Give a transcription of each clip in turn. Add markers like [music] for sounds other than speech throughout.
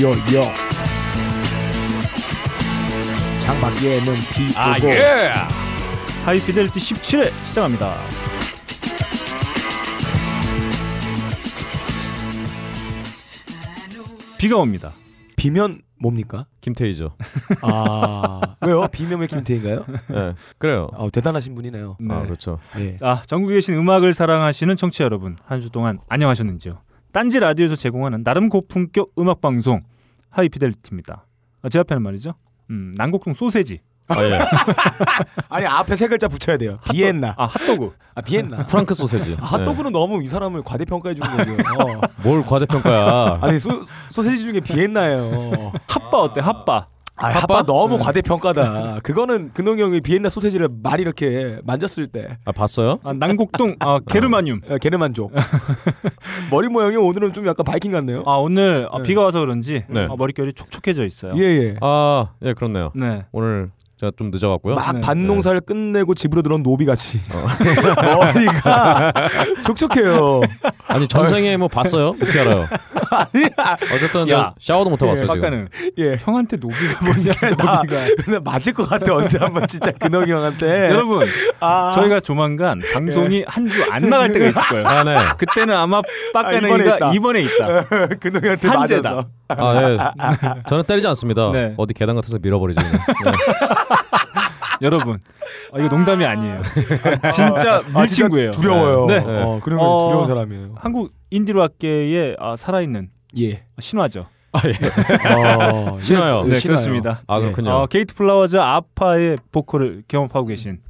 요요 창밖에는 비 오고 아 예. 하이피델리티 17회 시작합니다. 비가 옵니다. 비면 뭡니까? 김태희죠. 아 왜요? 비면 왜 김태인가요? 예, 그래요. 아 대단하신 분이네요. 네. 아 그렇죠. 예. 자, 전국에 계신 음악을 사랑하시는 청취자 여러분, 한 주 동안 안녕하셨는지요? 딴지 라디오에서 제공하는 나름 고품격 음악 방송 하이피델리티입니다. 아, 제 앞에는 말이죠. 음, 난곡동 소세지. 아 예. [laughs] 아니 앞에 세 글자 붙여야 돼요. 비엔나. 아, 핫도그. 아 비엔나. 프랑크 소세지. 아, 핫도그는 너무 이 사람을 과대평가해 주는 거예요. 어. 예. 뭘 과대평가야. 아니 소, 소세지 중에 비엔나예요. 핫바 어때? 핫바. 아, 핫바? 핫바 너무 네. 과대평가다. [laughs] 그거는 근홍이 형이 비엔나 소세지를 많이 이렇게 만졌을 때 아 봤어요? 아, 난곡동 아, [laughs] 게르마늄. 어, 게르만족. [laughs] 머리 모양이 오늘은 좀 약간 바이킹 같네요. 아, 오늘 아, 네. 비가 와서 그런지 네. 아, 머릿결이 촉촉해져 있어요. 예 예. 아 예 그렇네요. 네. 오늘 제가 좀 늦어갖고요. 막 네. 밭농사를 끝내고 집으로 들어온 노비 같이 [laughs] 머리가 촉촉해요. 아니 전생에 뭐 봤어요? 어떻게 알아요? 어쨌든 야. 저 샤워도 못 해봤어요 지금. 아까는 예. 형한테 노비가 뭐냐? 나 노비가. 근데 맞을 것 같아 언제 한번 진짜 근홍이 형한테. 여러분, 아, 저희가 조만간 방송이 한주 안 나갈 때가 있을 거예요. 아 네. 그때는 아마 아, 빡가능이가 있다. 이번에 있다. 근홍이 형한테 산재다. 맞아서. 아 예. 저는 때리지 않습니다. 네. 어디 계단 같아서 밀어버리지. 네. [laughs] [laughs] 여러분, 아, 이거 농담이 아니에요. 진짜 아. 진짜 [laughs] 두려워요. 네. 어, 그런 어, 두려운 사람이에요. 한국 인디로악계의 아, 살아있는 예. 신화죠. 아 예. 어, [laughs] 신화요. 네, 신화요. 그렇습니다. 아 예. 그렇군요. 어, 게이트 플라워즈 아파의 보컬을 경험하고 계신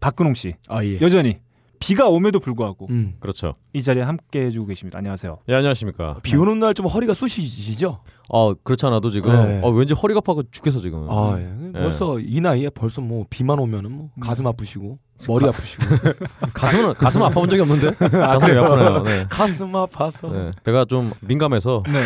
박근홍 씨. 아 예. 여전히 비가 옴에도 불구하고 음. 그렇죠. 이 자리에 함께 해주고 계십니다. 안녕하세요. 예 안녕하십니까. 비 오는 날 좀 허리가 쑤시시죠? 아 그렇지 않아도 지금 네. 아, 왠지 허리가 아파서 죽겠어 지금. 아, 예. 벌써 이 나이에 벌써 뭐 비만 오면은 뭐 가슴 아프시고 머리 가- 아프시고 [laughs] 가슴은 가슴 아파본 적이 없는데. 가슴이 그래요? 아프네요. 네. 가슴 아파서 네. 배가 좀 민감해서 네.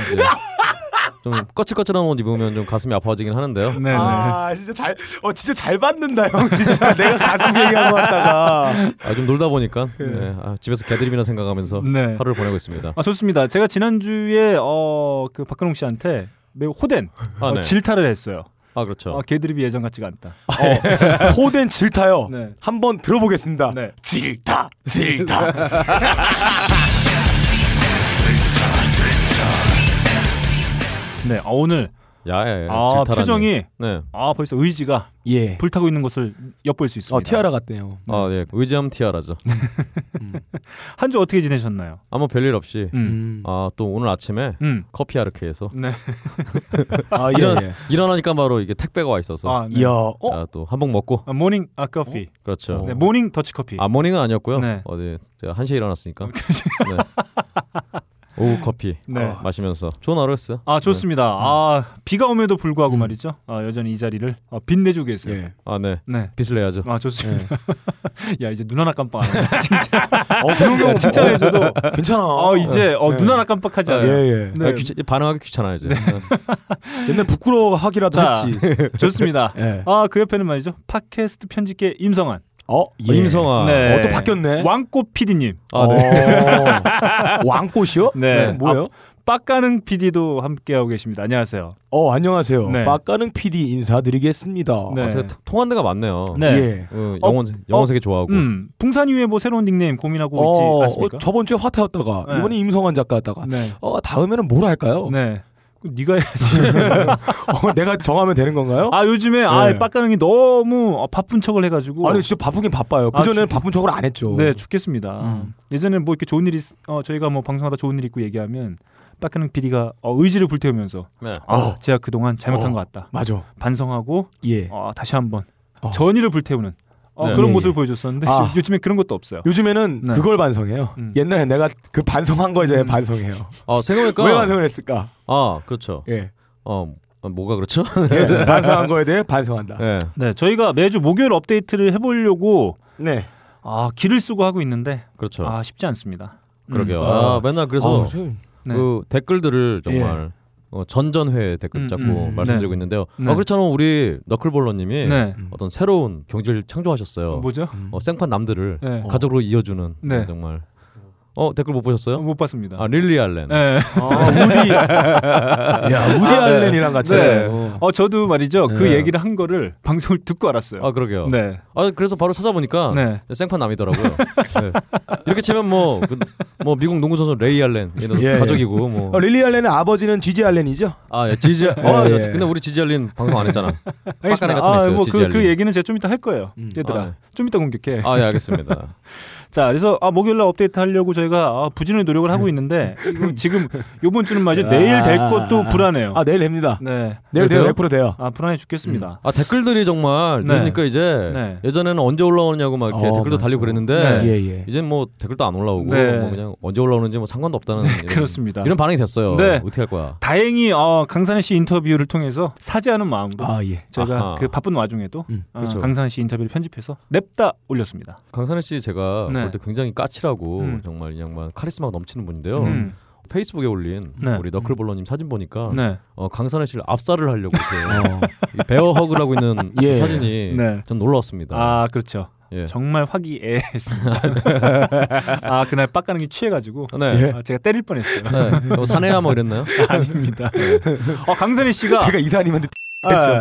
좀 거칠거칠한 옷 입으면 좀 가슴이 아파지긴 하는데요. 네, 네. 아 진짜 잘 어 진짜 잘 받는다 형 [laughs] 진짜 내가 가슴 얘기한 거 같다가 아, 좀 놀다 보니까 네. 아, 집에서 개드립이나 생각하면서 네. 하루를 보내고 있습니다. 아 좋습니다. 제가 지난 주에 어그 박근홍 씨한테 매우 호된 아, 어, 네. 질타를 했어요. 아 그렇죠. 어, 개드립이 예전 같지가 않다. 어, [laughs] 호된 질타요 네. 한번 들어보겠습니다 네. 질타 질타 [laughs] 네. 아, 오늘 야예. 아, 질타라니. 표정이 네. 아 벌써 의지가 예 불타고 있는 것을 엿볼 수 있습니다. 어, 티아라 같네요 아 예. 의지하면 티아라죠. [laughs] 한주 어떻게 지내셨나요? 아무 별일 없이 음. 음. 아 또 오늘 아침에 음. 커피 아르케에서 네. [laughs] 아, 이런- 예, 예. 일어나니까 바로 이게 택배가 와 있어서 아, 네. 이야 어? 아, 또 한 병 먹고 아, 모닝 아 커피. 그렇죠. 어. 네, 모닝 더치 커피. 아 모닝은 아니었고요. 네. 어디 제가 한 시에 일어났으니까. [laughs] 네. 오후 커피 네. 어, 마시면서 좋은 하루였어요. 아 좋습니다. 아 비가 옴에도 불구하고 음. 말이죠. 아, 여전히 이 자리를 어, 빛내주고 계세요. 예. 아 네. 네. 빚을 내야죠. 아 좋습니다. [laughs] 야 이제 눈 하나 깜빡 안 [laughs] 한다. 진짜. 어 그런 경 칭찬해줘도 괜찮아 어 이제 어, 네. 눈 하나 깜빡하지 않아요. 예예 네. 아, 귀찮, 반응하기 귀찮아요 이제. 네. 옛날 부끄러워하기라도 자. 했지 [laughs] 좋습니다. 예. 아그 옆에는 말이죠. 팟캐스트 편집계 임성환, 어 어, 임성아. 네. 어, 또 바뀌었네 왕꽃 PD님, 아 네. 어, [laughs] 왕꽃이요? 네. 뭐예요? 빡가능 PD도 함께하고 계십니다. 안녕하세요. 어 안녕하세요. 네. 빡가능 PD 인사드리겠습니다. 네. 아, 제가 통한 데가 많네요. 네. 예. 어, 영혼 영혼 세계 좋아하고. 음 풍산 이후에 뭐 새로운 닉네임 고민하고 어, 있지 어, 않습니까? 저번 주에 화타였다가 네. 이번에 임성환 작가였다가 네. 어 다음에는 뭘 할까요? 네. 네가 해야지. [laughs] 어, 내가 정하면 되는 건가요? 아 요즘에 아 네. 빡가능이 너무 어, 바쁜 척을 해가지고 아니 진짜 바쁘긴 바빠요. 아, 그 전에는 주- 바쁜 척을 안 했죠. 네 죽겠습니다. 음. 예전에 뭐 이렇게 좋은 일이 있- 어, 저희가 뭐 방송하다 좋은 일 있고 얘기하면 빡가능 PD가 어, 의지를 불태우면서 네. 아 어. 제가 그 동안 잘못한 어. 것 같다 맞아. 반성하고 예. 어, 다시 한번 어. 전의를 불태우는 어, 네. 그런 예, 모습을 예. 보여줬었는데 아. 요즘에 그런 것도 없어요. 요즘에는 네. 그걸 반성해요. 음. 옛날에 내가 그 반성한 거에 대해 음. 반성해요. 아 생각해보니까. 왜 반성을 했을까? 아 그렇죠. 예. 어 어, 뭐가 그렇죠? 예. 반성한 거에 대해 반성한다. 네. 네 저희가 매주 목요일 업데이트를 해보려고 네. 아 길을 쓰고 하고 있는데 그렇죠. 아 쉽지 않습니다. 음. 그러게요. 아. 아, 맨날 그래서 어, 저- 네. 그 댓글들을 정말 어, 전전회 댓글 음, 자꾸 음, 말씀드리고 네. 있는데요. 네. 아 그렇잖아 우리 너클볼러님이 네. 음. 어떤 새로운 경지를 창조하셨어요. 뭐죠? 음. 어, 생판 남들을 네. 가족으로 이어주는 네. 정말 어 댓글 못 보셨어요? 못 봤습니다. 아 릴리 알렌. 네. 아, 우디. [laughs] 야, 우디 아, 네. 알렌이랑 같이. 네. 어. 어 저도 말이죠. 그 네. 얘기를 한 거를 방송을 듣고 알았어요. 아 그러게요. 네. 아 그래서 바로 찾아보니까 네. 생판 남이더라고요. 네. 이렇게 치면 뭐, 그, 뭐 미국 농구 선수 레이 알렌 얘는 예, 가족이고 뭐. 어, 릴리 알렌의 아버지는 지지 알렌이죠? 아 예, 지지. [laughs] 어, 예, 예. 근데 우리 지지 알린 방송 안 했잖아. 빡가네 같은 거 아, 있어요. 뭐 지지 그. 그 얘기는 제가 좀 이따 할 거예요. 음. 얘들아. 아, 네. 좀 이따 공격해. 아예 알겠습니다. [laughs] 자, 그래서 아, 목요일 날 업데이트 하려고 저희가 아, 부지런히 노력을 하고 있는데 이거 [laughs] 지금 요번 주는 말이죠. 내일 될 것도 불안해요. 아, 내일 됩니다. 네. 내일 돼요. 돼요? 100% 돼요. 아, 불안해 죽겠습니다. 아 댓글들이 정말 네. 들으니까 이제 네. 예전에는 언제 올라오느냐고 막 이렇게 어, 댓글도 맞아. 달리고 그랬는데 네. 예, 예. 이젠 뭐 댓글도 안 올라오고 네. 뭐 그냥 언제 올라오는지 뭐 상관도 없다는 이런, 그렇습니다. 이런 반응이 됐어요. 네. 어떻게 할 거야? 다행히 어, 강산혜 씨 인터뷰를 통해서 사죄하는 마음으로 아, 예. 저희가 아하. 그 바쁜 와중에도 음, 어, 그렇죠. 강산혜 씨 인터뷰를 편집해서 냅다 올렸습니다. 강산혜 씨 제가 네. 볼때 굉장히 까칠하고 음. 정말 이 양반 카리스마가 넘치는 분인데요. 음. 페이스북에 올린 네. 우리 너클볼러님 사진 보니까 네. 어, 강산혜 씨를 압살을 하려고 이렇게 [laughs] 어. 이 베어 허그를 하고 있는 그 예. 사진이 네. 전 놀라웠습니다. 아, 그렇죠. 예. 정말 화기애애했습니다. [laughs] 아, 그날 빡가는 게 취해가지고 네. 예. 아, 제가 때릴 뻔했어요. 네. 뭐 사내야 뭐 이랬나요? [laughs] 아닙니다. 어, 강산혜 씨가 제가 이사님한테 아, 네.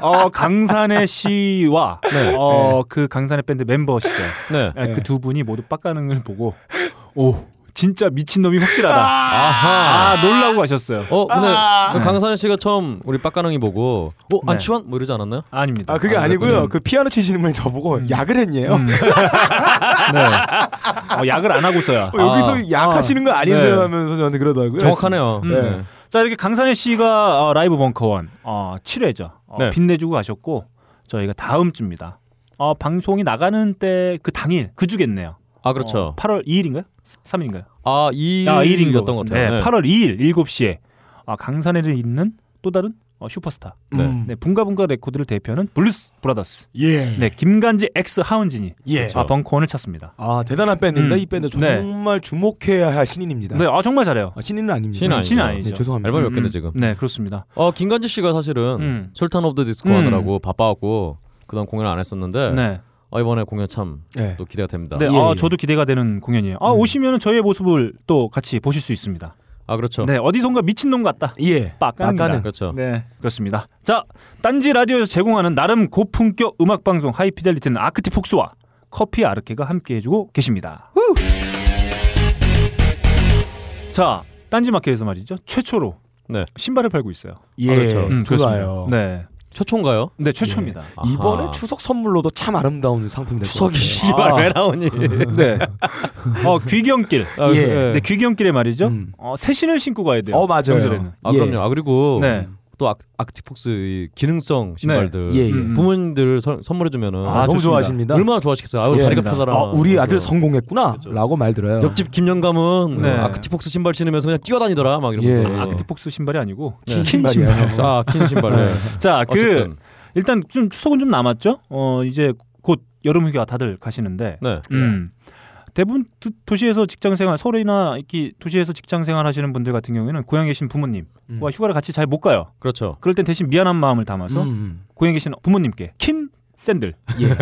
어, 강산혜 씨와 네. 어, 그 강산혜 밴드 멤버시죠. 네. 네. 그 두 분이 모두 빡가능을 보고 오 진짜 미친 놈이 확실하다. 아하. 아 놀라고 하셨어요. 어 근데 아. 그 강산혜 씨가 처음 우리 빡가능이 보고 어 네. 안치환 뭐 이러지 않았나요? 아닙니다. 아, 그게 아, 아, 니고요 그랬군요. 그 피아노 치시는 분이 저보고 음. 약을 했네요. 음. [laughs] 네. 어, 약을 안 하고서야. 어, 여기서 아. 약 하시는 거 아니세요 네. 하면서 저한테 그러더라고요. 정확하네요. 음. 네. 자 이렇게 강산혜 씨가 어, 라이브 벙커원 어, 7회죠. 어, 네. 빛내주고 가셨고 저희가 다음 주입니다. 어, 방송이 나가는 때 그 당일 그 주겠네요. 아 그렇죠. 어, 8월 2일인가요? 3일인가요? 아 2일이었던 아, 2일인 것것 같아요. 네, 8월 2일 7시에 아, 강산에를 잇는 또 다른 어, 슈퍼스타. 음. 네, 붕가붕가 레코드를 대표하는 블루스 브라더스. 예. 네, 김간지 엑스 하은진이 예. 아, 벙커원을 찾습니다. 아 대단한 밴드입니다. 음. 이 밴드 네. 정말 주목해야 할 신인입니다. 네, 아 정말 잘해요. 아, 신인은 아닙니다. 신인 아니죠. 신인 아니죠. 네, 죄송합니다. 앨범이 몇 음, 개인데 음. 지금? 네, 그렇습니다. 어 김간지 씨가 사실은 음. 술탄 오브 더 디스코 음. 하느라고 바빠갖고 그동안 공연을 안 했었는데 네. 어, 이번에 공연 참또 네. 기대가 됩니다. 네, 예, 아, 예. 저도 기대가 되는 공연이에요. 아, 음. 오시면 저의 모습을 또 같이 보실 수 있습니다. 아 그렇죠. 네, 어디선가 미친놈 같다. 예. 빡가는. 그렇죠. 네, 그렇습니다. 자, 딴지 라디오에서 제공하는 나름 고품격 음악 방송 하이피델리티는 아크티폭스와 커피 아르케가 함께 해주고 계십니다. 자, 딴지 마켓에서 말이죠. 최초로 네. 신발을 팔고 있어요. 예. 아, 그렇죠. 음, 좋아요. 네. 최초인가요? 네, 최초입니다. 이번에 아하. 추석 선물로도 참 아름다운 상품이 될것 추석이. 씨발 아. 왜 나오니? 네. 어, 귀경길. 아, 예. 네. 네, 귀경길에 말이죠. 음. 어, 새 신을 신고 가야 돼요. 어 맞아요. 명절에는. 아 예. 그럼요. 아 그리고 네. 또 악, 아크티폭스 이 기능성 신발들 예, 예. 음. 부모님들 선- 선물해 주면은 아, 너무 좋습니다. 좋아하십니다. 얼마나 좋아하시겠어요. 아유. 아, 우리 아들 그래서. 성공했구나. 그렇죠. 라고 말 들어요. 옆집 김영감은 네. 아크티폭스 신발 신으면서 그냥 뛰어다니더라 막 이러면서. 예. 아크티폭스 신발이 아니고 네. 킨. 신발. 자, 킨 신발. 네. 자, 그 어쨌든. 일단 좀 추석은 좀 남았죠. 어 이제 곧 여름 휴가 다들 가시는데, 네. 음 대부분 도, 시에서 직장 생활 서울이나 이렇게 도시에서 직장 생활 하시는 분들 같은 경우에는 고향에 계신 부모님과 음. 휴가를 같이 잘 못 가요. 그렇죠. 그럴 땐 대신 미안한 마음을 담아서 음. 고향에 계신 부모님께 킨 샌들, 예.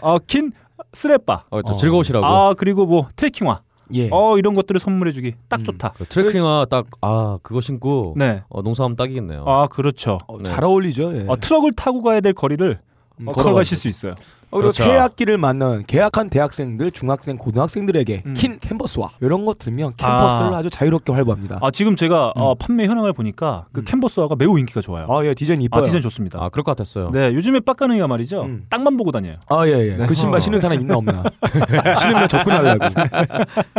어킨 [laughs] 스레빠, 어, 저 어. 즐거우시라고. 아 그리고 뭐 트레킹화, 예. 어 이런 것들을 선물해주기 딱 음. 좋다. 그 트레킹화 딱 아 그거 신고 네, 어, 농사하면 딱이겠네요. 아 그렇죠. 어, 네. 잘 어울리죠. 예. 어, 트럭을 타고 가야 될 거리를 음, 어, 걸어가시죠. 걸어가실 수 있어요. 어, 그리고 그렇죠. 개학기를 맞는 개학한 대학생들, 중학생, 고등학생들에게 음. 킨 캔버스와 이런 것 캠퍼스를 아. 아. 주 자유롭게 활보합니다. 아 지금 제가 음. 어, 판매 현황을 보니까 그 음. 캔버스화가 매우 인기가 좋아요. 아, 예, 디자인 이뻐요. 아 디자인 좋습니다. 아 그럴 것 같았어요. 네 요즘에 빡가능이가 말이죠 음. 땅만 보고 다녀요. 아, 예, 예. 네. 그 신발 어. 신는 사람 있나 없나? [laughs] 신으면 접근하려고.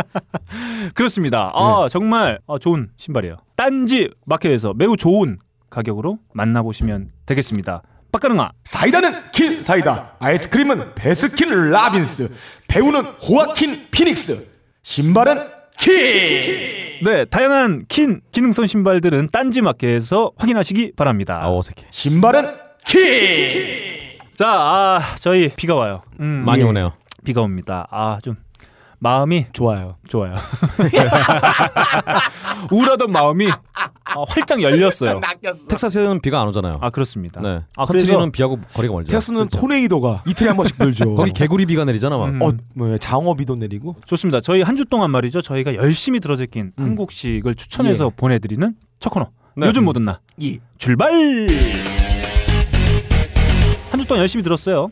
[laughs] 그렇습니다. 아 정말 어, 좋은 신발이에요. 딴지 마켓에서 매우 좋은 가격으로 만나보시면 되겠습니다. 빡가능아 사이다는 킨 사이다. 아이스크림은 베스킨 라빈스. 배우는 호아킨 피닉스. 신발은 킨. 네 다양한 킨 기능성 신발들은 딴지 마켓에서 확인하시기 바랍니다. 아 어색해. 신발은 킨. 자 아, 저희 비가 와요. 음, 많이 예. 오네요. 비가 옵니다. 아 좀 마음이 좋아요. 좋아요. [laughs] 우울하던 마음이 어, 활짝 열렸어요. 텍사스에는 비가 안 오잖아요. 아 그렇습니다. 네. 아, 컨트리는 비하고 거리가 멀죠. 텍사스는 토네이도가 이틀에 한 번씩 들죠. [laughs] 거기 개구리 비가 내리잖아 막. 음. 어, 뭐 장어 비도 내리고. 좋습니다. 저희 한 주 동안 말이죠. 저희가 열심히 들어 제낀 음. 한국식을 추천해서 예. 보내드리는 첫 코너. 네. 요즘 모든 나 예. 출발. 한 주 동안 열심히 들었어요.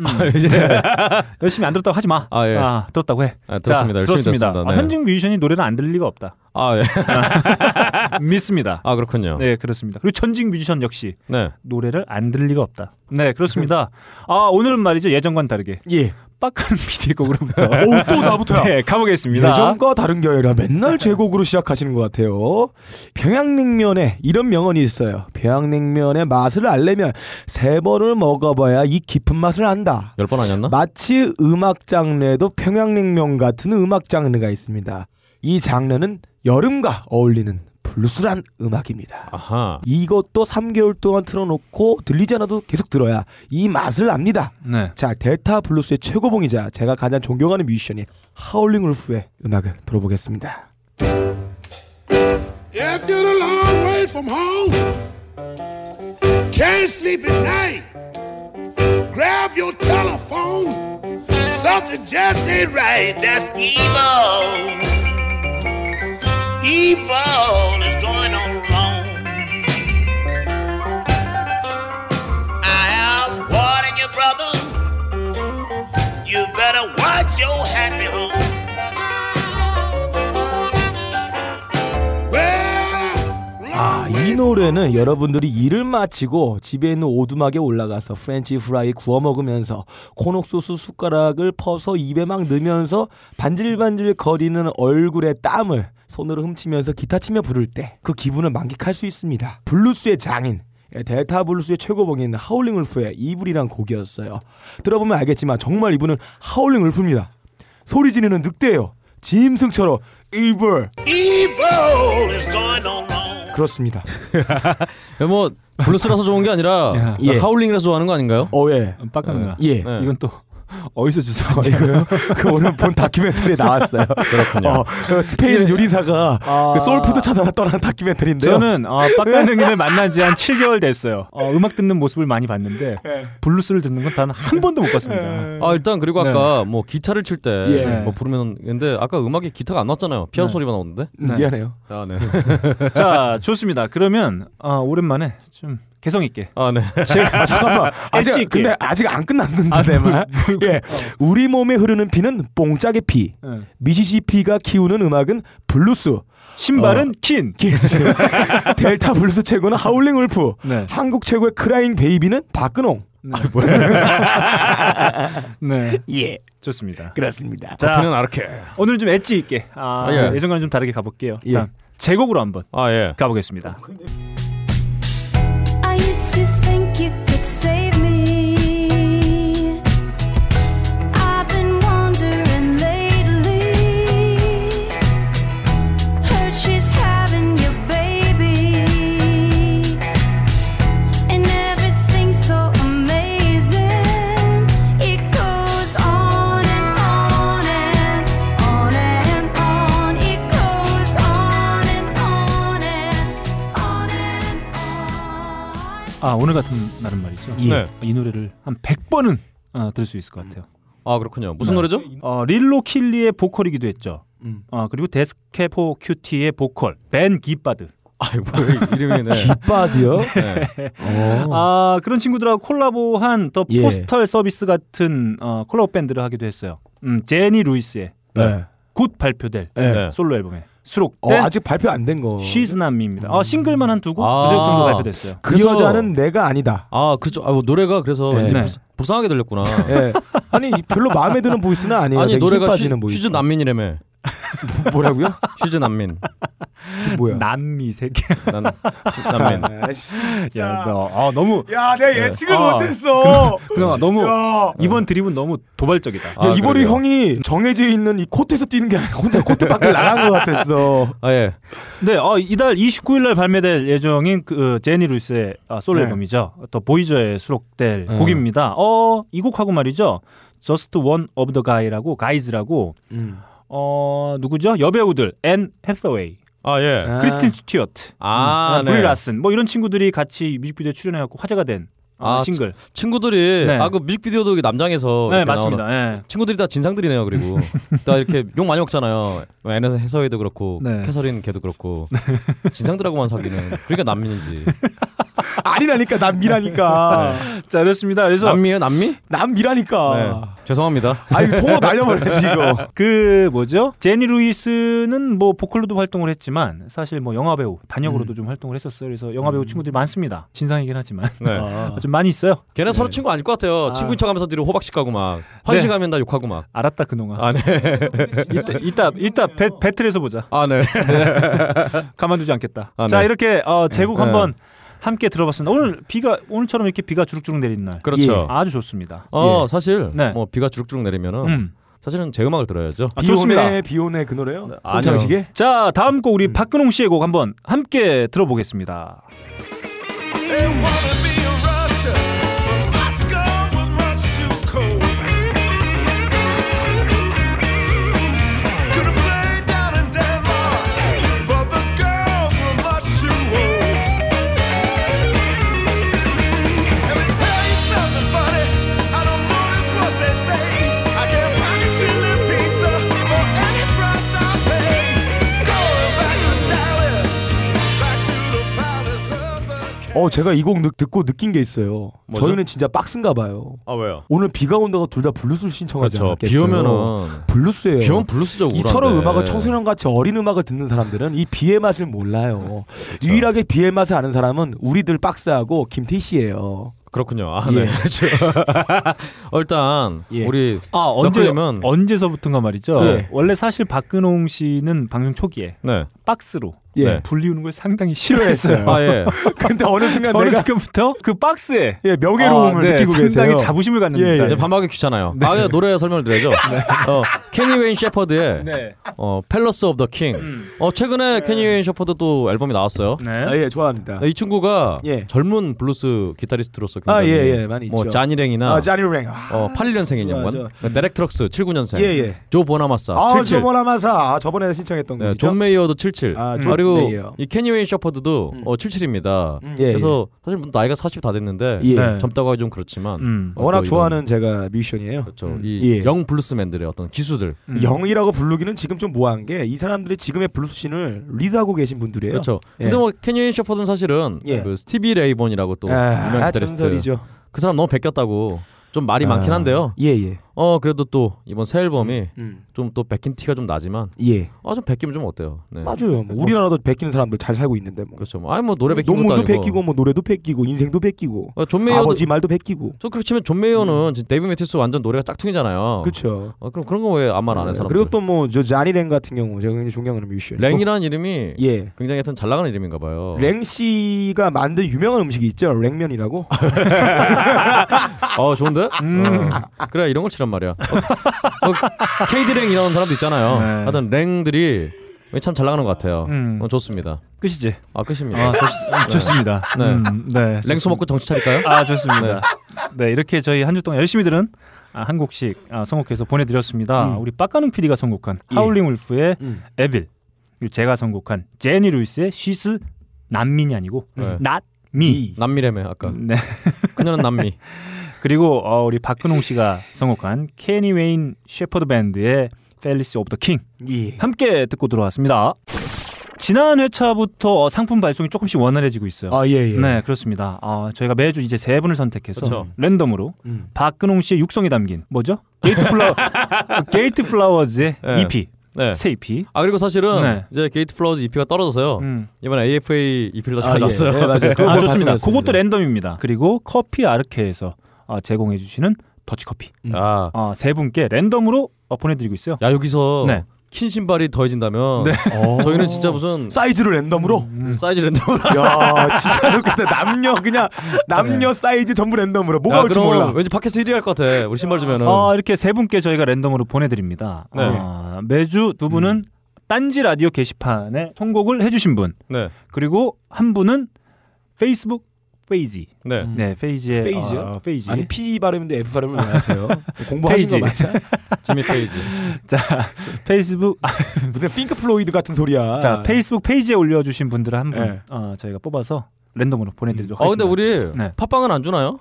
음. 이제 [laughs] 열심히 안 들었다고 하지 마. 아, 예. 들었다고 해. 아, 들었습니다. 열심히 들었습니다. 들었습니다. 아, 네. 현직 뮤지션이 노래를 안 들을 리가 없다. 아, 예. [laughs] 믿습니다. 아 그렇군요. 네, 그렇습니다. 그리고 전직 뮤지션 역시 네. 노래를 안 들을 리가 없다. 네, 그렇습니다. [laughs] 아, 오늘은 말이죠. 예전과는 다르게 예. 빡한 비디오 [laughs] 곡으로부터 [laughs] 오, 또 나부터야. 네, 가보겠습니다. 예전과 다른 게 아니라 맨날 제곡으로 시작하시는 것 같아요. 평양냉면에 이런 명언이 있어요. 평양냉면의 맛을 알려면 세 번을 먹어봐야 이 깊은 맛을 안다. 열 번 아니었나? 마치 음악 장르에도 평양냉면 같은 음악 장르가 있습니다. 이 장르는 여름과 어울리는 블루스란 음악입니다. 아하. 이것도 3개월 동안 틀어놓고 들리지 않아도 계속 들어야 이 맛을 압니다. 네. 자, 델타 블루스의 최고봉이자 제가 가장 존경하는 뮤지션인 하울링 울프의 음악을 들어보겠습니다. If you're a long way from home, can't sleep at night, grab your telephone. Something just ain't right. That's evil. Evil is going on wrong. I am warning you, brother. You better watch your happy home. Well, 아, 이 노래는 여러분들이 일을 마치고 집에 있는 오두막에 올라가서 프렌치 프라이 구워 먹으면서 콘 옥소스 숟가락을 퍼서 입에 막 넣으면서 반질반질 거리는 얼굴에 땀을 손으로 훔치면서 기타 치며 부를 때 그 기분을 만끽할 수 있습니다. 블루스의 장인 예, 델타 블루스의 최고봉인 하울링 울프의 Evil이란 곡이었어요. 들어보면 알겠지만 정말 이분은 하울링 울프입니다. 소리 지르는 늑대예요. 짐승처럼 이불 evil is going on wrong. 그렇습니다. [laughs] 뭐 블루스라서 좋은 게 아니라 야. 예. 하울링이라서 좋아하는 거 아닌가요? 어 예. 빡가는. 예. 네. 이건 또 [laughs] 어디서 주워? 이거요? [laughs] 그 오늘 본 다큐멘터리에 나왔어요. [laughs] 그렇군요. 어, 그 스페인 요리사가 아. 그 소울푸드 찾아다 떠난 다큐멘터리인데요. 저는 어, 빡가능이를 만난 지 한 7개월 됐어요. 어, 음악 듣는 모습을 많이 봤는데 블루스를 듣는 건 단 한 번도 못 봤습니다. 아 일단 그리고 네. 아까 뭐 기타를 칠때 예. 뭐 부르면 근데 아까 음악에 기타가 안 나왔잖아요. 피아노 네. 소리만 나오는데. 음, 네. 미안해요. 아 네. 자, 좋습니다. 그러면 어, 오랜만에 좀 개성 있게 아 네. 제가 [laughs] 잠깐만. 아직 엣지 있게. 근데 아직 안 끝났는데 아. 뭘- [laughs] 예. 우리 몸에 흐르는 피는 뽕짝의 피. 네. 미시시피가 키우는 음악은 블루스. 신발은 KEEN. [laughs] 델타 블루스 최고는 하울링 울프. 네. 한국 최고의 crying baby는 박근홍. 네. 예. 좋습니다. 그렇습니다. 자, 커피는 아르케. 오늘 좀 엣지 있게 아, 아, 예. 예전과는 좀 다르게 가볼게요. 예. 일단 제곡으로 한번 아 예. 가보겠습니다. 아 오늘 같은 날은 말이죠. 예. 네. 이 노래를 한 100번은 어, 들을 수 있을 것 같아요. 아 그렇군요. 무슨 네. 노래죠? 어, 릴로 킬리의 보컬이기도 했죠. 음. 어, 그리고 Death Cab for Cutie의 보컬 벤 기바드. 아이 뭐 이름이 네. 기바드요? 네. 어. 아 그런 친구들하고 콜라보한 더 예. Postal Service 같은 어, 콜라보 밴드를 하기도 했어요. 음, 제니 루이스의 네. 곧 발표될 네. 네. 솔로 앨범에 어, 수록된 아직 발표 안 된 거. She's Not Me입니다. 어, 싱글만 한 두 곡, 아. 그제 정도 발표됐어요. 그 그래서- 여자는 내가 아니다. 아 그죠. 아, 뭐 노래가 그래서 네. 왠지 네. 불- 불쌍하게 들렸구나. 예. 아니 별로 마음에 드는 보이스는 아니에요. 아니 노래가 보이스. 슈즈 난민이라며. [laughs] 뭐라고요? 슈즈 난민. 뭐야? 남미 새끼. 난 난민. 아씨. 야, 너, 아, 너무 야, 내가 예측을 아, 못했어. 그냥 너무 야. 이번 드립은 너무 도발적이다. 아, 야, 이번에. 형이 정해져 있는 이 코트에서 뛰는 게 아니라 혼자 코트 밖에 나간 것 같았어. 아 예. 네, 어, 이달 29일 날 발매될 예정인 그 제니 루이스의 아, 솔로 네. 앨범이죠. 또 보이저에 수록될 네. 곡입니다. 어, 이 곡하고 말이죠. Just One of the Guy라고 Guys라고 음. 어, 누구죠? 여배우들 앤 해서웨이 아 예. 아. 크리스틴 스튜어트, 아, 음, 네. 브리 라슨 뭐 이런 친구들이 같이 뮤직비디오에 출연해 갖고 화제가 된 어, 아, 싱글. 친구들이 네. 아그 뮤직비디오도 남장해서 네 맞습니다. 예. 친구들이 다 진상들이네요. 그리고 [laughs] 다 이렇게 욕 많이 먹잖아요. 앤 해서웨이도 그렇고 네. 캐서린 걔도 그렇고 진상들하고만 사귀는. 그러니까 난민이지. [laughs] 아니라니까 남미라니까. 자 그렇습니다. 그래서 남미예요, 남미? 남미라니까. 네. 죄송합니다. 아니 통어 날려버려야지 이거. [laughs] 그 뭐죠? 제니 루이스는 뭐 보컬로도 활동을 했지만 사실 뭐 영화 배우 단역으로도 좀 활동을 했었어요. 그래서 영화 배우 친구들이 많습니다. 진상이긴 하지만 네. [laughs] 아. 좀 많이 있어요. 걔네 서로 친구 아닐 것 같아요. 아. 친구인 척하면서 뒤로 호박씩 가고 막 환시 가면 다 욕하고 막. 알았다 그놈아. 아 네. [laughs] 이따 이따 이따 배, 배틀에서 보자. 아 네. 가만두지 않겠다. 아, 자 네. 이렇게 어, 제곡 네. 한번 함께 들어봤습니다. 오늘 비가 오늘처럼 이렇게 비가 주룩주룩 내리는 날 그렇죠. 예. 아주 좋습니다. 어 예. 사실 네. 뭐 비가 주룩주룩 내리면은 음. 사실은 제 음악을 들어야죠. 아, 좋습니다. 비오네 비오네 그 노래요? 아니요. 송창식의? 자 다음 곡 음. 우리 박근홍 씨의 곡 한번 함께 들어보겠습니다. 어 제가 이 곡 듣고 느낀 게 있어요. 뭐죠? 저희는 진짜 빡센가 봐요. 아 왜요? 오늘 비가 온다고 둘 다 블루스를 신청하지 그렇죠. 않았겠어요? 비 오면은 블루스예요. 비 오면 블루스죠. 이처럼 우울한데. 음악을 청소년 같이 어린 음악을 듣는 사람들은 이 비의 맛을 몰라요. 유일하게 비의 맛을 아는 사람은 우리들 박스하고 김태희 씨예요. 그렇군요. 아, 예. 네. 그렇죠. [laughs] 어, 일단 예. 우리 아 언제 언제서부터인가 말이죠. 예. 원래 사실 박근홍 씨는 방송 초기에 네. 박스로 예. 네. 불리우는 걸 상당히 싫어했어요. 아 예. [laughs] 근데 어느 순간 어느 순간부터 그 박스에 예, 명예로움을 아, 네, 느끼고 상당히 계세요. 자부심을 갖는 예, 듯한. 이제 반박하기 귀찮아요. 아, 그냥 노래 설명을 드려야죠. [laughs] 어, 케니 웨인 셰퍼드의 네. 어, Palace of the King. 음. 어, 최근에 케니 웨인 셰퍼드 또 앨범이 나왔어요. 네. 아, 예, 좋아합니다. 이 친구가 예. 젊은 블루스 기타리스트로서 아, 굉장히 예, 예, 많이 뭐 있죠. 자니 랭이나 아, 자니 랭. 아, 어, 81년생인 맞아. 양반. 데렉 트럭스 79년생. 예, 예. 조 보나마사 아, 77. 조 보나마사 아, 저번에 신청했던 네, 곡이죠. 존 메이어도 77. 아, 아, 존 그리고 메이어. 이 케니 웨인 셰퍼드도 음. 어, 77입니다. 음, 예, 그래서 사실 뭐 나이가 40 다 됐는데 예. 네. 젊다고 하기 좀 그렇지만 음. 어, 워낙 좋아하는 제가 뮤지션이에요. 그렇죠. 음. 이 예. young bluesman들의 어떤 기수들. 음. young이라고 부르기는 지금 좀 모호한 게 이 사람들이 지금의 블루스 scene을 리드하고 계신 분들이에요. 그렇죠. 예. 근데 뭐 케니 셰퍼드는 사실은 예. 그 스티비 레이 본이라고 또 유명 아, 기타리스트. 전설이죠. 그 사람 너무 베꼈다고 좀 말이 아, 많긴 한데요. 예, 예. 어 그래도 또 이번 새 앨범이 음. 좀또 베낀 티가 좀 나지만 예. 아좀 베끼면 좀 어때요? 네. 맞아요. 뭐 우리나라도 베끼는 사람들 잘 살고 있는데 뭐. 그렇죠. 뭐 아니 뭐 노래 베끼는 것도 아니고. 베끼고 뭐 노래도 베끼고 인생도 베끼고 어, 존 메이어도 아버지 말도 베끼고. 저 치면 존 메이어는 진짜 데이비 매티스 완전 노래가 짝퉁이잖아요. 그렇죠. 어, 그럼 그런 거 왜 아무 말안해 사람? 그리고 또 뭐저 자니 랭 같은 경우 제가 굉장히 존경하는 뮤지션. 랭이라는 이름이 예. 굉장히 하여튼 잘 나가는 이름인가 봐요. 랭 씨가 만든 유명한 음식이 있죠. 랭면이라고. [laughs] 어 좋은데? 음. 어, 그래 이런 걸 치란 말이야. 어, 어, 케이드랭 이런 사람도 있잖아요. 네. 하여튼 랭들이 참 잘 나가는 것 같아요. 음. 어, 좋습니다. 끝이지. 아 끝입니다. 아, 좋, 좋습니다. 네. 음, 네. 랭소 먹고 정치 차릴까요? 아 좋습니다. 네. 이렇게 저희 한 주 동안 열심히 들은 아, 한 곡씩 아, 선곡해서 보내드렸습니다. 음. 우리 빡가능 PD가 선곡한 예. 하울링 울프의 음. 에빌 그리고 제가 선곡한 제니 루이스의 쉬스 난민이 아니고 네. not me. 남미래매 아까. 네. 그녀는 남미. [laughs] 그리고 어, 우리 박근홍 씨가 선곡한 케니 웨인 셰퍼드 밴드의 Palace of the King 예. 함께 듣고 들어왔습니다. 지난 회차부터 상품 발송이 조금씩 원활해지고 있어요. 아, 예, 예. 네, 그렇습니다. 아, 저희가 매주 이제 세 분을 선택해서 그렇죠. 랜덤으로 음. 박근홍 씨의 육성이 담긴 뭐죠? [laughs] 게이트 플라워 게이트 플라워즈의 네. EP 네. 새 EP. 아 그리고 사실은 네. 이제 게이트 플라워즈 EP가 떨어져서요. 음. 이번에 AFA EP를 다시 아, 가져왔어요. 예. 네, 맞아요. 아뭐 좋습니다. 그것도 랜덤입니다. 그리고 커피 아르케에서 어, 제공해 주시는 더치 커피. 아, 어, 세 분께 랜덤으로 어, 보내드리고 있어요. 야 여기서 네. 킨 신발이 더해진다면 네. [laughs] 저희는 진짜 무슨 사이즈로 랜덤으로. 음. 사이즈 랜덤. 야, 진짜 좋겠다. 남녀 그냥 남녀 사이즈 전부 랜덤으로 뭐가 야, 올지 몰라. 왠지 팟캐스트 1위 할 것 같아. 우리 신발 주면은. 어, 이렇게 세 분께 저희가 랜덤으로 보내드립니다. 네. 어, 매주 두 분은 딴지 라디오 게시판에 선곡을 해주신 분 네. 그리고 한 분은 페이스북 페이지. 네. 네, 페이지의 페이지요? 어, 페이지. 아니 P 발음인데 F 발음을 왜 하세요? [laughs] 공부하신 거 페이지. 맞아? [laughs] 지미 페이지. 자, 페이스북 [laughs] 무슨 핑크 플로이드 같은 소리야. 자, 페이스북 페이지에 올려 주신 분들을 한분 네. 어, 저희가 뽑아서 랜덤으로 보내 드리도록 아 근데 하겠습니다. 우리 네. 팟빵은 안 주나요?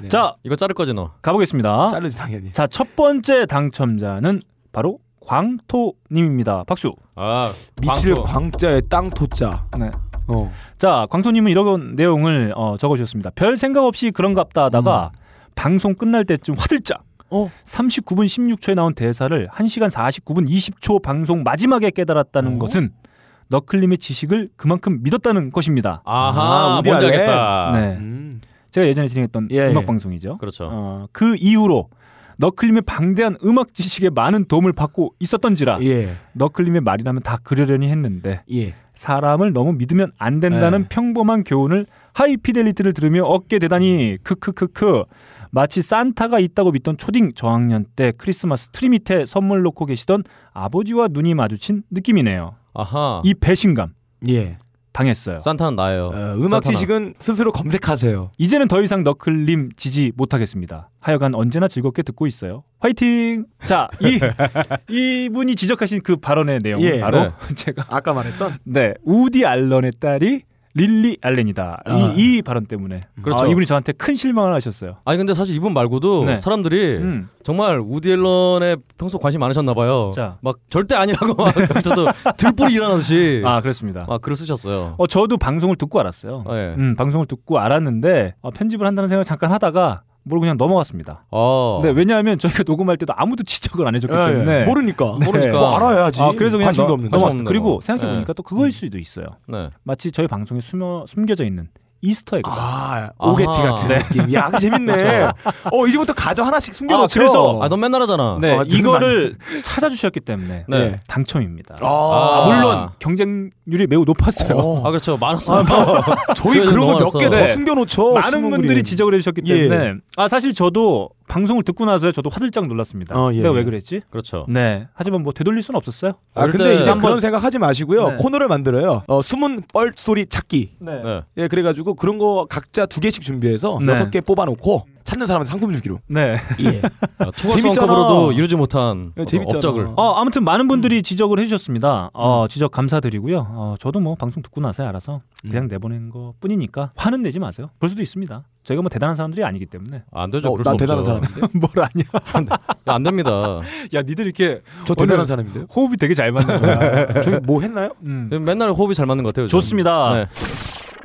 네. 자, 이거 자를 거지 너. 가보겠습니다. 자르지 당연히. 자, 첫 번째 당첨자는 바로 광토 님입니다. 박수. 아 미칠 광토. 광자에 땅 토자. 네. 어. 자, 광토님은 이런 내용을 어, 적어주셨습니다. 별 생각 없이 그런갑다 하다가 방송 끝날 때쯤 화들짝 어. 39분 16초에 나온 대사를 1시간 49분 20초 방송 마지막에 깨달았다는 어? 것은 너클림의 지식을 그만큼 믿었다는 것입니다. 아하 아, 뭔지. 알겠다. 네. 음. 제가 예전에 진행했던 예, 음악 예. 방송이죠. 그렇죠. 어, 그 이후로 너클림의 방대한 음악 지식에 많은 도움을 받고 있었던지라 예. 너클림의 말이라면 다 그러려니 했는데 예. 사람을 너무 믿으면 안 된다는 네. 평범한 교훈을 하이피델리티를 들으며 얻게 되다니 크크크크 마치 산타가 있다고 믿던 초딩 저학년 때 크리스마스 트리 밑에 선물 놓고 계시던 아버지와 눈이 마주친 느낌이네요. 아하. 이 배신감 예. 당했어요. 산타는 나예요. 어, 음악 산타나. 지식은 스스로 검색하세요. 이제는 더 이상 너클림 지지 못하겠습니다. 하여간 언제나 즐겁게 듣고 있어요. 화이팅! 자, 이 [laughs] 이분이 지적하신 그 발언의 내용은 예, 바로 네. [laughs] 제가 아까 말했던 네 우디 알런의 딸이 릴리 알렌이다. 아. 이, 이 발언 때문에 그렇죠. 아, 이분이 저한테 큰 실망을 하셨어요. 아니 근데 사실 이분 말고도 네. 사람들이 음. 정말 우디 앨런에 평소 관심 많으셨나 봐요. 자. 막 절대 아니라고 막 [laughs] 저도 들불이 일어나듯이 아 그렇습니다. 막 글을 쓰셨어요. 어 저도 방송을 듣고 알았어요. 아, 예. 음, 방송을 듣고 알았는데 어, 편집을 한다는 생각을 잠깐 하다가 뭘 그냥 넘어갔습니다. 어. 네, 왜냐하면 저희가 녹음할 때도 아무도 지적을 안 해줬기 예, 예. 때문에 모르니까. 모르니까. 뭐 알아야지. 아, 그래서 그냥 관심도 넘- 없는데. 넘어갔습니다. 그리고 없는 거. 생각해 보니까 네. 또 그거일 수도 있어요. 네. 마치 저희 방송에 숨어 숨겨져 있는 Easter egg. 아, 오게티 아하. 같은 네. 느낌. 야, 재밌네. [laughs] 어, 이제부터 가져 하나씩 숨겨놓죠. 아, 그래서- 아, 넌 맨날 하잖아. 네, 아, 이거를 찾아주셨기 때문에 네. 네, 당첨입니다. 아, 아, 물론 경쟁률이 매우 높았어요. 어. 아 그렇죠. 많았어요. 저희 저희는 그런 거몇 넘어갔어. 개더 네. 숨겨놓죠. 많은 분들이. 지적을 해주셨기 예. 때문에 아 사실 저도 방송을 듣고 나서야 저도 화들짝 놀랐습니다. 어, 예, 내가 예. 왜 그랬지? 그렇죠. 네. 하지만 뭐 되돌릴 수는 없었어요. 아, 근데 때 이제 한번- 그런 생각 하지 마시고요. 네. 코너를 만들어요. 어, 숨은 뻘 소리 찾기. 네. 네. 예, 그래가지고 그런 거 각자 두 개씩 준비해서 네. 여섯 개 뽑아놓고 찾는 사람은 상품 주기로. 네. 예. [laughs] 아. 원컵으로도 이루지 못한 재밌잖아. 업적을. 어, 아무튼 많은 분들이 지적을 해주셨습니다. 어, 지적 감사드리고요. 어, 저도 뭐 방송 듣고 나서야 알아서 그냥 내보낸 것 뿐이니까 화는 내지 마세요. 그럴 수도 있습니다. 저희가 뭐 대단한 사람들이 아니기 때문에. 안 되죠. 어, 난수 대단한. 사람인데. [laughs] 뭘 아니야. 야, 안 됩니다. [laughs] 야, 니들 이렇게 저 대단한 사람인데요. 호흡이 되게 잘 맞는 거야. 저희 뭐 했나요? 음. 맨날 호흡이 잘 맞는 것 같아요. 좋습니다. 네.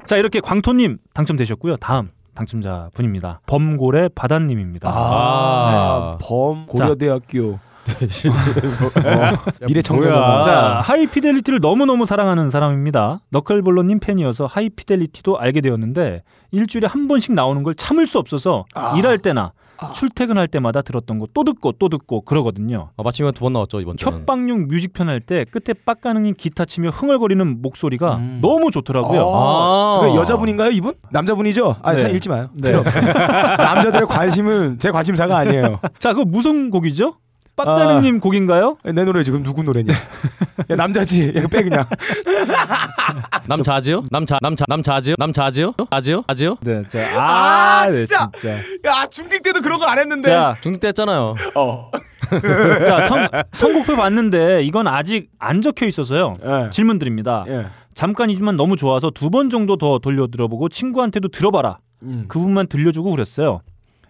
자, 이렇게 광토님 당첨되셨고요. 다음 당첨자 분입니다. 범고래 바다님입니다. 아. 범 고려대학교 [laughs] 미래 뭐야. 청년단. 자, 하이피델리티를 너무너무 사랑하는 사람입니다. 너클볼로님 팬이어서 하이피델리티도 알게 되었는데 일주일에 한 번씩 나오는 걸 참을 수 없어서 아. 일할 때나 출퇴근할 때마다 들었던 거 또 듣고 또 듣고 그러거든요. 아, 마침 두번 나왔죠 이번 주는. 협박용 뮤직편 할 때 끝에 빡가능이 기타 치며 흥얼거리는 목소리가 음. 너무 좋더라고요. 아. 그 여자분인가요 이분? 남자분이죠? 아 네. 사연 읽지 마요. 네. [laughs] 남자들의 관심은 제 관심사가 아니에요. 자, 그거 무슨 곡이죠? 아. 빡가능님 곡인가요? 내 노래 지금 누구 노래냐? 야 남자지. 야, 빼 그냥. [laughs] 남자지요? 남자 남자 남자지요? 남자지요? 아지요? 아지요? 네, 자, 아, 네, 진짜. 진짜. 야 중딩 때도 그런 거 안 했는데. 자, 중직 때 했잖아요. 어. [laughs] 자, 선, 선곡표 봤는데 이건 아직 안 적혀 있어서요. 예. 질문 드립니다. 예. 잠깐이지만 너무 좋아서 두 번 정도 더 돌려 들어보고 친구한테도 들어봐라. 음. 그 부분만 들려주고 그랬어요.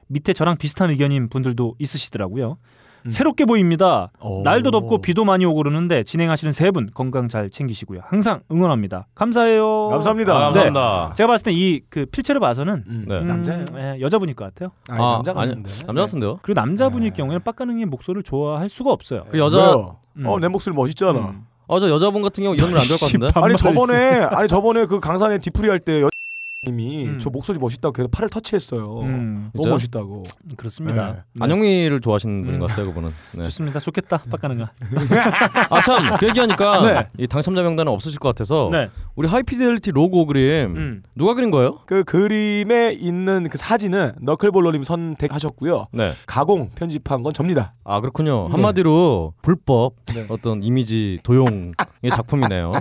밑에 저랑 비슷한 의견인 분들도 있으시더라고요. 새롭게 보입니다. 오. 날도 덥고 비도 많이 오고 그러는데 진행하시는 세 분 건강 잘 챙기시고요. 항상 응원합니다. 감사해요. 감사합니다. 아, 네. 감사합니다. 제가 봤을 때 이 그 필체를 봐서는 음, 네. 음, 남자예요. 예, 여자분일 것 같아요. 아니, 아, 남자 아니, 같은데. 남자 같은데요? 그리고 남자분일 경우에는 빡가능의 목소리를 좋아할 수가 없어요. 그 여자? 음. 어, 내 목소리 멋있잖아. 음. 어저 여자분 같은 경우 이런 노래 안될 것 같은데. 아니 저번에 아니 저번에 그 강산에 디프리 할 때 여 님이 음. 저 목소리 멋있다고 계속 팔을 터치했어요. 음, 너무 진짜요? 멋있다고. 그렇습니다. 네. 네. 안영미를 좋아하시는 분인 음. 것 같아요, 그분은. 네. 좋습니다. 좋겠다. 빡가능아. [laughs] 아 참, 그 얘기하니까 네. 이 당첨자 명단은 없으실 것 같아서 네. 우리 하이피델리티 로고 그림 음. 누가 그린 거예요? 그 그림에 있는 그 사진은 너클볼러님 선택하셨고요. 네. 가공 편집한 건 접니다. 아 그렇군요. 네. 한마디로 불법 어떤 이미지 도용의 작품이네요.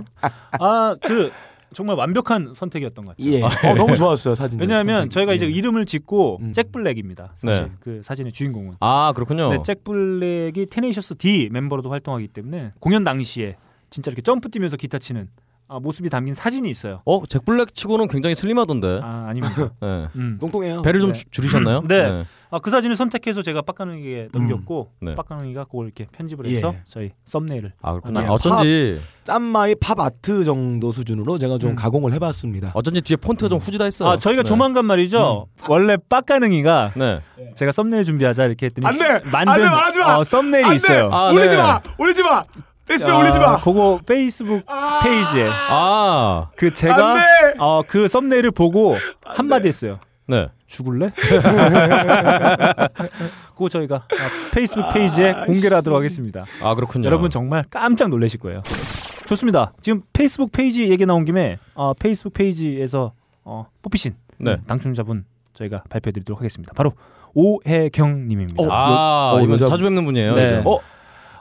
아, 그 정말 완벽한 선택이었던 것 같아요. 예. 어, 너무 좋았어요 사진. 왜냐하면 저희가 이제 예. 이름을 짓고 음. 잭 블랙입니다. 사실 네. 그 사진의 주인공은. 아 그렇군요. 네, 잭 블랙이 Tenacious D 멤버로도 활동하기 때문에 공연 당시에 진짜 이렇게 점프 뛰면서 기타 치는 아, 모습이 담긴 사진이 있어요. 어, 잭 블랙 치고는 굉장히 슬림하던데. 아 아닙니다. [laughs] 네. 음. 똥똥해요. 배를 좀 네. 주- 줄이셨나요? [laughs] 네. 아, 그 사진을 선택해서 제가 빡가능에게 넘겼고 네. 빡가능이가 그걸 이렇게 편집을 해서 예. 저희 썸네일을 아 그렇구나. 네. 어쩐지 쌈마이 팝 아트 정도 수준으로 제가 좀 음. 가공을 해 봤습니다. 어쩐지 뒤에 폰트가 좀 후지다 했어요. 아 저희가 네. 조만간 말이죠. 원래 빡가능이가 네. 제가 썸네일 준비하자 이렇게 했더니 안 돼! 만든 안 돼, 말하지 마! 어, 썸네일이 안 돼! 있어요. 아, 올리지 네. 마, 올리지 마, 페이스북 아, 올리지 마. 그거 페이스북 페이지에 아, 그안 제가 돼! 어, 그 썸네일을 보고 한마디 했어요. 네. 죽을래? [laughs] 그거 저희가 아, 페이스북 페이지에 공개를 하도록 하겠습니다. 아 그렇군요. 여러분 정말 깜짝 놀라실 거예요. 좋습니다. 지금 페이스북 페이지 얘기 나온 김에 어, 페이스북 페이지에서 어, 뽑히신 네. 당첨자분 저희가 발표해 드리도록 하겠습니다. 바로 오혜경 님입니다. 어, 아, 어, 이분 자주 뵙는 분이에요. 네. 어,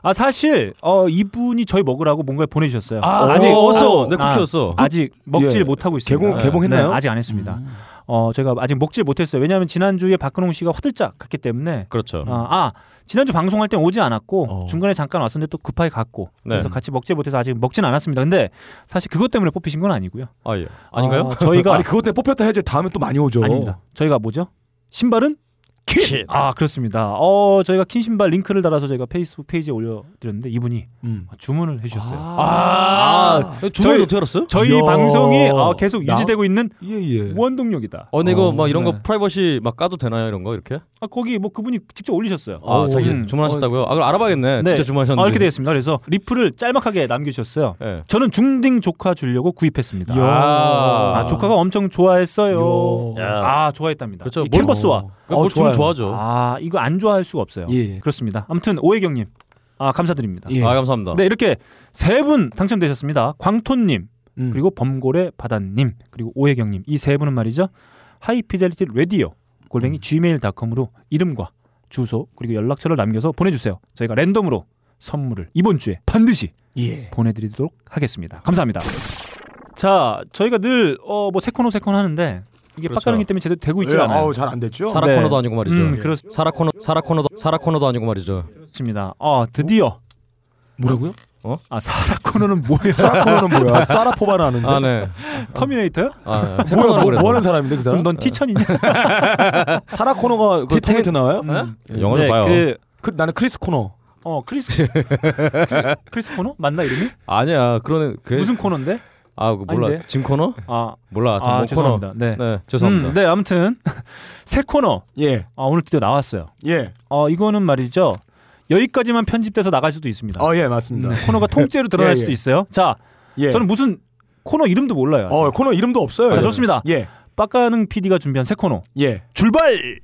아 사실 어, 이분이 저희 먹으라고 뭔가를 보내주셨어요. 아, 어, 왔어. 내 아, 쿠키였어. 아직 먹질 예. 못하고 있습니다. 개봉- 개봉했나요? 네, 아직 안 했습니다. 어 제가 아직 먹질 못했어요. 왜냐하면 지난주에 박근홍 씨가 화들짝 갔기 때문에 그렇죠. 아, 아, 지난주 방송할 땐 오지 않았고 어. 중간에 잠깐 왔었는데 또 급하게 갔고 네. 그래서 같이 먹지 못해서 아직 먹진 않았습니다. 근데 사실 그것 때문에 뽑히신 건 아니고요. 아 예. 아닌가요? 어, 저희가 [laughs] 아니 그것 때문에 뽑혔다 해야지 다음에 또 많이 오죠. 아닙니다. 저희가 뭐죠? 신발은 킷. 아 그렇습니다. 어 저희가 킨 신발 링크를 달아서 저희가 페이스북 페이지에 올려드렸는데 이분이 음. 주문을 해주셨어요. 아, 주문을 저희- 어떻게 알았어요? 저희. 방송이 어, 계속 나- 유지되고 있는 예 예. 원동력이다. 어, 근데 이거 어, 막 이런 네. 거 프라이버시 막 까도 되나요? 이런 거 이렇게? 아 거기 뭐 그분이 직접 올리셨어요. 아, 오, 자기 음. 주문하셨다고요? 아, 그럼 알아봐야겠네. 네. 진짜 주문하셨는지. 아, 이렇게 되겠습니다. 그래서 리플을 짤막하게 남겨주셨어요. 예. 저는 중딩 조카 주려고 구입했습니다. 아, 조카가 엄청 좋아했어요. 아 좋아했답니다. 그렇죠. 뭘- 캔버스와 그 어, 뭘 주문 좋아하죠. 아 이거 안 좋아할 수가 없어요. 예. 그렇습니다. 아무튼 오혜경님 아 감사드립니다. 예. 아, 감사합니다. 네 이렇게 세 분 당첨되셨습니다. 광토님 음. 그리고 범고래 바다님 그리고 오혜경님 이 세 분은 말이죠 highfidelity radio 골뱅이 gmail.com으로 이름과 주소 그리고 연락처를 남겨서 보내주세요. 저희가 랜덤으로 선물을 이번 주에 반드시 예. 보내드리도록 하겠습니다. 감사합니다. 자 저희가 늘 어뭐 새 코너 새 코너 하는데 이게 그렇죠. 빡가능이 때문에 제대로 되고 있지 예, 않아요. 아우 잘안 됐죠. 사라 네. 코너도 아니고 말이죠. 음, 그렇- 사라 코너 사라 코너도 사라 코너도 아니고 말이죠. 그렇습니다. 어 드디어 뭐라고요? 아 사라 코너는 뭐야? 사라 코너는 뭐야? 사라 포바라는데. 아, 네. 터미네이터요? 아, 뭐야, 새 코너라고 뭐. 뭐 하는 사람인데 그 사람? 그럼 넌 T천이냐? [laughs] 사라 코너가 그 티타임- 터미트 나와요? 음. 영화 좀 네, 봐요. 그, 그, 나는 크리스 코너. 어 크리스 [laughs] 크리스 코너 맞나 이름이? 아니야. 그런 그 무슨 코너인데? 아, 그 몰라. 아닌데? 짐 코너? 아, 몰라. 아 뭐 죄송합니다. 코너. 네. 네, 죄송합니다. 음, 네, 아무튼 [laughs] 새 코너 예. 아, 오늘 드디어 나왔어요. 예. 어 이거는 말이죠. 여기까지만 편집돼서 나갈 수도 있습니다. 어, 예, 맞습니다. 네, 코너가 통째로 들어낼 [laughs] 예, 예. 수도 있어요. 자, 예. 저는 무슨 코너 이름도 몰라요. 아직. 어, 코너 이름도 없어요. 자. 좋습니다. 예. 빡가능 PD가 준비한 새 코너 예. 출발.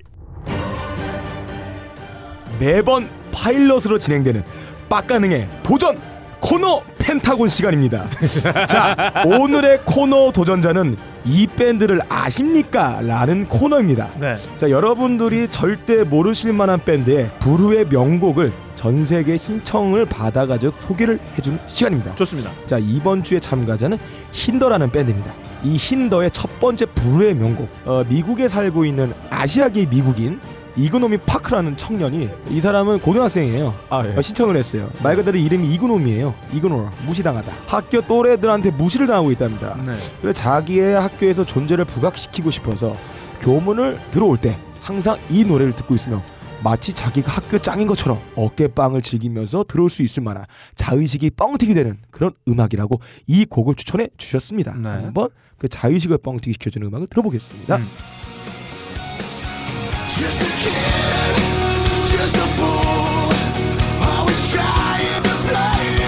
매번 파일럿으로 진행되는 빡가능의 도전 코너 펜타곤 시간입니다. [laughs] 자, 오늘의 코너 도전자는 이 밴드를 아십니까? 라는 코너입니다. 네. 자, 여러분들이 절대 모르실 만한 밴드의 불후의 명곡을 전 세계 신청을 받아가지고 소개를 해주는 시간입니다. 좋습니다. 자, 이번 주의 참가자는 힌더라는 밴드입니다. 이 힌더의 첫 번째 불후의 명곡, 어, 미국에 살고 있는 아시아계 미국인 이그노미 파크라는 청년이 이 사람은 고등학생이에요. 아, 예. 어, 신청을 했어요. 말 그대로 이름이 이그노미예요. 이그노 무시당하다. 학교 또래들한테 무시를 당하고 있답니다. 네. 그래서 자기의 학교에서 존재를 부각시키고 싶어서 교문을 들어올 때 항상 이 노래를 듣고 있으면 마치 자기가 학교 짱인 것처럼 어깨빵을 즐기면서 들어올 수 있을 만한 자의식이 뻥튀기 되는 그런 음악이라고 이 곡을 추천해 주셨습니다. 네. 한번 그 자의식을 뻥튀기 시켜주는 음악을 들어보겠습니다. 음. Just a kid, just a fool. Always trying to play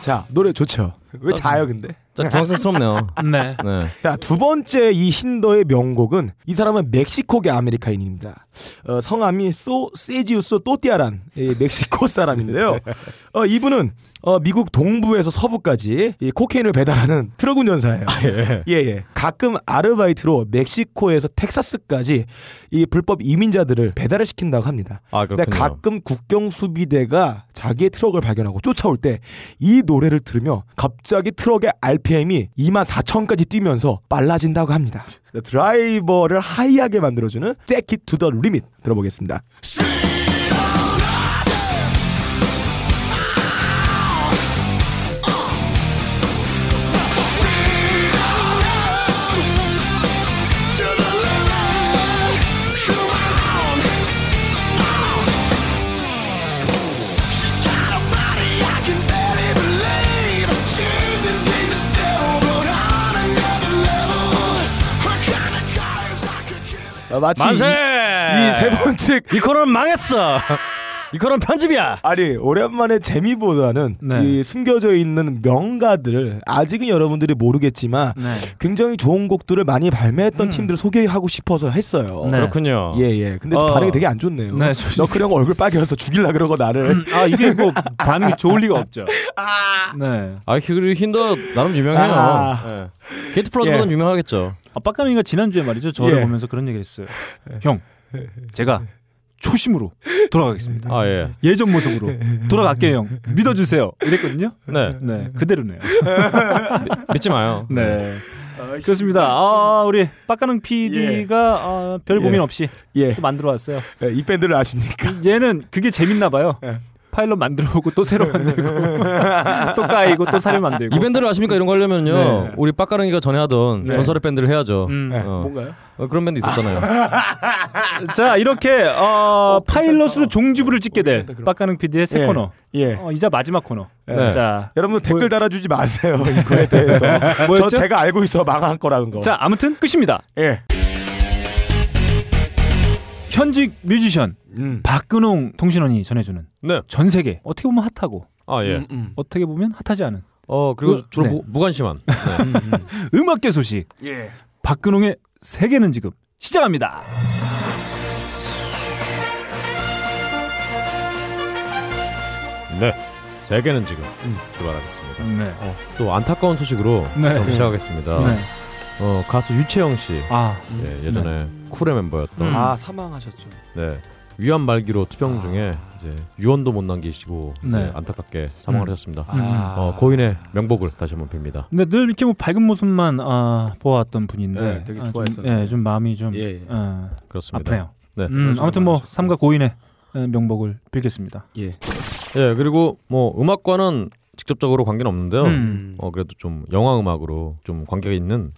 자 노래 좋죠. 왜 자요 근데? 자, 중학생스럽네요. [laughs] 네. 네. 자, 두 번째 이 힌더의 명곡은 이 사람은 멕시코계 아메리카인입니다. 어, 성함이 소 세지우스 또띠아란 이 멕시코 사람인데요. [laughs] 어, 이분은 어, 미국 동부에서 서부까지 이 코케인을 배달하는 트럭 운전사예요. 예. 예, 예. 가끔 아르바이트로 멕시코에서 텍사스까지 이 불법 이민자들을 배달을 시킨다고 합니다. 아, 근데 그렇군요. 가끔 국경 수비대가 자기의 트럭을 발견하고 쫓아올 때 이 노래를 들으며 갑 자기 트럭의 RPM이 2만 4천까지 뛰면서 빨라진다고 합니다. 드라이버를 하이하게 만들어주는 to the Limit 들어보겠습니다. 마치 만세! 이 세 번째 이 코너는 망했어. 이 코너는 편집이야. 아니 오랜만에 재미보다는 네. 이 숨겨져 있는 명가들을 아직은 여러분들이 모르겠지만 네. 굉장히 좋은 곡들을 많이 발매했던 팀들을 소개하고 싶어서 했어요. 네. 그렇군요. 예예. 근데 어. 반응이 되게 안 좋네요. 네, 좋- 너크령 얼굴 빨개져서 죽일라 그러고 나를. 아 이게 뭐 반응이 좋을 리가 없죠. 네. 아, 그리고 힌더 나름 유명해요. 아. 예. 게이트 플라워즈보다는 예. 유명하겠죠. 아, 빡가능이가 지난주에 말이죠. 저를 예. 보면서 그런 얘기 했어요. 형, 제가 초심으로 돌아가겠습니다. 아, 예. 예전 모습으로 돌아갈게요, 형. 믿어주세요. 이랬거든요. 네. 네, 그대로네요. 믿 지 마요. 네. 그렇습니다. 아, 우리 빡가능 PD가 아, 별 고민 예. 없이 예. 또 만들어 왔어요. 예, 이 밴드를 아십니까? 얘는 그게 재밌나 봐요. 예. 파일럿 만들어 오고 또 새로 만들고 [laughs] 또 까이고 또 새로 만들고. 이 밴드를 아십니까? 이런 거 하려면요. 네. 우리 빡가릉이가 전에 하던 네. 전설의 밴드를 해야죠. 음. 예, 어. 뭔가요? 어, 그런 밴드 있었잖아요. [laughs] 자 이렇게 어, 파일럿으로 종지부를 찍게 될. 빡가능 PD의 새 예. 코너. 예. 어, 이자 마지막 코너. 네. 자, 여러분 댓글 달아주지 마세요 이거에 [laughs] 대해서. 저? 제가 알고 있어 망한 거라는 거. 자 아무튼 끝입니다. 예. 현직 뮤지션 음. 박근홍 통신원이 전해주는 네. 전 세계 어떻게 보면 핫하고 아, 예. 음, 음. 어떻게 보면 핫하지 않은 어, 그리고 그- 주로 네. 무, 무관심한. [laughs] 네. 음악계 소식 예. 박근홍의 세계는 지금 시작합니다. 네. 세계는 지금 출발하겠습니다. 네. 어, 또 안타까운 소식으로 네. 좀 시작하겠습니다. 네. 어, 가수 유채영 씨. 아, 예, 예전에 쿨의 멤버였던 음. 아 사망하셨죠. 네. 위암 말기로 투병 중에 이제 유언도 못 남기시고 이제 네. 안타깝게 사망을 음. 하셨습니다. 아. 어, 고인의 명복을 다시 한번 빕니다. 근데 늘 이렇게 뭐 밝은 모습만 아, 보아왔던 분인데 네, 되게 아, 좀. 예, 좀 마음이 좀 예, 예. 어, 그렇습니다. 아프네요. 네. 음, 아무튼 뭐. 삼가 고인의 에, 명복을 빌겠습니다. 예. 예, 그리고 뭐 음악과는 직접적으로 관계는 없는데요. 음. 어, 그래도 좀 영화 음악으로 좀 관계가 있는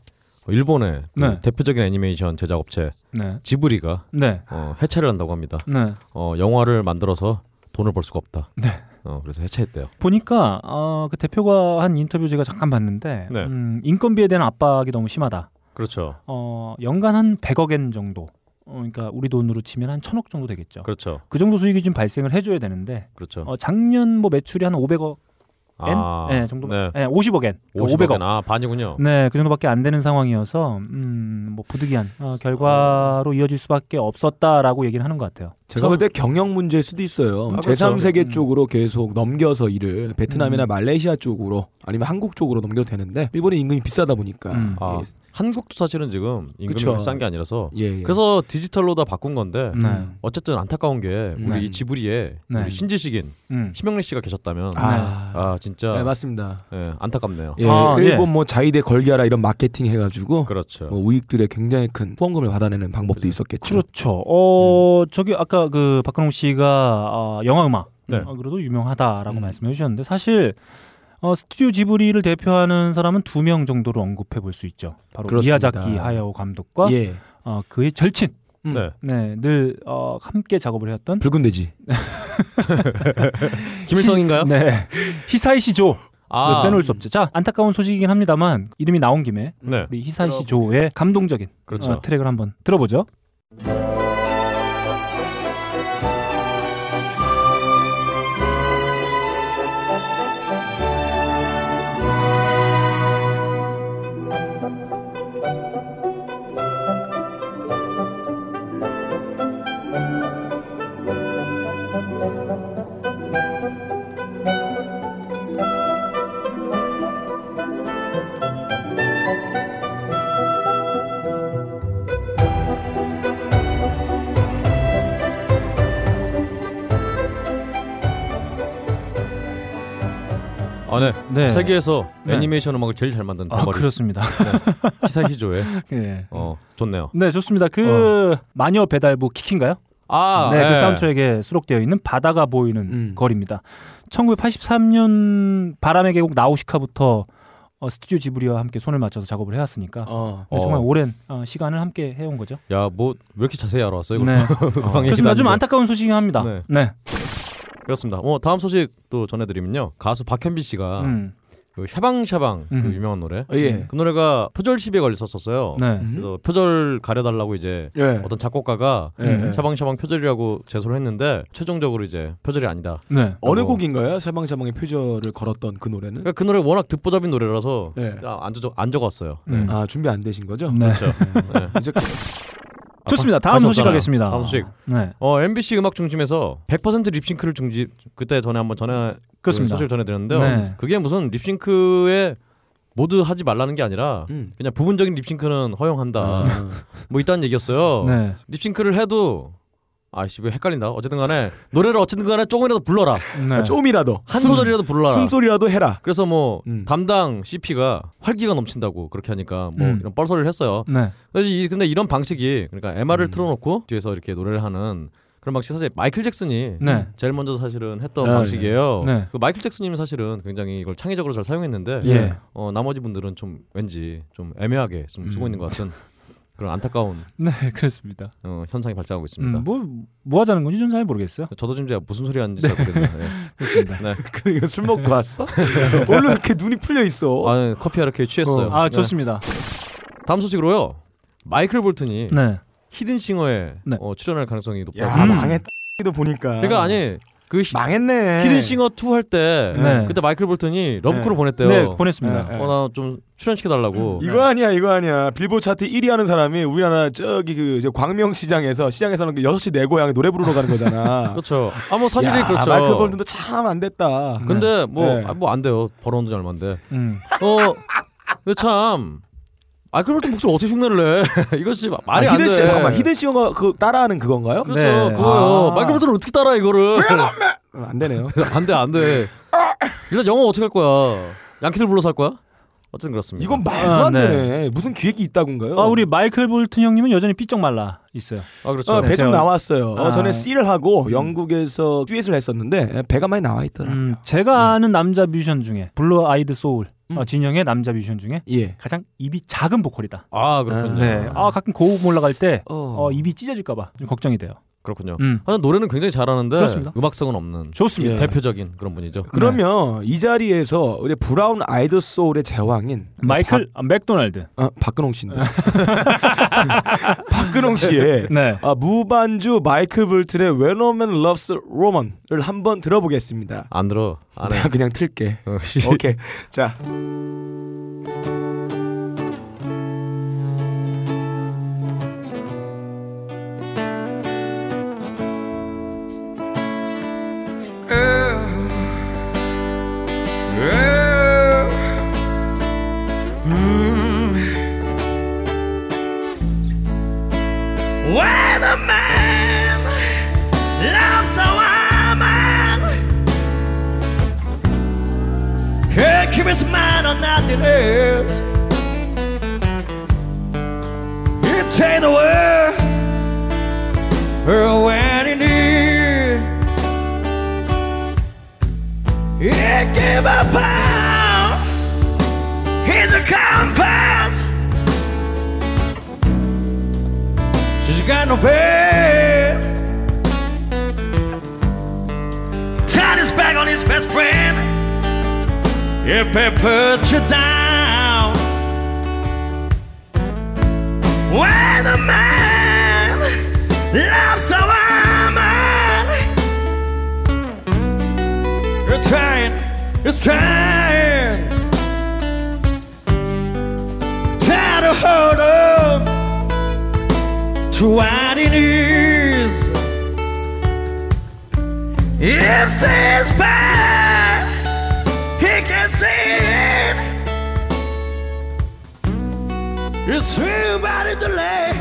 일본의 그 네. 대표적인 애니메이션 제작 업체 네, 지브리가 네, 어, 해체를 한다고 합니다. 네. 어, 영화를 만들어서 돈을 벌 수가 없다. 네. 어, 그래서 해체했대요. 보니까 어, 그 대표가 한 인터뷰 제가 잠깐 봤는데 네. 음, 인건비에 대한 압박이 너무 심하다. 그렇죠. 어, 연간 한 100억엔 정도. 어, 그러니까 우리 돈으로 치면 한 천억 정도 되겠죠. 그렇죠. 그 정도 수익이 좀 발생을 해줘야 되는데 그렇죠. 어, 작년 뭐 매출이 한 500억 엔, 아, 네, 정도, 네. 네, 50억 엔, 그러니까 50억 500억. 아, 반이군요. 네, 그 정도밖에 안 되는 상황이어서 음, 뭐 부득이한 어, 결과로 이어질 수밖에 없었다라고 얘기를 하는 것 같아요. 제가 볼 때 경영 문제일 수도 있어요. 아, 그렇죠. 제3세계 음. 쪽으로 계속 넘겨서 일을 베트남이나 음. 말레이시아 쪽으로 아니면 한국 쪽으로 넘겨도 되는데 일본의 임금이 비싸다 보니까 음. 아, 한국도 사실은 지금 임금이 그쵸. 싼게 아니라서 예, 예. 그래서 디지털로 다 바꾼 건데 네. 어쨌든 안타까운 게 우리 네. 이 지브리에 네. 우리 신지식인 음. 심영래 씨가 계셨다면 아, 아, 진짜 네, 맞습니다. 예, 안타깝네요. 예, 아, 일본 예. 뭐 자위대 걸기하라 이런 마케팅 해가지고 그렇죠. 뭐 우익들의 굉장히 큰 후원금을 받아내는 방법도 있었겠죠. 그렇죠. 어, 저기 아까 그 박근홍 씨가 어, 영화 음악 네. 어, 그래도 유명하다라고 음. 말씀해 주셨는데 사실 어, 스튜디오 지브리를 대표하는 사람은 두 명 정도로 언급해 볼 수 있죠. 바로 그렇습니다. 미야자키 하야오 감독과 예, 어, 그의 절친. 음. 네. 네, 늘 어, 함께 작업을 해왔던 붉은 돼지. [laughs] 김일성인가요? 네. 히사이시 조. 아, 빼놓을 수 없죠. 자, 안타까운 소식이긴 합니다만 이름이 나온 김에 네. 우리 히사이시 조의 감동적인 그렇죠. 어, 트랙을 한번 들어보죠. 네. 네. 세계에서 네. 애니메이션 음악을 제일 잘 만든 아 덩어리 그렇습니다. 히사히조의 [laughs] 예. 어 좋네요. 네 좋습니다. 그 마녀 배달부 키키인가요? 아, 네, 예. 그 사운드트랙에 수록되어 있는 바다가 보이는 음. 거리입니다. 1983년 바람의 계곡 나우시카부터 어, 스튜디오 지브리와 함께 손을 맞춰서 작업을 해왔으니까 어. 네, 정말 어. 오랜 어, 시간을 함께 해온 거죠. 야, 뭐 왜 이렇게 자세히 알아왔어요? 네. [laughs] 그렇습니다. 좀. 안타까운 소식이 합니다. 네. 네. 그렇습니다. 뭐 다음 소식 또 전해드리면요. 가수 박현빈 씨가 음. 그 샤방샤방 그 음. 유명한 노래. 어, 예. 그 노래가 표절 시비에 걸렸었어요. 네. 음. 그래서 표절 가려달라고 이제 예. 어떤 작곡가가 예. 음. 샤방샤방 표절이라고 제소를 했는데 최종적으로 이제 표절이 아니다. 네. 어느 뭐. 곡인가요? 샤방샤방의 표절을 걸었던 그 노래는? 그러니까 그 노래 워낙 듣보잡인 노래라서 예. 아, 안, 적 안 적었어요. 음. 아 준비 안 되신 거죠? 네. 그렇죠. 네. 이제 좋습니다. 다음 소식. 가겠습니다. 다음 소식. 네. 어 MBC 음악 중심에서 100% 립싱크를 중지 그때 전에 한번 전에 그렇습니다. 그 소식을 전해드렸는데요. 네. 그게 무슨 립싱크에 모두 하지 말라는 게 아니라 음. 그냥 부분적인 립싱크는 허용한다. 아. [laughs] 뭐 있다는 얘기였어요. 네. 립싱크를 해도 아씨 왜 헷갈린다. 어쨌든 간에 노래를 어쨌든 간에 조금이라도 불러라. 네. 아, 좀이라도 한 숨- 소절이라도 불러라. 숨소리라도 해라. 그래서 뭐 음. 담당 CP가 활기가 넘친다고 그렇게 하니까 뭐 음. 이런 뻘소리를 했어요. 네. 그래서 이, 근데 이런 방식이 그러니까 MR을 음. 틀어놓고 뒤에서 이렇게 노래를 하는 그런 방식 사실 마이클 잭슨이 네. 제일 먼저 사실은 했던 아, 방식이에요. 네. 그 마이클 잭슨님은 사실은 굉장히 이걸 창의적으로 잘 사용했는데 예. 어, 나머지 분들은 좀 왠지 좀 애매하게 좀 쓰고 음. 있는 것 같은 그런 안타까운 [laughs] 네, 그렇습니다. 어, 현상이 발생하고 있습니다. 음, 뭐, 뭐 하자는 건지 전잘 모르겠어요. [laughs] 저도 지금 제가 무슨 소리 하는지 잘 모르겠네요. 네. [laughs] 그렇습니다. 네. 그술 먹고 왔어? 원래 이렇게 눈이 풀려 있어. 아, 커피 이렇게 취했어요. 어. 아, 네. 좋습니다. 다음 소식으로요. 마이클 볼튼이 네. 히든싱어에 네. 어, 출연할 가능성이 높다고. 야 음. 망했다.도 보니까. 그러니까 아니 그 히- 망했네. 히든싱어 2 할때 네. 그때 마이클 볼튼이 러브콜을 네. 보냈대요. 네, 보냈습니다. 네. 어, 나 좀 출연시켜 달라고. 이거 아니야 이거 아니야 빌보드 차트 1위 하는 사람이 우리나라 저기 그 이제 광명 시장에서 시장에서는 그 6시 내 고향에 노래 부르러 가는 거잖아. [laughs] 그렇죠. 아 뭐 사실이 야, 그렇죠. 마이클 볼튼도 참 안 됐다. 근데 뭐 네. 뭐가 안 돼요. 벌어온 돈이 얼마인데. 음. 어, 근데 참 마이클 볼튼 목소리 어떻게 흉내를 내? [laughs] 이것이 말이 아, 안 히든 돼. 씨 잠깐만 히든 씨가 그 따라하는 그건가요? 그렇죠. 네. 그거요. 아. 마이클 볼튼은 어떻게 따라 이거를? 어, 안 되네요. [laughs] 안 돼, 안 돼. 일단 영어 어떻게 할 거야? 양키들 불러서 할 거야? 어쨌든 그렇습니다. 이건 말도 아, 안 네. 되네. 무슨 기획이 있다군가요? 아, 우리 마이클 볼튼 형님은 여전히 삐쩍 말라 있어요. 아 그렇죠. 어, 네, 배좀 나왔어요. 어, 아. 전에 씰하고 영국에서 듀엣을 했었는데 배가 많이 나와 있더라. 음, 제가 아는 남자 뮤지션 중에 blue-eyed soul 음. 어, 진영의 남자 뮤지션 중에 예. 가장 입이 작은 보컬이다. 아 그렇군요. 네. 아 가끔 고음 올라갈 때 어. 어, 입이 찢어질까봐 좀 걱정이 돼요. 그렇군요. 음. 하여튼 노래는 굉장히 잘하는데 그렇습니다. 음악성은 없는 좋습니다. 예. 대표적인 그런 분이죠. 그러면 이 자리에서 우리 브라운 아이드 소울의 제왕인 마이클 아, 맥도날드. 박, 어, 박근홍 씨인데 [laughs] 박근홍 씨의 [laughs] 네. 아, 무반주 마이클 볼튼의 When a Man Loves a Woman을 한번 들어보겠습니다. 안 들어. 안 해. 내가 그냥 틀게. 어, 씨. 오케이. 자. When a man loves a woman, his mind on nothing else. He'll take the world for Give a pound. He's a compass. She's got no pay. Tied his back on his best friend. If he put you down. When a man loves it's trying. Try to hold her That's what it is. If says bad, he can say it. It's everybody the land.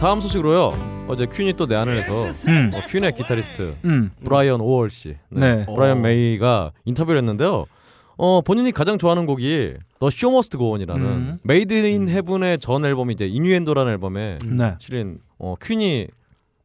다음 소식으로요. 어제 퀸이 또 내한을 해서 음. 어, 퀸의 기타리스트 음. 브라이언 오월 씨, 네. 브라이언 메이가 인터뷰를 했는데요. 어 본인이 가장 좋아하는 곡이 The Show Must Go On이라는 음. Made in Heaven의 전 앨범이 이제 Innuendo라는 앨범에 네. 실은 어 퀸이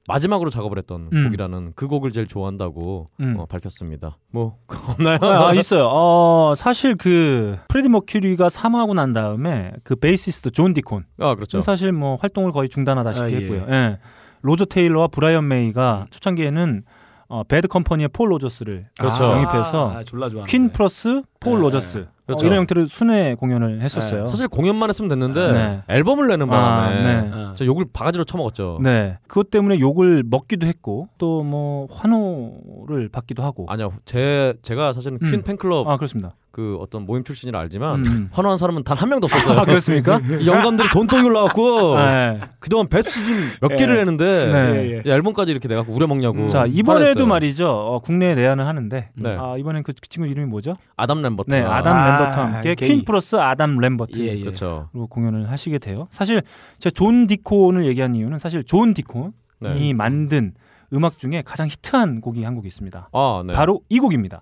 마지막으로 작업을 했던 음. 곡이라는 그 곡을 제일 좋아한다고 음. 어, 밝혔습니다. 뭐 [laughs] 없나요? 아, 아, 있어요. 어, 사실 그 프레디 머큐리가 사망하고 난 다음에 그 베이시스트 존 디콘 아 그렇죠. 사실 뭐 활동을 거의 중단하다시피 아, 예. 했고요. 예. 로저 테일러와 브라이언 메이가 초창기에는 어, 배드 컴퍼니의 폴 로저스를 그렇죠. 영입해서 아. 퀸 플러스 폴 네, 로저스 그렇죠. 어, 이런 형태로 순회 공연을 했었어요. 사실 공연만 했으면 됐는데 네. 앨범을 내는 바람에 아, 네. 아. 저 욕을 바가지로 처먹었죠. 네, 그것 때문에 욕을 먹기도 했고 또 뭐 환호를 받기도 하고. 아니요, 제 제가 사실은 퀸 음. 팬클럽 아 그렇습니다. 그 어떤 모임 출신이라 알지만 음. 환호한 사람은 단 한 명도 없었어요. 아 그렇습니까? [laughs] 이 영감들이 돈독이 올라갖고 네. 그동안 베스트집 몇 개를 예. 내는데 네. 예, 예. 이 앨범까지 이렇게 내가 우려 먹냐고. 자 이번에도 화냈어요. 말이죠. 어, 국내에 내한을 하는데 네. 아, 이번엔 그 친구 이름이 뭐죠? 아담 램버트. 네, 아담 아, 램버트와 함께 게이. 퀸 플러스 아담 램버트. 예, 예. 그렇죠. 로 공연을 하시게 돼요. 사실 제가 존 디콘을 얘기한 이유는 사실 존 디콘이 네. 만든 음악 중에 가장 히트한 곡이 한 곡이 있습니다. 아, 네. 바로 이 곡입니다.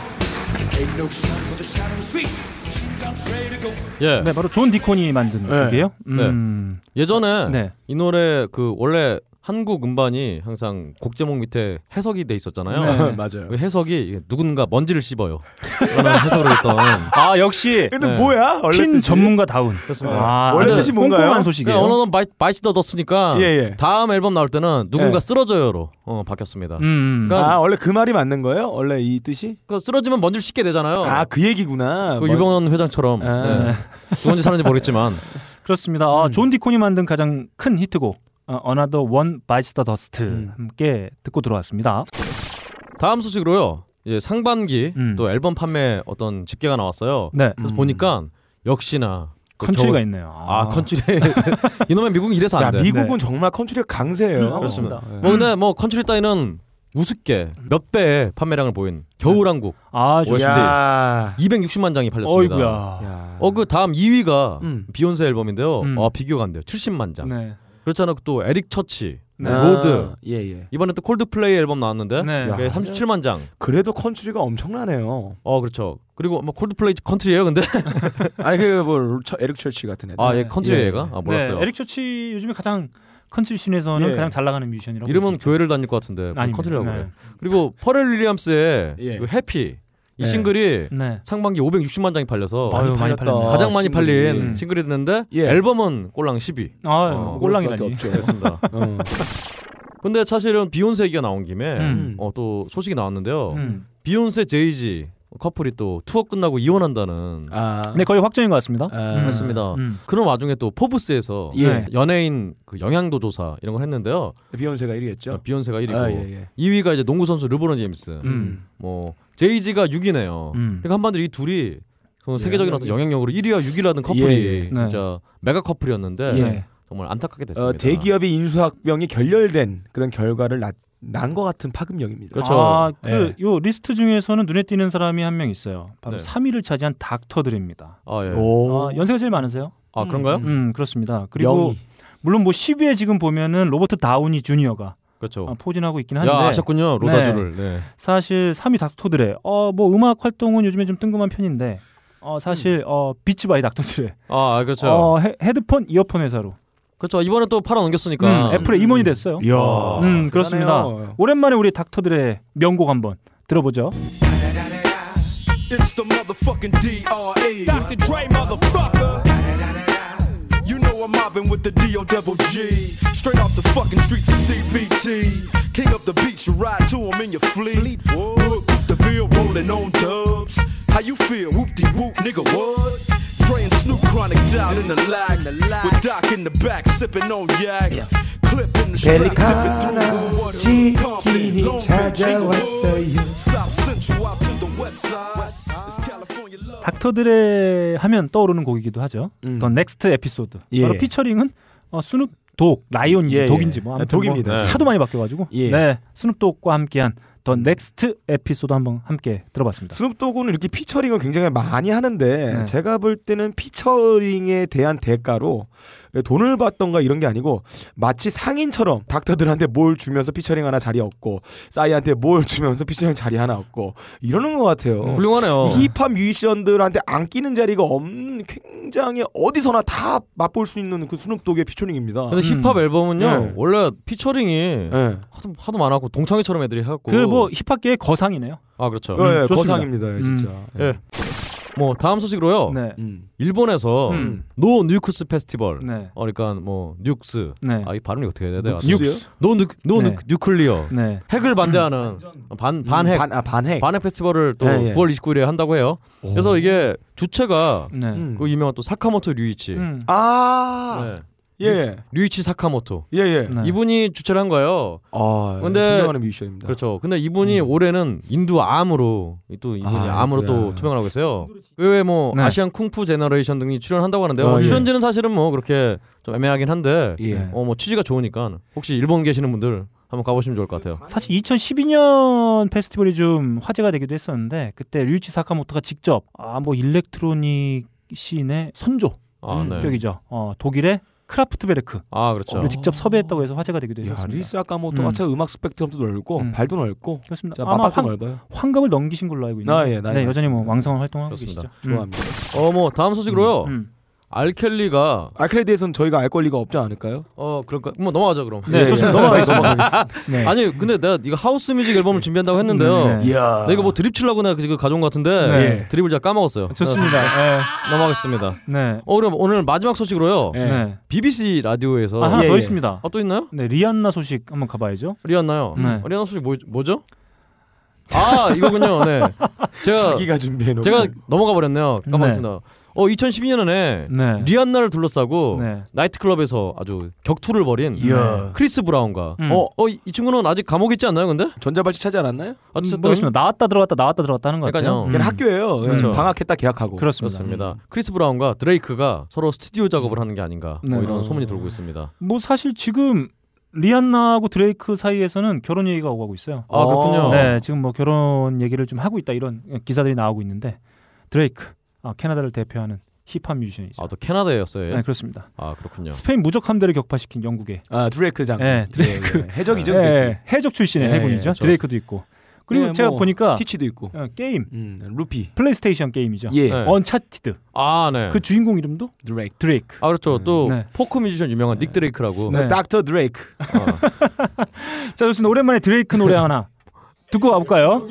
예. 네, 바로 존 디콘이 만든 네. 곡이에요. 네. 음, 예전에 네. 이 노래 그 원래 한국 음반이 항상 곡 제목 밑에 해석이 돼 있었잖아요. 네. [laughs] 맞아요. 그 해석이 누군가 먼지를 씹어요. 라는 [laughs] 해석으로 했던 아 역시 근데 네. 뭐야? 원래 퀸 뜻이? 전문가 다운. 그렇습니다. 아, 원래 뜻이 뭔가요? 꼼꼼한 소식이에요. 어느덧 바이, 바이스 더 더스니까 예, 예. 다음 앨범 나올 때는 누군가 예. 쓰러져요로 어, 바뀌었습니다. 음, 음. 그러니까- 아 원래 그 말이 맞는 거예요? 원래 이 뜻이? 그 쓰러지면 먼지를 씻게 되잖아요. 아 그 얘기구나. 그 뭐- 유병헌 회장처럼 아. 네. 누군지 사는지 모르겠지만 [laughs] 그렇습니다. 아, 음. 존 디콘이 만든 가장 큰 히트곡 어, Another One Bites the Dust 음. 함께 듣고 들어왔습니다. 다음 소식으로요. 예, 상반기 음. 또 앨범 판매 어떤 집계가 나왔어요. 네, 그래서 음. 보니까 역시나 그 컨트리가 겨울- 있네요. 아, 컨트리 [laughs] 이놈의 미국은 이래서 안야 돼. 미국은 네. 정말 컨트리가 강세예요. 음, 그렇습니다. 네. 뭐 근데 뭐 컨트리 따위는 우습게 몇 배의 판매량을 보인 겨울왕국 아, OST. 야. 260만 장이 팔렸습니다. 어이구야. 야. 어그 다음 2위가 음. 비욘세 앨범인데요. 음. 아 비교가 안 돼요. 70만 장. 네. 그렇잖아. 또 에릭 처치, 네. 로드. 아, 예 예. 이번에 또 콜드플레이 앨범 나왔는데 네. 야. 그게 37만 장. 그래도 컨트리가 엄청나네요. 어 그렇죠. 그리고 뭐 콜드플레이 컨트리예요. 근데 [laughs] 아니 그뭐 에릭 철치 같은 애들. 아 예 컨트리 예, 얘가 예. 아 몰랐어요. 네, 에릭 쇼치 요즘에 가장 컨트리 씬에서는 예. 가장 잘 나가는 뮤지션이라고. 이름은. 교회를 다닐 것 같은데 뭐. 컨트리라고 네. 그래. 그리고 퍼렐 윌리엄스의 예. 그 해피 이 예. 싱글이 네. 상반기 560만 장이 팔려서 아유, 많이 팔렸다. 팔렸네. 가장 많이 싱글이. 팔린 음. 싱글이 됐는데 예. 앨범은 꼴랑 10위. 아, 어, 꼴랑이라니. 없죠. 그렇습니다. [laughs] 어. 근데 사실은 비욘세 얘기가 나온 김에 음. 어, 또 소식이 나왔는데요. 음. 비욘세 제이지 커플이 또 투어 끝나고 이혼한다는 아. 네, 거의 확정인 것 같습니다. 아. 음. 그렇습니다. 음. 그런 와중에 또 포브스에서 예. 연예인 그 영향도 조사 이런 걸 했는데요. 비욘세가 1위였죠. 어, 비욘세가 1위고 아, 예, 예. 2위가 이제 농구 선수 르브론 제임스. 음. 뭐 제이지가 6위네요. 음. 그러니까 한반도에 이 둘이 그 세계적인 어떤 영향력으로 1위와 6위라는 커플이 예, 예. 네. 진짜 메가 커플이었는데 예. 정말 안타깝게 됐습니다. 어, 대기업의 인수합병이 결렬된 그런 결과를 난 것 같은 파급력입니다. 그렇죠. 아, 그 예. 요 리스트 중에서는 눈에 띄는 사람이 한 명 있어요. 바로 네. 3위를 차지한 닥터들입니다. 아, 예. 오. 아, 연세가 제일 많으세요? 아 그런가요? 음, 그렇습니다. 그리고 영희. 물론 뭐 10위에 지금 보면은 로버트 다우니 주니어가 그렇죠. 아, 포진하고 있긴 한데 야 아셨군요 로다주를. 네. 사실 3위 닥터들의 어 뭐 음악 활동은 요즘에 좀 뜬금한 편인데 어 사실 어 비치 바이 닥터들의 아 그렇죠. 어 헤, 헤드폰 이어폰 회사로 그렇죠. 이번에 또 팔아 넘겼으니까. 음, 애플의 임원이 됐어요. 이야. 음 그렇습니다. 대단해요. 오랜만에 우리 닥터들의 명곡 한번 들어보죠. It's the motherfucking DRE. Dr. Dre, motherfucker. You know I'm mobbing with the D.O. Double G. Straight off the fucking streets of CBT. King up the beach, you ride to him in your fleet. Look, the field rolling on dubs. How you feel? Whoop de whoop, nigga, what? And Snoop chronic down in the lag. With Doc in the back, sipping on yak. Clipping the strap, dipping through water. Beach, 찾아왔어요. South Central out to the west side. It's California love. 닥터들의 하면 떠오르는 곡이기도 하죠. 음. 더 넥스트 에피소드. 예. 바로 피처링은 어, 스눕 독, 라이온지 예, 예. 독인지 뭐 아무튼 독입니다. 뭐 네. 하도 많이 바뀌어가지고 예. 음. 네 스눕 독과 함께한 더 넥스트 에피소드 한번 함께 들어봤습니다. 스눕도그는 이렇게 피처링을 굉장히 많이 하는데 네. 제가 볼 때는 피처링에 대한 대가로 돈을 받던가 이런 게 아니고 마치 상인처럼 닥터들한테 뭘 주면서 피처링 하나 자리 얻고 싸이한테 뭘 주면서 피처링 자리 하나 얻고 이러는 것 같아요. 음, 훌륭하네요. 이 힙합 뮤지션들한테 안 끼는 자리가 없는 굉장히 어디서나 다 맛볼 수 있는 그 스눕독의 피처링입니다. 근데 힙합 앨범은요 네. 원래 피처링이 예. 하도, 하도 많았고 동창회처럼 애들이 해갖고 그 뭐 힙합계의 거상이네요. 아 그렇죠. 예, 좋습니다. 거상입니다, 진짜. 예. 뭐 다음 소식으로요. 네. 음. 일본에서 음. 노 뉴크스 페스티벌. 네. 어, 그러니까 뭐 뉴크스. 네. 아이 발음이 어떻게 해야 돼? 뉴크스요? 뉴크스. 노 뉴, 노 네. 뉴, 뉴클리어. 네. 핵을 반대하는 반 반핵 반, 아, 반핵. 반핵 페스티벌을 또 예, 예. 9월 29일에 한다고 해요. 그래서 이게 주체가 네. 음. 그 유명한 또 사카모토 류이치. 음. 아, 네. 예, 류이치 사카모토. 예, 예. 네. 이분이 주최를 한 거예요. 아, 근데- 존경하는 뮤지션입니다. 그렇죠. 근데 이분이 올해는 인도 암으로 또 이분이 아, 암으로 또. 투명을 하고 있어요. 그외뭐 네. 아시안 쿵푸 제너레이션 등이 출연한다고 하는데요. 아, 예. 출연진은 사실은 뭐 그렇게 좀 애매하긴 한데 예. 네. 어뭐 취지가 좋으니까 혹시 일본 계시는 분들 한번 가보시면 좋을 것 같아요. 사실 2012년 페스티벌이 좀 화제가 되기도 했었는데 그때 류이치 사카모토가 직접 아 뭐 일렉트로닉 씬의 선조 아, 네. 격이죠. 어, 독일의 크라프트베르크 아 그렇죠. 를 직접 섭외했다고 해서 화제가 되기도 야, 했었습니다. 리스 아까모토가 음. 참 음악 스펙트럼도 넓고 음. 발도 넓고 그렇습니다. 자, 아마 환, 넓어요. 환갑을 넘기신 걸로 알고 있는데 아, 예, 네, 여전히 뭐. 왕성한 활동을 하고 그렇습니다. 계시죠. 음. 좋아합니다. 어뭐 다음 소식으로요. 음. 알켈리가 알클레드에서는 저희가 알 권리가 없지 않을까요? 어 그럴까 뭐 넘어가죠 그럼. 네, 예, 좋습니다. 예. 넘어가겠습니다. [laughs] 네. 아니 근데 내가 이거 하우스 뮤직 앨범을 준비한다고 했는데요. 네. 이야. 내가 뭐 드립 치려고 내가 지금 가져온 것 같은데 네. 드립을 제가 까먹었어요. 좋습니다. 네. 넘어가겠습니다. 네. 어 그럼 오늘 마지막 소식으로요. 예. 네. BBC 라디오에서 아, 하나 예, 더 예. 있습니다. 아 또 있나요? 네, 리안나 소식 한번 가봐야죠. 리안나요? 네. 어, 리안나 소식 뭐, 뭐죠? 아 이거군요. 네. [laughs] 제가 자기가 준비해 놓은 제가 넘어가 버렸네요. 네. 까먹었습니다. 어 2012년에 네. 리안나를 둘러싸고 네. 나이트클럽에서 아주 격투를 벌인 이야. 크리스 브라운과 음. 어, 어이 친구는 아직 감옥에 있지 않나요? 근데 전자발찌 차지 않았나요? 어쨌든 모르겠습니다. 나왔다 들어갔다 나왔다 들어갔다 하는 것 같아요. 그러니까요. 음. 걔는 학교예요. 그렇죠. 방학했다 계약하고. 그렇습니다. 그렇습니다. 크리스 브라운과 드레이크가 서로 스튜디오 작업을 하는 게 아닌가 뭐 네. 이런 소문이 돌고 있습니다. 뭐 사실 지금 리안나하고 드레이크 사이에서는 결혼 얘기가 오고 가고 있어요. 아 그렇군요. 네, 지금 뭐 결혼 얘기를 좀 하고 있다 이런 기사들이 나오고 있는데 드레이크, 아, 캐나다를 대표하는 힙합 뮤지션이죠. 아또 캐나다였어요. 얘? 네, 그렇습니다. 아 그렇군요. 스페인 무적 함대를 격파시킨 영국의 아 드레이크 장군. 네, 드레이크. 예, 예. 해적이죠. 그 예. 해적 출신의 예, 해군이죠. 예, 드레이크도 있고. 그리고 예, 제가 뭐 보니까 티치도 있고. 어, 게임 음, 루피. 플레이스테이션 게임이죠. 예. 네. 언차티드. 아 네. 그 주인공 이름도 드레이크. 드레이크. 아 그렇죠. 또 네. 포크 뮤지션 유명한 닉 드레이크라고. 네. 닥터 드레이크. [laughs] 자, 좋습니다. 오랜만에 드레이크 노래 하나 듣고 가볼까요?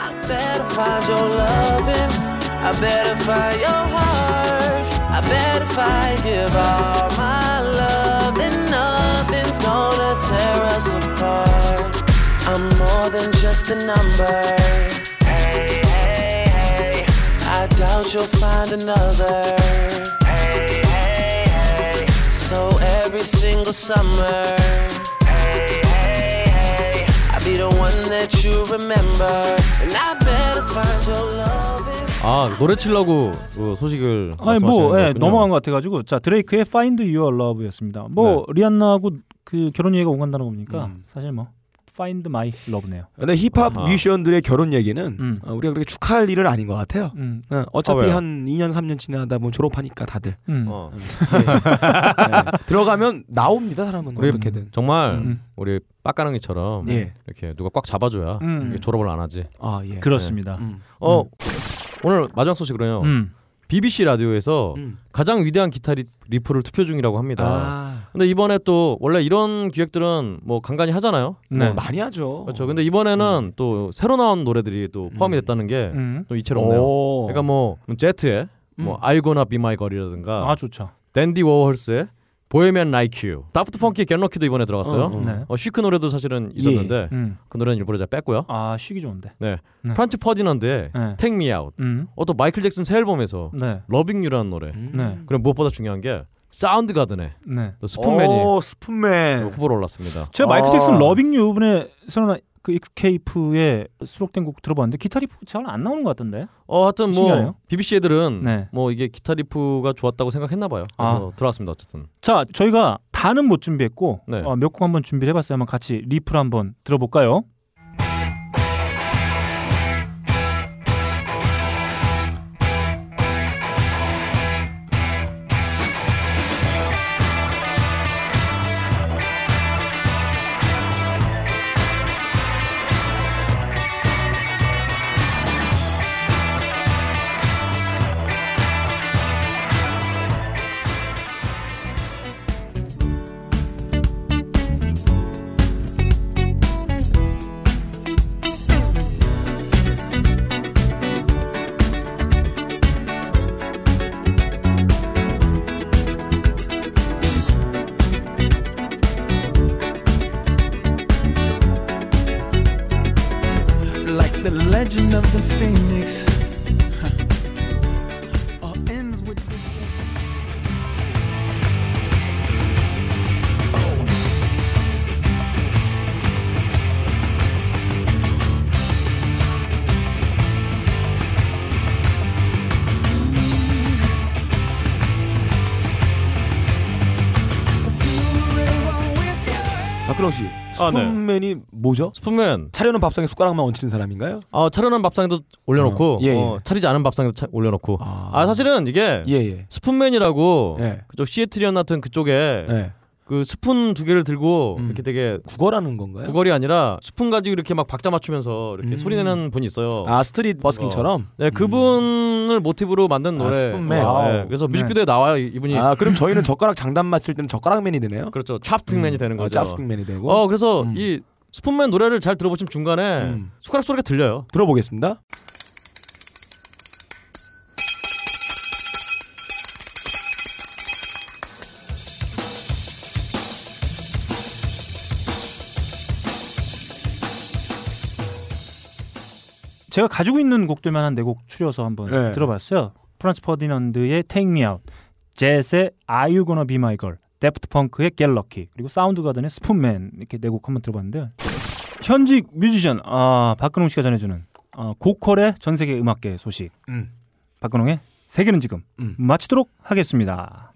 I better find your loving. I better find your heart. I better find give all my just a number. Hey, hey, hey. I doubt you'll find another. Hey, hey, hey. So every single summer. Hey, hey, hey. I'll be the one that you remember. And I better find your loving. 아 노래 치려고 그 소식을 아니 뭐 예. 넘어간 것 같아가지고 자 드레이크의 Find Your Love였습니다. 뭐 리안나하고 그 결혼 얘기가 오간다는 겁니까? 음. 사실 뭐 Find My Love네요. 근데 힙합 아하. 뮤지션들의 결혼 얘기는 음. 어, 우리가 그렇게 축하할 일은 아닌 것 같아요. 음, 어, 어차피 아? 한 2년 3년 지나다 보면 졸업하니까 다들 음. 어. 네. 들어가면 나옵니다 사람은 우리 어떻게든. 정말 음. 우리 빡가능이처럼 예. 이렇게 누가 꽉 잡아줘야 음. 졸업을 안 하지. 아 예. 그렇습니다. 음. 어 오늘 마지막 소식으로요. 음. BBC 라디오에서 음. 가장 위대한 기타 리, 리프를 투표 중이라고 합니다. 아, 근데 이번에 또 원래 이런 기획들은 뭐 간간히 하잖아요. 네. 뭐 많이 하죠. 그렇죠. 근데 이번에는 또 새로 나온 노래들이 또 포함이 음. 됐다는 게또 음. 이채롭네요. 오. 그러니까 뭐 제트의 뭐 음. Are You Gonna Be My Girl이라든가 아 좋죠. 댄디 워홀스의 Bohemian Like You. 다프트 펑크의 Get Lucky도 이번에 들어갔어요. 어, 어. 네. 어, 쉬크 노래도 사실은 있었는데 음. 그 노래는 일부러 제가 뺐고요. 아 쉬크 좋은데. 네. 네. 프란츠 퍼디넌드의 네. Take Me Out. 음. 어, 또 마이클 잭슨 새 앨범에서 네. Loving You라는 노래. 네. 그리고 무엇보다 중요한 게 사운드 가든의 네. 또 Spoonman이 오, Spoonman. 후보로 올랐습니다. 제가 마이클 아. 잭슨 Loving You 이번에 선언한 그 Xscape에 수록된 곡 들어봤는데 기타 리프 잘 안 나오는 것 같던데. 어, 하여튼 뭐 신기하네요. BBC 애들은 네. 뭐 이게 기타 리프가 좋았다고 생각했나 봐요. 그래서 들어왔습니다. 어쨌든. 자, 저희가 다는 못 준비했고 네. 어, 몇곡 한번 준비를 해봤어요. 한번 같이 리프를 한번 들어볼까요? Legend of the phoenix. 씨, 아, 네. Spoonman이 뭐죠? Spoonman 차려놓은 밥상에 숟가락만 얹히는 사람인가요? 어, 차려놓은 밥상에도 올려놓고 어, 예, 예. 어, 차리지 않은 밥상에도 차- 올려놓고 아, 사실은 이게 예, 예. Spoonman이라고 예. 그쪽 시애틀이었나 하여튼 그쪽에 예. 그 스푼 두 개를 들고 음. 이렇게 되게 구걸하는 건가요? 구걸이 아니라 스푼 가지고 이렇게 막 박자 맞추면서 이렇게 음. 소리 내는 분이 있어요. 아, street busking처럼? 네, 그분을 모티브로 만든 아, 노래. Spoonman. 어, 네, 그래서 뮤직비디오에 나와요 이- 이분이. 아, 그럼 저희는 [laughs] 젓가락 장단 맞출 때는 젓가락맨이 되네요? 그렇죠. chopstick man이 되는 거죠. 어, chopstick man이 되고. 어, 그래서 음. 이 Spoonman 노래를 잘 들어보시면 중간에 음. 숟가락 소리가 들려요. 들어보겠습니다. 제가 가지고 있는 곡들만 한 네 곡 추려서 한번 네. 들어봤어요. 프란츠 퍼디넌드의 Take Me Out, 젯의 Are You Gonna Be My Girl, 다프트 펑크의 Get Lucky, 그리고 사운드 가든의 Spoonman 이렇게 네 곡 한번 들어봤는데 현직 뮤지션 아, 박근홍 씨가 전해주는 어, 고퀄의 전 세계 음악계 소식. 음. 박근홍의 세계는 지금 음. 마치도록 하겠습니다.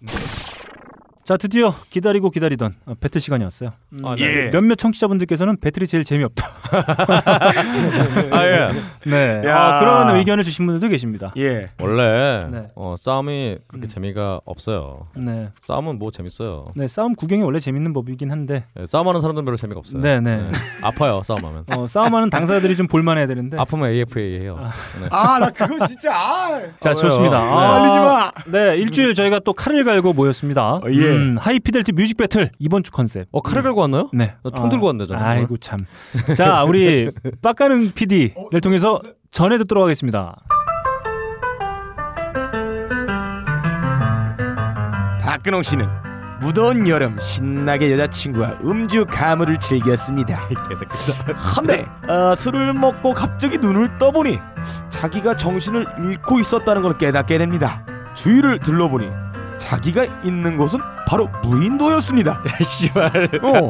자 드디어 기다리고 기다리던 어, 배틀 시간이 왔어요. 음, 아, 네. 몇몇 청취자분들께서는 배틀이 제일 재미없다. [laughs] 아, 예. 네, 야. 아, 그런 의견을 주신 분들도 계십니다. 예. 원래 네. 어, 싸움이 그렇게 음. 재미가 없어요. 네, 싸움은 뭐 재밌어요. 네 싸움 구경이 원래 재밌는 법이긴 한데 네, 싸움하는 사람들은 별로 재미가 없어요. 네, 네. 아파요 싸움하면. 어, 싸움하는 당사자들이 좀 볼만해야 되는데. 아프면 AFA 해요. 네. 아, 나 그거 진짜, 아. 자 아, 좋습니다. 아, 말리지 마. 네 일주일 저희가 또 칼을 갈고 모였습니다. 어, 예. 음, 하이피델티 뮤직 배틀 이번 주 컨셉. 어 칼을 갈고 왔나요? 네. 나총 들고 왔네, 저는. 아이고 참. 자 우리 [laughs] 빡가는 PD를 통해서 전해 듣도록 하겠습니다. 박근홍 씨는 무더운 여름 신나게 여자친구와 음주 가물을 즐겼습니다. [laughs] 한데 어, 술을 먹고 갑자기 눈을 떠보니 자기가 정신을 잃고 있었다는 걸 깨닫게 됩니다. 주위를 둘러보니 자기가 있는 곳은 바로 무인도였습니다. [laughs] 씨발. 어,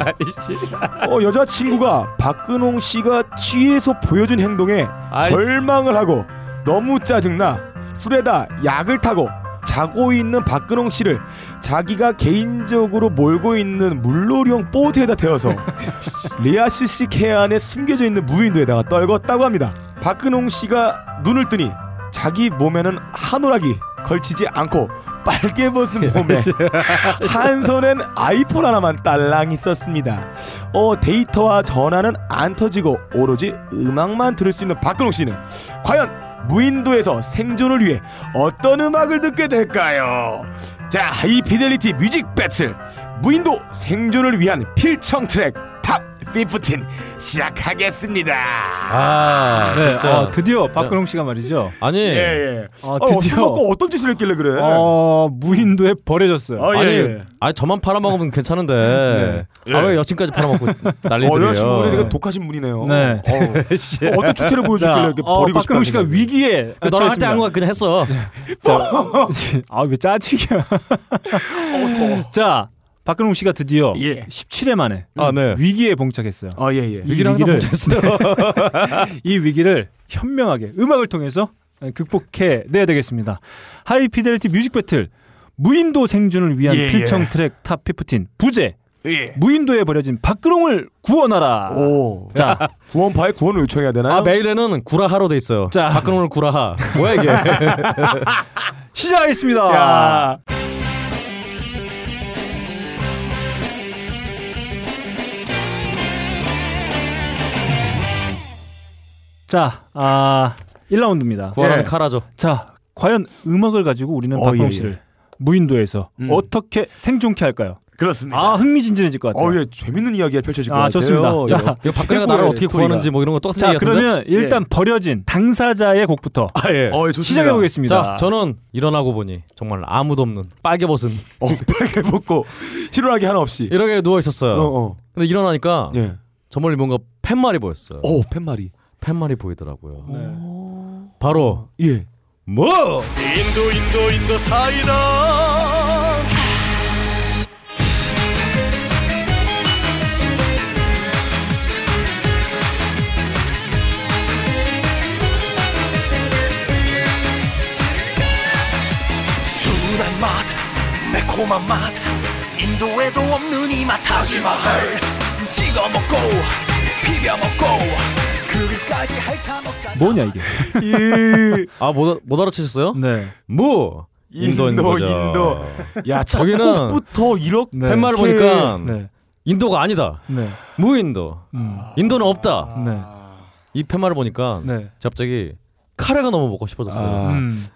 [laughs] 어, 여자 친구가 박근홍 씨가 취해서 보여준 행동에 아이. 절망을 하고 너무 짜증나 술에다 약을 타고 자고 있는 박근홍 씨를 자기가 개인적으로 몰고 있는 물놀이용 보트에다 태워서 [laughs] 리아시식 해안에 숨겨져 있는 무인도에다가 떨궜다고 합니다. 박근홍 씨가 눈을 뜨니 자기 몸에는 한오락이 걸치지 않고 빨개 벗은 몸에 [laughs] 한 손엔 아이폰 하나만 딸랑 있었습니다. 어 데이터와 전화는 안 터지고 오로지 음악만 들을 수 있는 박근홍 씨는 과연 무인도에서 생존을 위해 어떤 음악을 듣게 될까요? 자, High Fidelity Music Battle 무인도 생존을 위한 필청 트랙 Top 15 시작하겠습니다. 아, 네, 진짜. 어, 드디어 박근홍 씨가 말이죠. 아니, 예, 예. 어, 어, 드디어 술 먹고 어떤 짓을 했길래 그래? 어, 무인도에 버려졌어요. 어, 예, 아니, 예. 아니 저만 팔아먹으면 괜찮은데 아왜 여친까지 팔아먹고 난리들이에요. 어, 여자친구분이 되게 독하신 분이네요. 네. 어, [laughs] 어떤 추태를 보여줬길래 이렇게 어, 버리고 박근홍 씨가? 위기에 그 너랑 할때 아무거나 그냥 했어. [laughs] 아왜 짜증이야? 자, 박근홍 씨가 드디어 예. 17회 만에 아, 네. 위기에 봉착했어요. 아, 예, 예. 이 위기를 항상 못했어요. [laughs] 이 위기를 현명하게 음악을 통해서 극복해 내야 되겠습니다. High Fidelity Music Battle 무인도 생존을 위한 예, 필청 예. 트랙 Top 15 부제 예. 무인도에 버려진 박근홍을 구원하라. 오. 자, [laughs] 구원파에 구원을 요청해야 되나요? 아 메일에는 구라하로 돼 있어요. 자. 박근홍을 구라하. 뭐야 이게? [laughs] 시작하겠습니다. 야. 자, 아 1라운드입니다. 구하라는 예. 카라죠. 자, 과연 음악을 가지고 우리는 어, 박근홍 예, 예. 씨를 무인도에서 음. 어떻게 생존케 할까요? 그렇습니다. 아, 흥미진진해질 것 같아요. 어, 예, 재밌는 이야기가 펼쳐질 것 아, 같아요. 좋습니다. 자, 이거 박근혜가 나를 어떻게 스토리가. 구하는지 뭐 이런 거 똑같은 자, 얘기 같은데. 그러면 일단 버려진 당사자의 곡부터 아 예. 어, 예. 시작해 보겠습니다. 자, 저는 일어나고 보니 정말 아무도 없는 빨개 벗은 어, [laughs] 빨개 벗고 실오하게 하나 없이. 이렇게 누워 있었어요. 어, 어. 근데 일어나니까 예. 저 멀리 뭔가 팻말이 보였어요. 오, 팻말이. 팻말이 보이더라고요. 네. 바로 예. 뭐? 인도 인도 인도 사이다 순한 맛 매콤한 맛 인도에도 없는 이맛 타지마할 찍어 먹고 비벼 먹고 뭐냐 이게? [laughs] 아못 못 알아채셨어요? 네. 무 인도 인도 거죠. 인도. 야, 저기는 첫곡부터 이렇게 네. 팻말을 보니까 네. 인도가 아니다. 네. 무인도. 음. 인도는 없다. 네. 이 팻말을 보니까 네. 갑자기 카레가 너무 먹고 싶어졌어요. 아. 음.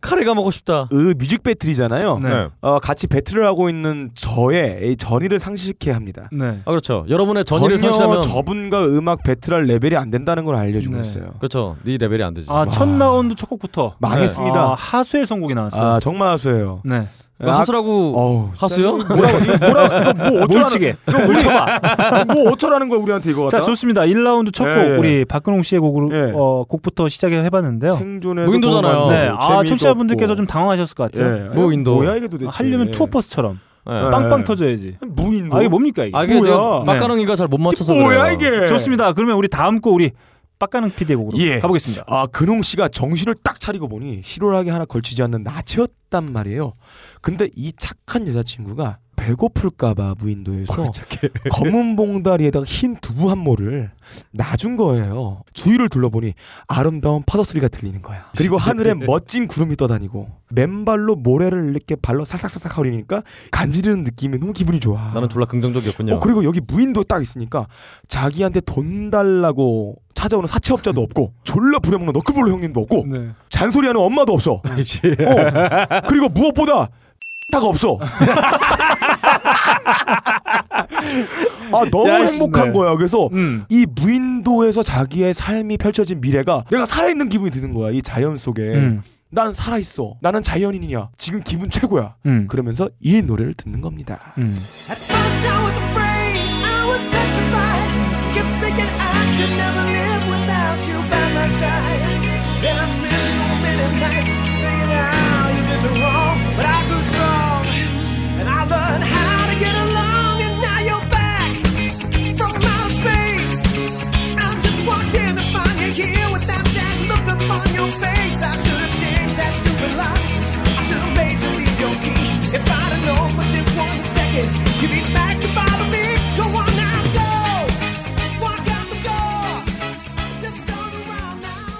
카레가 먹고 싶다. 그 뮤직 배틀이잖아요. 네. 어, 같이 배틀을 하고 있는 저의 이 전의를 상실케 합니다. 네. 아 그렇죠. 여러분의 전의를 상실하면 저분과 음악 배틀할 레벨이 안 된다는 걸 알려주고 네. 있어요. 그렇죠. 네 레벨이 안 되지. 아, 첫 라운드 첫 곡부터 망했습니다. 아, 하수의 선곡이 나왔어요. 아 정말 하수예요. 네. 이거 하수라고 어우, 하수요? 뭐라고 뭐라 이거 뭐 어쩌라는 몰치게. 몰쳐봐. 뭐 어쩌라는 거야 우리한테 이거 자, 갖다? 좋습니다. 1라운드 첫곡 예, 예. 우리 박근홍 씨의 곡으로 예. 어, 곡부터 시작해 봤는데요. 생존에 무인도잖아요. 네. 아, 청취자분들께서 좀 당황하셨을 것 같아요. 예. 무인도. 뭐야 이게 도대체 하려면 투어버스처럼 네. 예. 빵빵 터져야지. 무인도 아, 이게 뭡니까 이게? 아 이게 뭐야? 빡가능이가 잘 못 맞춰서 그래요. 뭐야 이게 좋습니다. 그러면 우리 다음 곡 우리 빡가능 PD의 곡으로 예. 가보겠습니다. 아 근홍 씨가 정신을 딱 차리고 보니 실오라기 하나 걸치지 않는 나체였단 말이에요. 근데 이 착한 여자친구가 배고플까봐 무인도에서 [laughs] 검은 봉다리에다가 흰 두부 한 모를 놔준 거예요. 주위를 둘러보니 아름다운 파도 소리가 들리는 거야. 그리고 [laughs] 하늘에 멋진 구름이 떠다니고 맨발로 모래를 이렇게 발로 싹싹싹싹 거리니까 간지르는 느낌이 너무 기분이 좋아. 나는 졸라 긍정적이었군요. 어, 그리고 여기 무인도 딱 있으니까 자기한테 돈 달라고 찾아오는 사채업자도 없고 졸라 부려먹는 너클볼로 형님도 없고 네. 잔소리하는 엄마도 없어. [laughs] 어. 그리고 무엇보다 다가 없어. 아 너무 야, 행복한 네. 거야. 그래서 음. 이 무인도에서 자기의 삶이 펼쳐진 미래가 내가 살아있는 기분이 드는 거야. 이 자연 속에 음. 난 살아있어. 나는 자연인이냐. 지금 기분 최고야. 음. 그러면서 이 노래를 듣는 겁니다. 음. At first I was afraid, I was petrified. Kept thinking I could never live without you by my side. And I spent so many nights thinking how you did me wrong.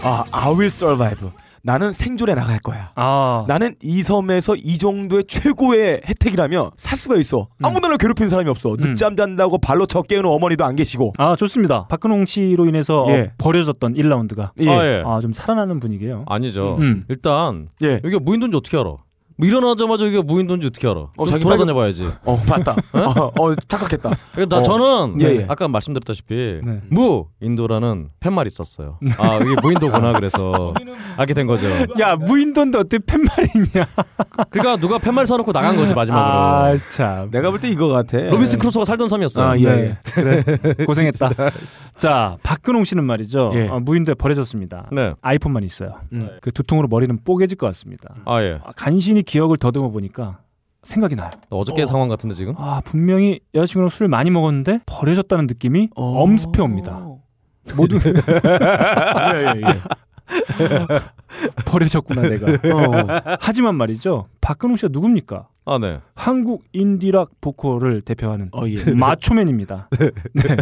아, I will survive. 나는 생존해 나갈 거야. 아. 나는 이 섬에서 이 정도의 최고의 혜택이라면 살 수가 있어. 아무도 나를 괴롭히는 사람이 없어. 늦잠 잔다고 발로 쳐 깨우는 어머니도 안 계시고. 아, 좋습니다. 박근홍 씨로 인해서 어, 예. 버려졌던 1라운드가 예. 아 예. 아, 좀 살아나는 분위기예요. 아니죠. 음. 일단 예. 여기가 무인도인지 어떻게 알아? 뭐 일어나자마자 이게 무인도인지 어떻게 알아? 어, 자기 돌아다녀 봐야지. 어 맞다. 어, 어, 착각했다. 그러니까 나 어. 저는 예, 예. 아까 말씀드렸다시피 네. 무 인도라는 팻말이 있었어요. 아 이게 무인도구나 그래서 알게 된 거죠. 야 무인도인데 어떻게 팻말이 있냐? 그러니까 누가 팻말 사 놓고 나간 거지 마지막으로. 아 참. 내가 볼 때 이거 같아. 로빈슨 크루소가 살던 섬이었어요. 아, 예. 네. 그래 고생했다. [laughs] 자 박근홍 씨는 말이죠. 예. 어, 무인도에 버려졌습니다. 네. 아이폰만 있어요. 음. 그 두통으로 머리는 뽀개질 것 같습니다. 아 예. 아, 간신히 기억을 더듬어 보니까 생각이 나요. 어저께 상황 같은데 지금? 아 분명히 여자친구랑 술을 많이 먹었는데 버려졌다는 느낌이 엄습해 옵니다. 모두 예, 예, 예. [laughs] 버려졌구나 내가. 어. 하지만 말이죠. 박근홍 씨가 누굽니까? 아 네. 한국 인디락 보컬을 대표하는 어, 예. [laughs] 마초맨입니다. [laughs] 네.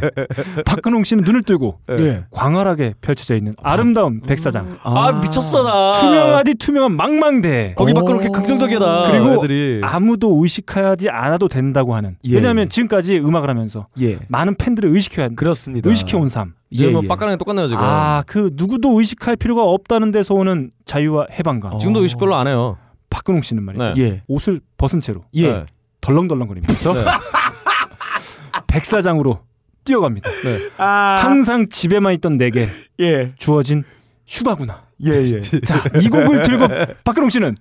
박근홍 씨는 눈을 뜨고 예. 광활하게 펼쳐져 있는 아름다운 백사장. 아, 미쳤어 나. 투명하디 투명한 망망대. 거기 밖으로 그렇게 긍정적이다. 그리고 애들이. 아무도 의식하지 않아도 된다고 하는. 예, 왜냐하면 예. 지금까지 음악을 하면서 예. 많은 팬들을 의식해야 그렇습니다. 의식해 온 삶. 지금 뭐 예. 빡가랑 똑같네요 지금. 아, 그 누구도 의식할 필요가 없다는 데서 오는 자유와 해방감. 지금도 의식 별로 안 해요. 박근홍 씨는 말이죠. 네. 예. 옷을 벗은 채로 예. 네. 덜렁덜렁거리면서 네. [laughs] 백사장으로 뛰어갑니다. 네. 아. 항상 집에만 있던 내게 예. 주어진 휴가구나. 예, 예. [laughs] 자, 이 곡을 들고 박근홍 씨는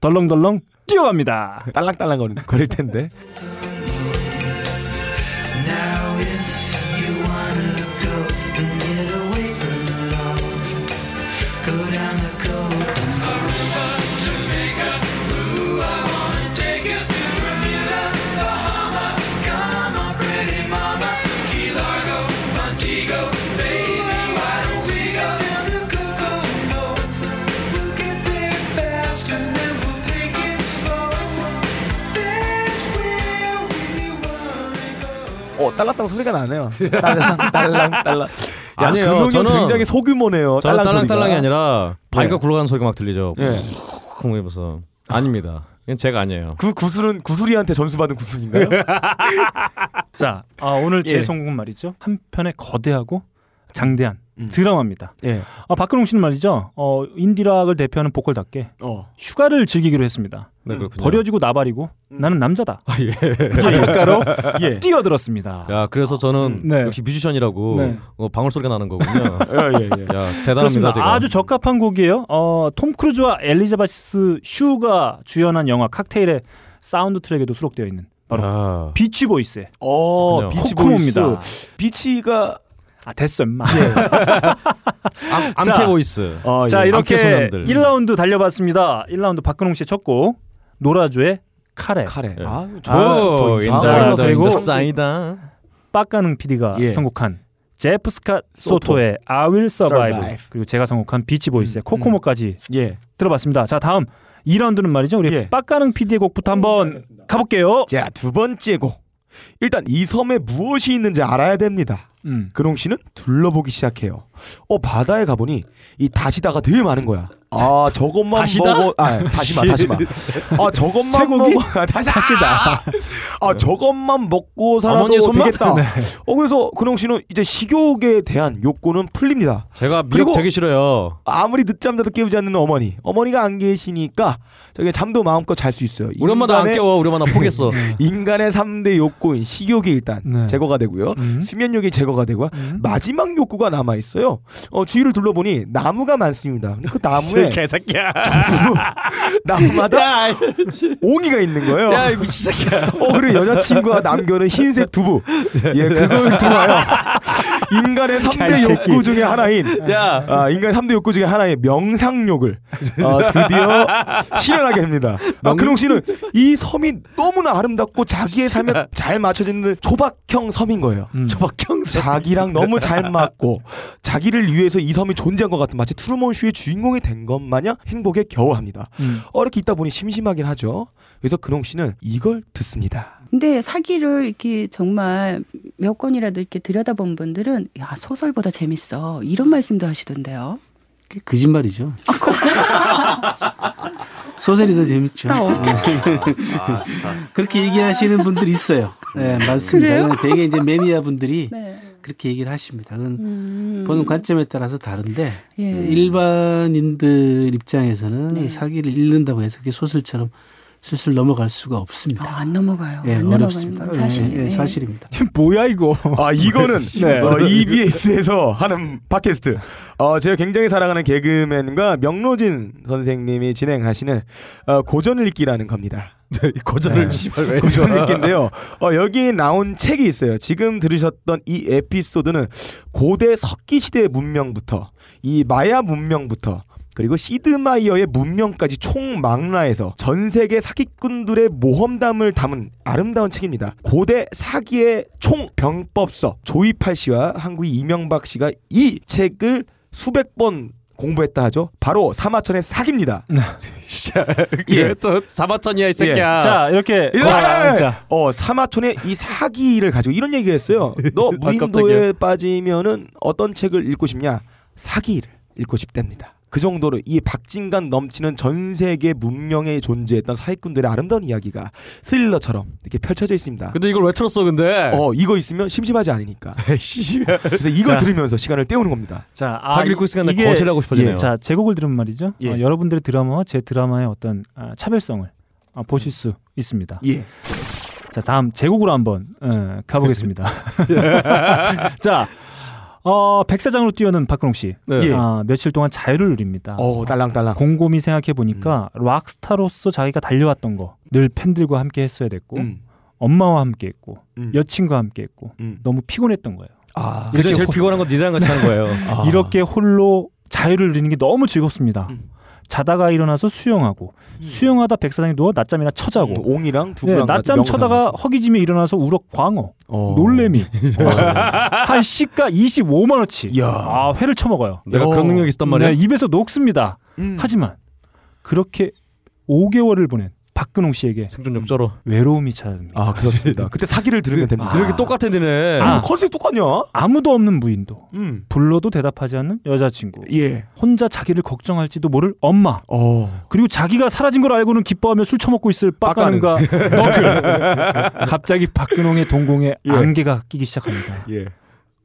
덜렁덜렁 뛰어갑니다. 딸랑딸랑 거릴 텐데. 어, 딸랑딸랑 소리가 나네요. 딸랑 [laughs] 딸랑 딸랑. 야, 아니에요. 형 저는- 굉장히 소규모네요. 저는 딸랑 소리가. 아니라 바위가 예. 굴러가는 소리가 막 들리죠. 예. 쿵 이러면서 아닙니다. 이건 제가 아니에요. 그 구슬은 구슬이한테 전수 받은 구슬인가요? [laughs] 자, 아, 오늘 제 예. 선곡은 말이죠. 한 편의 거대하고 장대한 음. 드라마입니다. 예. 아, 박근홍 씨는 말이죠. 어, 인디락을 대표하는 보컬답게 어. 휴가를 즐기기로 했습니다. 네. 버려지고 나버리고 나는 남자다. 아, 예. 바닷가로 [laughs] 예. 뛰어들었습니다. 야, 그래서 저는 네. 역시 뮤지션이라고 네. 어, 방울 소리가 나는 거군요. [laughs] 예, 예, 예. 야, 대단합니다, 그렇습니다. 제가. 아주 적합한 곡이에요. 어, 톰 크루즈와 엘리자베스 슈가 주연한 영화 칵테일의 사운드 트랙에도 수록되어 있는 바로 야. 비치 보이스의 어. Beach Kokomo입니다. Bitch가 아 됐어 임마. [laughs] 암, 암캐 자. 보이스. 어, 자 예. 이렇게 암캐 소년들. 1라운드 달려봤습니다. 1라운드 박근홍 씨의 첫 곡 노라조의 카레. 카레. 예. 아, 오, 더 이상. 자, 그리고- 사이다. 빡가능 PD가 예. 선곡한 제프 스캇 소토의 I Will Survive, Survive. 그리고 제가 선곡한 비치 보이스의 Kokomo까지 예. 들어봤습니다. 자 다음 2라운드는 말이죠. 우리 예. 빡가능 PD의 곡부터 한번 가볼게요. 자, 두 번째 곡. 일단 이 섬에 무엇이 있는지 알아야 됩니다. 음. 근홍 씨는 둘러보기 시작해요. 어 바다에 가보니 이 다시다가 되게 많은 거야. 아 저것만 다시다? 먹어. 아 [laughs] 다시마 다시마. 아 저것만 쇠고기? 먹어. [laughs] 아, 다시 [laughs] 다시다. 아 저것만 먹고 살아도? 되겠다. 어 그래서 근홍 씨는 이제 식욕에 대한 욕구는 풀립니다. 제가 미역 되게 싫어요. 아무리 늦잠 자도 깨우지 않는 어머니. 어머니가 안 계시니까 저기 잠도 마음껏 잘 수 있어요. 우리 엄마 나안 인간의- 깨워. 우리 엄마 나 포기했어. 인간의 3대 욕구인 식욕이 일단 네. 제거가 되고요. 음. 수면욕이 제거가 되고요. 음. 마지막 욕구가 남아 있어요. 어, 주위를 둘러보니 나무가 많습니다. 그 나무에 [laughs] 개새끼야. [laughs] 나무마다 옹이가 있는 거예요. 야, 이 미친 새끼야. 어 그리고 여자친구가 남겨놓은 흰색 두부. [laughs] 예, 그걸 들어요. 인간의 야, 이 3대 새끼. 욕구 중에 하나인 야. 아, 인간의 3대 욕구 중에 하나인 명상욕을 어, 드디어 실현하게 됩니다. 아, 근홍 씨는 이 섬이 너무나 아름답고 자기의 삶에 잘 맞춰지는 초박형 섬인 거예요. 음. 조박형 자기랑 너무 잘 맞고 자기를 위해서 이 섬이 존재한 것 같은 마치 트루먼 쇼의 주인공이 된 것 마냥 행복에 겨워합니다. 음. 어, 이렇게 있다 보니 심심하긴 하죠. 그래서 근홍 씨는 이걸 듣습니다. 근데 사기를 이렇게 정말 몇 권이라도 이렇게 들여다본 분들은 야 소설보다 재밌어 이런 말씀도 하시던데요. 그게 거짓말이죠. [laughs] 소설이 더 재밌죠. 나 어. 그렇게 얘기하시는 분들이 있어요. 네, 맞습니다. 그래요? 되게 이제 매니아 분들이 [laughs] 네. 그렇게 얘기를 하십니다. 그건 음. 보는 관점에 따라서 다른데 예. 일반인들 입장에서는 네. 사기를 읽는다고 해서 그게 소설처럼 슬슬 넘어갈 수가 없습니다. 아, 안 넘어가요. 예, 안 어렵습니다. 건 사실. 예, 예, 사실입니다. 뭐야 이거? 아 이거는 [laughs] 네. 어, [laughs] EBS에서 하는 팟캐스트. 어 제가 굉장히 사랑하는 개그맨과 명로진 선생님이 진행하시는 어, 고전 읽기라는 겁니다. [laughs] 고전을 네. 씨발 왜 고전? 읽기인데요. 어, 여기 나온 책이 있어요. 지금 들으셨던 이 에피소드는 고대 석기 시대 문명부터 이 마야 문명부터 그리고 시드마이어의 문명까지 총망라해서 전 세계 사기꾼들의 모험담을 담은 아름다운 책입니다. 고대 사기의 총병법서 조이팔 씨와 한국의 이명박 씨가 이 책을 수백 번 공부했다 하죠. 바로 사마천의 사기입니다. [laughs] 예. 또 사마천이야 이 새끼야. 자 이렇게 일- 어, 아, 자, 어 사마천의 이 사기를 가지고 이런 얘기를 했어요. 너 [laughs] 아, 무인도에 빠지면은 어떤 책을 읽고 싶냐? 사기를 읽고 싶답니다. 그 정도로 이 박진감 넘치는 전 세계 문명에 존재했던 사기꾼들의 아름다운 이야기가 스릴러처럼 이렇게 펼쳐져 있습니다. 근데 이걸 왜 틀었어 근데? 어 이거 있으면 심심하지 않으니까. [laughs] 그래서 이걸 자. 들으면서 시간을 때우는 겁니다. 자 읽고 있으니까 이게- 거세라고 싶어지네요. 예, 자 제곡을 들으면 말이죠. 예. 어, 여러분들의 드라마와 제 드라마의 어떤 아, 차별성을 아, 보실 수 있습니다. 예. 자 다음 제곡으로 한번 어, 가보겠습니다. [laughs] [laughs] 자 어, 백사장으로 뛰어든 박근홍 씨. 네. 예. 아, 며칠 동안 자유를 누립니다. 어 딸랑딸랑. 곰곰이 생각해 보니까 락스타로서 자기가 달려왔던 거 늘 팬들과 함께 했어야 됐고 음. 엄마와 함께 했고 음. 여친과 함께 했고 음. 너무 피곤했던 거예요. 아. 이렇게 제일 호- 피곤한 건 니랑 같이 하는 거예요. [laughs] 아. 이렇게 홀로 자유를 누리는 게 너무 즐겁습니다. 음. 자다가 일어나서 수영하고 수영하다 백사장에 누워 낮잠이나 쳐자고 음, 옹이랑 네, 두부랑 낮잠 명상. 쳐다가 허기짐에 일어나서 우럭 광어 어. 놀래미 한 시가 25만 원치 이야. 아 회를 쳐먹어요. 내가 그런 능력이 있단 말이야. 네, 입에서 녹습니다. 음. 하지만 그렇게 5개월을 보낸 박근홍 씨에게 생존 역저로. 외로움이 찾아듭니다. 아 그렇습니다. [laughs] 그때 사기를 들으면 됩니다. 이렇게 똑같아 니네. 아. 아, 컨셉 똑같냐? 아무도 없는 무인도 음. 불러도 대답하지 않는 여자친구 예. 혼자 자기를 걱정할지도 모를 엄마 어. 그리고 자기가 사라진 걸 알고는 기뻐하며 술 처먹고 있을 빡가는가 너클 [laughs] 갑자기 박근홍의 동공에 예. 안개가 끼기 시작합니다 예.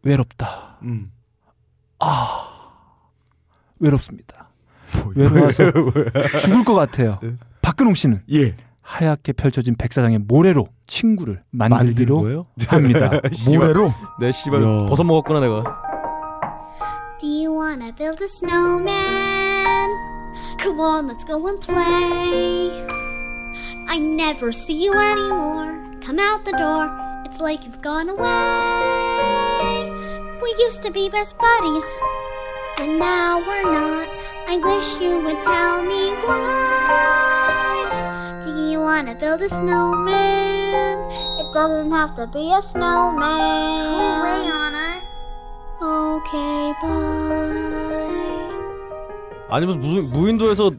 외롭다 음. 외롭습니다 외로워서 [laughs] 죽을 것 같아요 박근홍 씨는 예. 하얗게 펼쳐진 백사장의 모래로 친구를 만들기로? 합니다 모래로. 내 씨발 야. 버섯 먹었구나 내가. Do you wanna build a snowman? Come on, let's go and play. I never see you anymore. Come out the door, it's like you've gone away. We used to be best buddies, and now we're not. I wish you would tell me why. Do you wanna build a snowman? It doesn't have to be a snowman. Hooray, Anna. Okay, bye. 아니 무슨 무, 무인도에서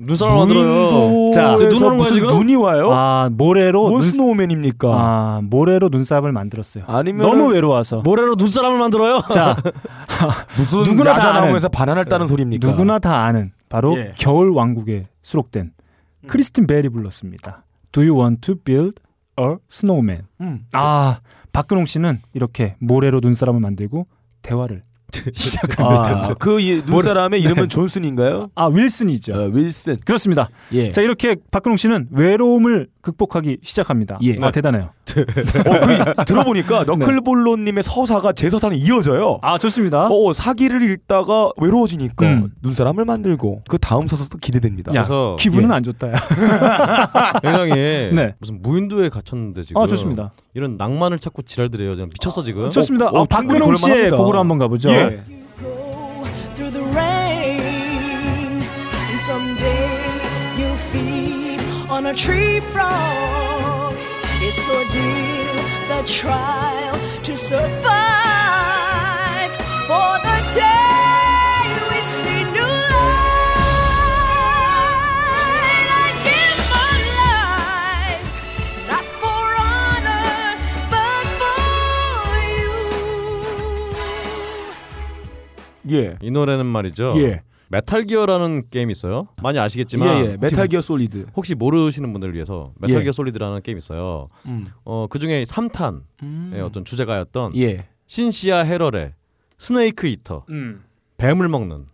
눈사람 만들어요. 자, 눈 오는 거야 지금? 눈이 와요? 아 모래로 뭔 눈, 스노우맨입니까? 아 모래로 눈썹을 만들었어요 아니면 너무 외로워서 모래로 눈사람을 만들어요. 자 [laughs] 무슨 누구나 다 야자나무에서 바나나를 따는 소리입니까? 누구나 다 아는 바로 예. 겨울 왕국에 수록된 크리스틴 벨이 불렀습니다. Do you want to build a snowman? 음. 아 박근홍 씨는 이렇게 모래로 눈사람을 만들고 대화를 [laughs] 시작합니다. 아, 그 이- 눈사람의 이름은 존슨인가요? 아 윌슨이죠. 어, 윌슨. 그렇습니다. 예. 자 이렇게 박근홍 씨는 외로움을 극복하기 시작합니다. 예. 아 대단해요. [laughs] 어, 그 들어보니까 [laughs] 너클볼로님의 서사가 제 서사는 이어져요. 아 좋습니다. 어, 사기를 읽다가 외로워지니까 음. 눈사람을 만들고 그 다음 서사도 기대됩니다. 야 그래서 기분은 예. 안 좋다. 야. [laughs] 굉장히 네. 무슨 무인도에 gat혔는데 지금. 아 좋습니다. 이런 낭만을 찾고 지랄들해요. 지금 미쳤어 지금. 좋습니다. 어, 아, 박근홍 씨의. 곡으로 한번 가보죠. 예. on a tree frog. It's ordeal, the trial to survive. For the day we see new light, I give my life, not for honor, but for you. 예. 이 노래는 말이죠. 예. 메탈 기어라는 게임이 있어요. 많이 아시겠지만 예, 예. 메탈 기어 솔리드. 혹시 모르시는 분들을 위해서 메탈 예. 기어 솔리드라는 게임이 있어요. 음. 어, 그중에 3탄의 음. 어떤 주제가였던 예. 신시아 헤럴의 Snake Eater 음. 뱀을 먹는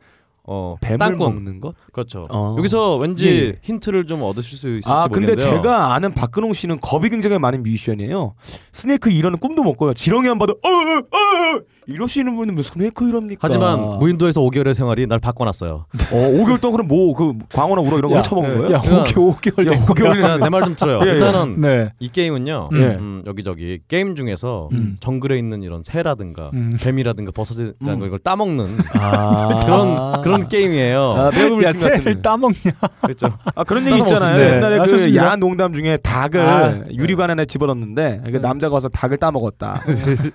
어, 뱀을 땅꾼. 먹는 것? 그렇죠. 어. 여기서 왠지 예, 예. 힌트를 좀 얻으실 수 있을지 아 근데 모르겠는데요. 제가 아는 박근홍 씨는 겁이 굉장히 많은 뮤지션이에요. Snake Eater는 꿈도 못 꿔요. 지렁이만 봐도 어어 어, 이러시는 분은 왜 스네이크 이럽니까? 하지만 무인도에서 5개월의 생활이 날 바꿔놨어요. [laughs] 어 5개월 동안 그럼 뭐 그 광어나 우럭 이런 거 야, 쳐먹은 예, 거예요? 야, 그러니까- 5개월, 5개월 야, 된 5개월 거야. 내말 좀 들어요. 예, 예. 일단은 네. 이 게임은요. 예. 음, 여기저기 게임 중에서 음. 정글에 있는 이런 새라든가 음. 개미라든가 버섯이라든가 음. 이걸 따먹는 아 [laughs] 그런 그런 게임이에요. 아, 야, 새를 따먹냐. 그렇죠. 아 그런 얘기 있잖아요. 네. 옛날에 그 아셨습니까? 야한 농담 중에 닭을 아. 유리관 안에 집어넣는데 그 네. 남자가 와서 닭을 따먹었다.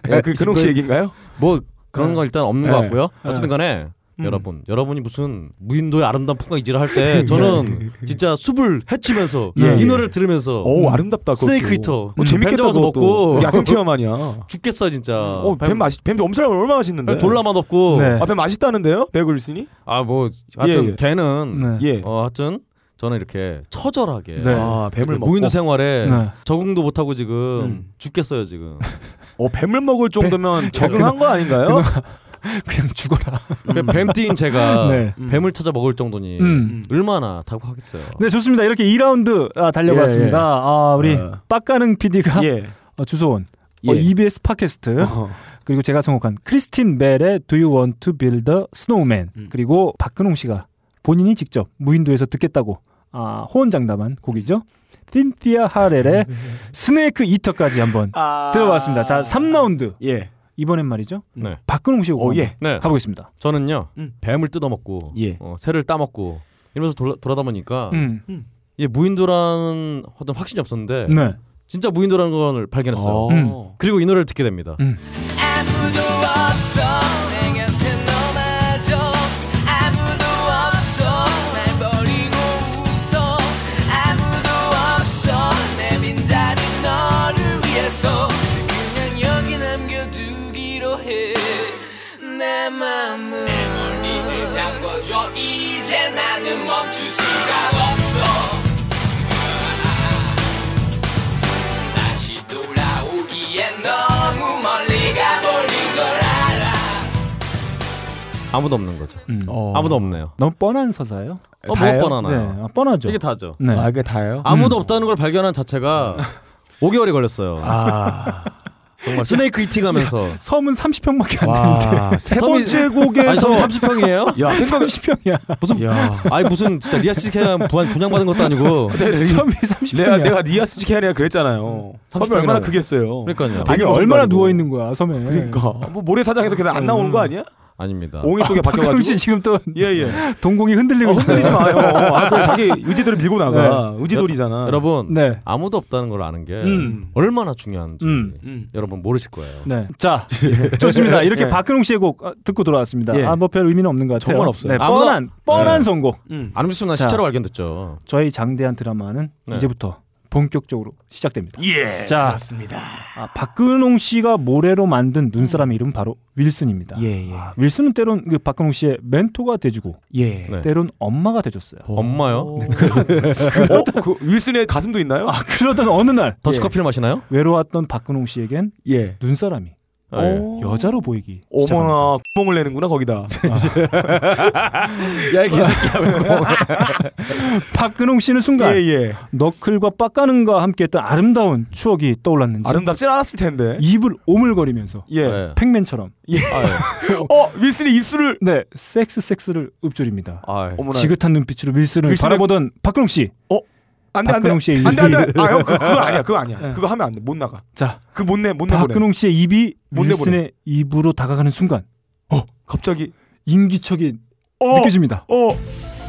예, [laughs] 그 근홍 씨 얘기인가요? 뭐 그런 건 일단 없는 것 네. 같고요. 어쨌든 간에 음. 여러분, 여러분이 무슨 무인도의 아름다운 풍광 이지를 할 때 [laughs] 저는 진짜 숲을 헤치면서 [laughs] 예, 이 예. 노래를 들으면서 오 아름답다. 그것도. 스네이크 히터. 어, 재밌겠다. 뱀 잡아서 그것도. 먹고 야생 체험 아니야. [laughs] 죽겠어 진짜. 어, 뱀, 맛있 뱀 엄청 얼마나 맛있는데? 뱀 졸라 맛없고. 네. 아, 뱀 맛있다는데요? 베글슨이? 아뭐 하여튼 예, 예. 걔는 네. 예. 어 하여튼 저는 이렇게 처절하게 네. 아, 뱀을 먹고. 무인도 생활에 네. 적응도 못하고 지금 음. 죽겠어요 지금. 어, 뱀을 먹을 정도면 적응한 거 아닌가요? 그냥 [laughs] 죽어라. 그 뱀띠인 제가 [laughs] 네. 음. 뱀을 찾아 먹을 정도니 음. 얼마나 다급하겠어요. 네, 좋습니다. 이렇게 2라운드 아, 달려봤습니다. 예, 예. 아, 우리 [laughs] 어. 빡가능 PD가 예. 어, 주소온 어, 예. EBS 팟캐스트 어. 그리고 제가 선곡한 크리스틴 벨의 Do You Want to Build a Snowman 음. 그리고 박근홍 씨가 본인이 직접 무인도에서 듣겠다고 아, 호언장담한 곡이죠. 틴티아 하렐의 스네이크 이터까지 한번 아. 들어봤습니다. 자, 3라운드 예. 이번엔 말이죠. 네. 박근홍 씨곡 어, 예. 네. 가보겠습니다. 저는요 음. 뱀을 뜯어먹고 예. 어, 새를 따먹고 이러면서 돌아, 돌아다 보니까 음. 이게 무인도라는 어떤 확신이 없었는데 네. 진짜 무인도라는 걸 발견했어요. 어. 음. 그리고 이 노래를 듣게 됩니다. 음. 아무도 없어 아무도 없는 거죠. 음. 어. 아무도 없네요. 너무 뻔한 서사예요. 어, 다예요? 뭐 뻔하나요? 네, 아, 뻔하죠. 이게 다죠. 네. 아, 이게 다예요? 아무도 없다는 걸 발견한 자체가 [laughs] 5개월이 걸렸어요. 아. 정말 snake eating 하면서. 섬은 30평밖에 안 되는데 와, 세 번째 곡에서 섬이 30평이에요? 야, [laughs] 생각 30평이야. 무슨 야. 아니 무슨 진짜 리아스케야 분양받은 것도 아니고 [laughs] 섬이 30평이야. 내가 내가 니아스 지케아니가 그랬잖아요. 섬이 30평이라고. 얼마나 크겠어요. 그러니까요. 아니 되게 얼마나. 누워 있는 거야 섬에. 그러니까 뭐 모래사장에서 계속 안 나오는 거 아니야? 아닙니다. 옹이 속에 박근홍 박혀가지고. 씨 지금 또 예예. [laughs] 동공이 흔들리고 어, 있어요. 흔들리지 마요. 아, 그 자기 [laughs] 의지대로 밀고 나가. 의지돌이잖아. 여러분 네. 아무도 없다는 걸 아는 게 음. 얼마나 중요한지 음. 음. 여러분 모르실 거예요. 네. 자, 좋습니다. [laughs] 이렇게 예. 박근홍 씨의 곡 어, 듣고 돌아왔습니다. 예. 아, 뭐 별 의미는 없는 것 같아요. 정말 없어요. 네, 아무도- 뻔한 뻔한 네. 선곡. 음. 안 믿으면 난 자. 시체로 발견됐죠. 저희 장대한 드라마는 네. 이제부터 본격적으로 시작됩니다. 예. 자, 그렇습니다. 아, 박근홍 씨가 모래로 만든 눈사람의 이름 바로 윌슨입니다. 예 예. 아, 윌슨은 때론 그 박근홍 씨의 멘토가 돼주고 예. 네. 때론 엄마가 돼줬어요. 엄마요? 어, 그 윌슨의 가슴도 있나요? 아 그러던 어느 날 더치커피를 마시나요? 외로웠던 박근홍 씨에겐 예. 눈사람이 아, 예. 어. 여자로 보이기. 어머나 구멍을 내는구나 거기다. [laughs] 야이 개새끼야. [laughs] 박근홍 씨는 순간 예 예. 너클과 빡가는과 함께했던 아름다운 추억이 떠올랐는지 아름답진 않았을 텐데. 입을 오물거리면서 예. 네. 팩맨처럼 예. 아, 예. [laughs] 어 윌슨이 입술을 네 섹스 섹스를 읊조립니다. 아, 예. 지긋한 눈빛으로 윌슨을 윌슨의- 바라보던 박근홍 씨. 안돼 안돼 박근홍 씨의 안돼 안돼. 입이- 아형 그거 아니야 그거 아니야. 네. 그거 하면 안 돼. 못 나가. 자그 못 내 못 내보내. 박근홍 씨의 입이 못 윌슨의 입으로 다가가는 순간 갑자기 인기척이 어. 느껴집니다. 어.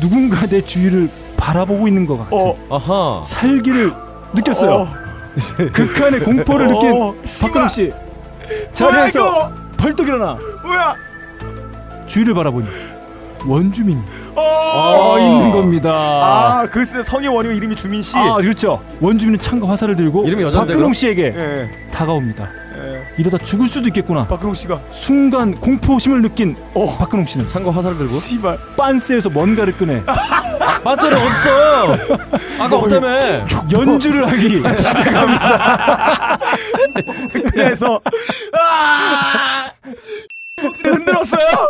누군가 내 주위를 바라보고 있는 것 같은 어. 아하. 살기를 느꼈어요. 어. 극한의 공포를 어, 느낀 씨발. 박근홍 씨 자리에서 벌떡 일어나 뭐야? 주위를 바라보니 원주민이 어. 어, 있는 겁니다. 아 글쎄 성의 원효 이름이 주민 씨. 아 그렇죠. 원주민은 창과 화살을 들고 이름이 여잔데, 박근홍 그럼? 씨에게 예. 다가옵니다. 예. 이러다 죽을 수도 있겠구나. 박근홍 씨가 순간 공포심을 느낀 어. 박근홍 씨는 창고 화살을 들고. 씨발. 빤스에서 뭔가를 꺼내 [laughs] 맞자리 어딨어? 아까 없다며. 연주를 하기 [laughs] 시작합니다. 그래서 아! [laughs] 흔들었어요.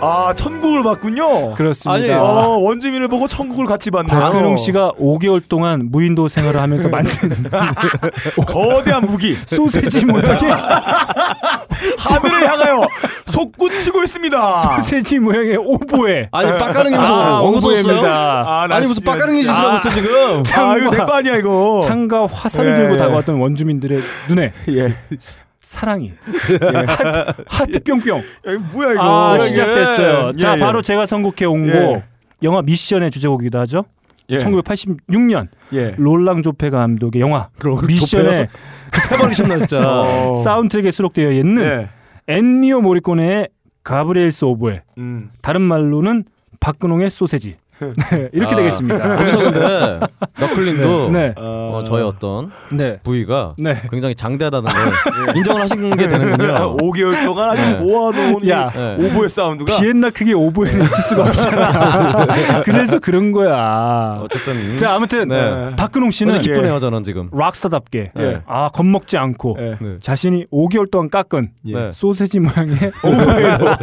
아 천 국을 봤군요. 그렇습니다. 어, 원주민을 보고 천국을 같이 봤네요. 박근홍 씨가 5개월 동안 무인도 생활을 하면서 만든 [laughs] 거대한 무기 소세지 모양의 [laughs] 하늘을 향하여 솟구치고 있습니다. 소세지 모양의 오보에 아니 무슨 아, 원고 썼어요? 오보입니다. 아니 무슨 빡가는 짓을 하고 있어 지금? 아 이거 내거 아니야 이거. 창과 화살을 예. 들고 다가왔던 원주민들의 눈에 예. 사랑이 예, 하트, 하트 뿅뿅 야, 이거 뭐야 이거. 아 이게. 시작됐어요. 자 예, 예. 바로 제가 선곡해 온곡 예. 영화 미션의 주제곡이기도 하죠. 예. 1986년 예. 롤랑 조페 감독의 영화 미션의 해버리셨나 진짜. 어. 사운드트랙에 수록되어 있는 예. 엔니오 모리코네의 Gabriel's Oboe 음. 다른 말로는 박근홍의 소세지 네, 이렇게 아, 되겠습니다. [laughs] 여기서 근데 너클린도 네. 어, 저의 어떤 네. 부위가 네. 굉장히 장대하다는 걸 [laughs] 인정을 하신 게 되는군요. [laughs] 5개월 동안 아주 네. 모아놓은 야. 이 오보의 사운드가 비엔나 크게 오보에는 있을 수가 없잖아. 그래서 그런 거야. 어쨌든 자 아무튼 네. 박근홍 씨는 기쁘네요 저는 지금. 락스타답게 예. 아 겁먹지 않고 예. 네. 자신이 5개월 동안 깎은 네. 소세지 모양의 오보에로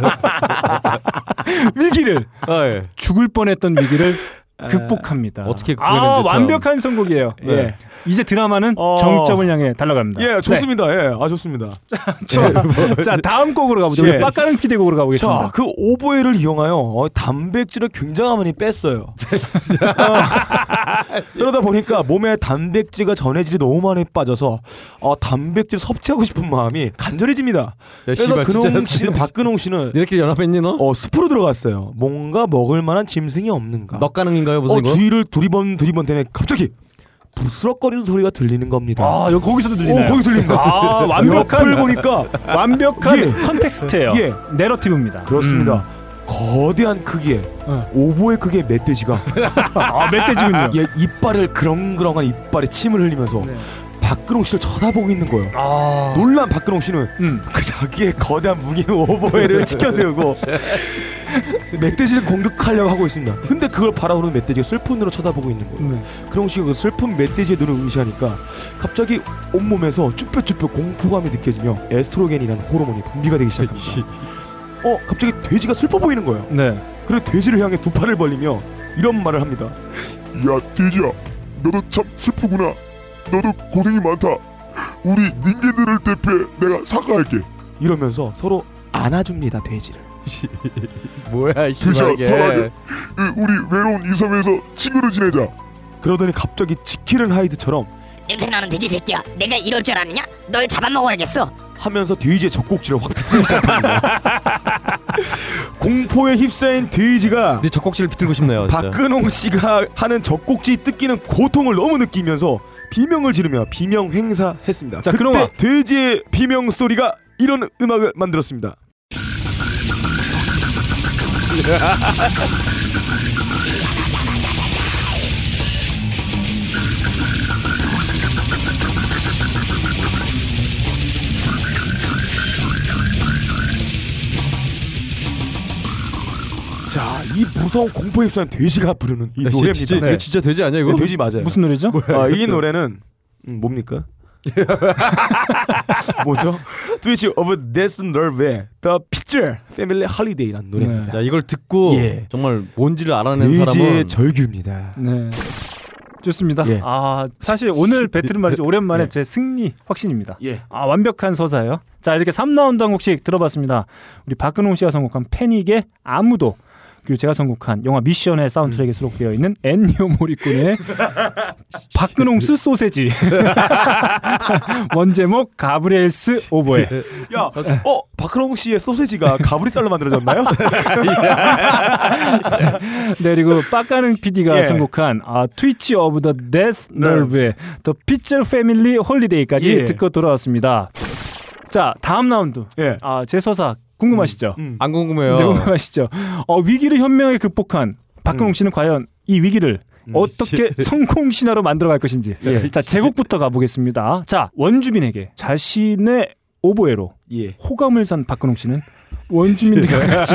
위기를 아, 예. 죽을 뻔했던 위기 를 극복합니다. 어떻게 아 참. 완벽한 선곡이에요. 네. 예. 이제 드라마는 어. 정점을 향해 달려갑니다. 예, 좋습니다. 예, 아 좋습니다. [laughs] 네. 자 다음 곡으로 가보죠. 예. 빡가는 피디 곡으로 가보겠습니다. 자, 그 오보에를 이용하여 어, 단백질을 굉장히 많이 뺐어요. 어, [laughs] [laughs] 그러다 보니까 몸에 단백질과 전해질이 너무 많이 빠져서 어, 단백질 섭취하고 싶은 마음이 간절해집니다. 그래서 씨발, 진짜 근홍 씨는 박근홍 씨는 니네끼리 연합했니 너? 어, 숲으로 들어갔어요. 뭔가 먹을 만한 짐승이 없는가. 너 가능인 가요 무슨 어? 주위를 두리번 두리번 대네 갑자기 부스럭거리는 소리가 들리는 겁니다. 아 여기 거기서도 들리나요? 어, 거기 들린다. 아 [laughs] 완벽한 옆을 보니까 완벽한 예. 컨텍스트예요. 예. 내러티브입니다. 그렇습니다. 거대한 크기의 어. 오보의 크기의 멧돼지가 [laughs] 아 멧돼지군요. 예, 이빨을 그렁그렁한 이빨에 침을 흘리면서 네. 박근홍 씨를 쳐다보고 있는 거예요. 아 놀란 박근홍 씨는 음. 그 자기의 거대한 무기는 오보에를 지켜세우고 멧돼지를 공격하려고 하고 있습니다. 근데 그걸 바라보는 멧돼지가 슬픈 눈으로 쳐다보고 있는 거예요. 네. 근홍 씨가 그 슬픈 멧돼지의 눈을 의시하니까 갑자기 온몸에서 쭈뼛쭈뼛 공포감이 느껴지며 에스트로겐이라는 호르몬이 분비가 되기 시작합니다. 어, 갑자기 돼지가 슬퍼 보이는 거예요. 네. 그리고 돼지를 향해 두 팔을 벌리며 이런 말을 합니다. 야 돼지야 너도 참 슬프구나 너도 고생이 많다 우리 닌겐들을 대표해 내가 사과할게 이러면서 서로 안아줍니다 돼지를. [laughs] 뭐야. 사과해 으, 우리 외로운 이 섬에서 친구로 지내자 그러더니 갑자기 지킬은 하이드처럼 냄새나는 돼지 새끼야 내가 이럴 줄 아느냐? 널 잡아먹어야겠어 하면서 돼지의 젖꼭지를 확 비틀기 시작합니다. [laughs] 공포에 휩싸인 돼지가 네 젖꼭지를 비틀고 싶네요. 진짜. 박근홍 씨가 하는 젖꼭지 뜯기는 고통을 너무 느끼면서 비명을 지르며 비명 행사했습니다. 자, 그때 그놈아. 돼지의 비명 소리가 이런 음악을 만들었습니다. [laughs] 이 무서운 공포에 휩싸인 돼지가 부르는 이 야, 노래입니다. 진짜 네. 이거 진짜 돼지 아니야 이거? 네, 돼지 맞아요. 무슨 노래죠? 아, 이 노래는 음, 뭡니까? [laughs] 뭐죠? Twitch of Death Nerve의 The Picture Family Holiday라는 노래입니다. 야 이걸 듣고 예. 정말 뭔지를 알아낸 돼지의 사람은 절규입니다. 네. 좋습니다. 예. 아 사실 오늘 배틀은 말이죠 오랜만에 제 승리 확신입니다. 예. 아 완벽한 서사예요. 자 이렇게 3라운드 한 곡씩 들어봤습니다. 우리 박근홍 씨가 선곡한 패닉의 아무도 그리고 제가 선곡한 영화 미션의 사운드트랙에 수록되어 있는 엔니오 모리콘의 [laughs] 박근홍's 소세지 원제목 Gabriel's Oboe 야, 어 박근홍 씨의 소세지가 가브리살로 만들어졌나요? [laughs] 네 그리고 빡가능 PD가 예. 선곡한 아, Twitch of the Death Nerve의 The Fisher Family Holiday까지 예. 듣고 돌아왔습니다. 자 다음 라운드 예. 아, 제 서사 궁금하시죠? 안 궁금해요. 네, 궁금하시죠? 어, 위기를 현명하게 극복한 박근홍 씨는 과연 이 위기를 어떻게 [laughs] 성공 신화로 만들어갈 것인지. 예. 자 제곡부터 가보겠습니다. 자 원주민에게 자신의 오보에로 예. 호감을 산 박근홍 씨는 원주민들과 [laughs] 같이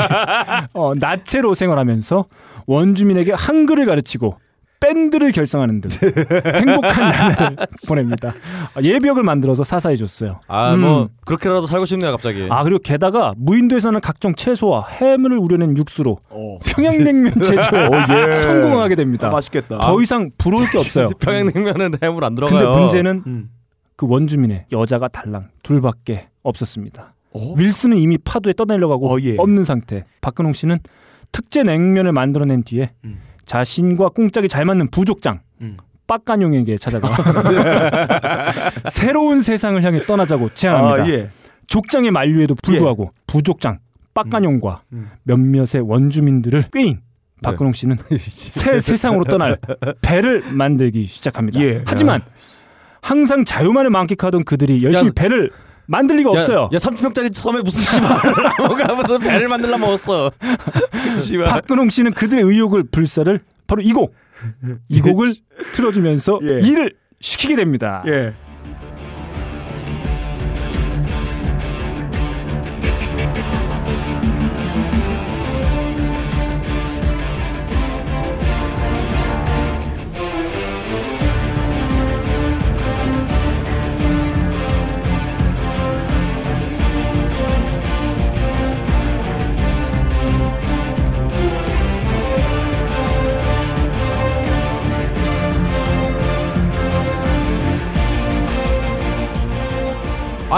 어, 나체로 생활하면서 원주민에게 한글을 가르치고 밴드를 결성하는 등 [laughs] 행복한 나날을 보냅니다. 아, 예벽을 만들어서 사사해 줬어요. 아, 음. 뭐 그렇게라도 살고 싶네요, 갑자기. 아 그리고 게다가 무인도에서는 각종 채소와 해물을 우려낸 육수로 어. 평양냉면 [laughs] 제조에 예. 성공하게 됩니다. 아, 맛있겠다. 더 이상 부러울 게 없어요. [laughs] 평양냉면은 해물 안 근데 들어가요. 문제는 음. 그 원주민의 여자가 달랑 둘밖에 없었습니다. 어? 윌슨은 이미 파도에 떠내려가고 어, 예. 없는 상태. 박근홍 씨는 특제 냉면을 만들어낸 뒤에 음. 자신과 꽁짝이 잘 맞는 부족장 음. 빡간용에게 찾아가 [laughs] 새로운 세상을 향해 떠나자고 제안합니다. 아, 예. 족장의 만류에도 불구하고 부족장 빡간용과 음. 몇몇의 원주민들을 꾀인 박근홍 씨는 [laughs] 새 세상으로 떠날 배를 만들기 시작합니다. 예. 하지만 항상 자유만을 만끽하던 그들이 열심히 야, 배를 만들 리가 없어요. 야, 30평짜리 섬에 무슨 씨발 [laughs] 뭐가 무슨 배를 만들라 먹었어. [laughs] 박근홍 씨는 그들의 의욕을 불사를 바로 이 곡, 이 곡을 [laughs] 틀어주면서 예. 일을 시키게 됩니다. 예.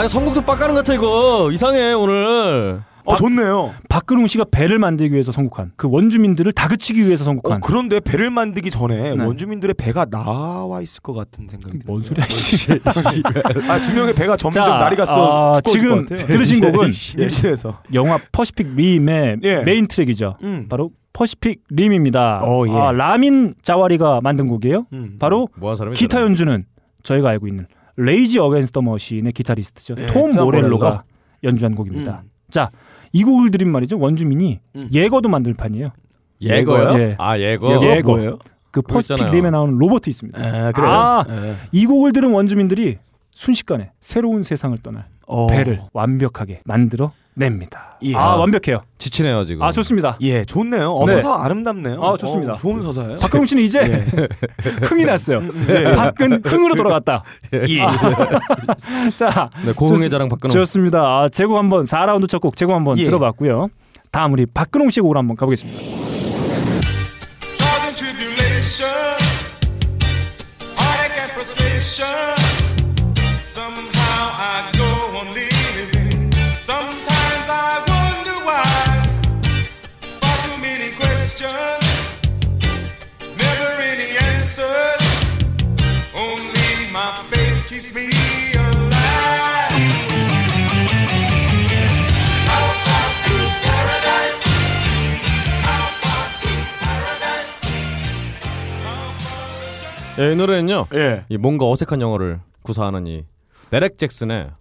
아니 선곡도 빡가는 것 같아 이거 이상해 오늘. 어 좋네요. 박근홍 씨가 배를 만들기 위해서 선곡한 그 원주민들을 다그치기 위해서 어, 선곡한 그런데 배를 만들기 전에 네. 원주민들의 배가 나와 있을 것 같은 생각이 뭔. 소리야? [laughs] [laughs] 아두 명의 배가 점점 자, 날이 갔어. 아, 지금 들으신 곡은 일신에서 영화 Pacific Rim의 예. 메인 트랙이죠. 음. 바로 Pacific Rim입니다. 어, 예. 아, 라민 자와리가 만든 곡이에요. 음. 바로 사람이 기타 연주는 저희가 알고 있는 Rage Against the Machine의 기타리스트죠. 예, 톰톰 모렐로가. 연주한 곡입니다. 음. 자, 이 곡을 들인 말이죠. 원주민이 음. 예거도 만들 판이에요. 예거요? 예. 아 예거. 예거? 예거. 뭐예요? 그 있잖아요. Rim에 나오는 로봇 있습니다. 아, 그래요. 아, 예. 이 곡을 들은 원주민들이 순식간에 새로운 세상을 떠날 어. 배를 완벽하게 만들어 냅니다. 예. 아, 완벽해요. 지치네요 지금. 아, 좋습니다. 예, 좋네요. 어, 네. 서사 아름답네요. 아, 좋습니다. 어, 좋은 서사예요. 박근홍 씨는 이제 예. [laughs] 흥이 났어요. 예. 박근 흥으로 돌아갔다. 예. [laughs] 자, 네, 고흥의 자랑 박근홍. 좋습니다. 아, 제곡 한번 4라운드 첫 곡 제곡 한번 예. 들어봤고요. 다음 우리 박근홍 씨 곡으로 한번 가보겠습니다. 예, 이 노래는요. 예. 이 뭔가 어색한 영어를 구사하는 이 데렉 잭슨의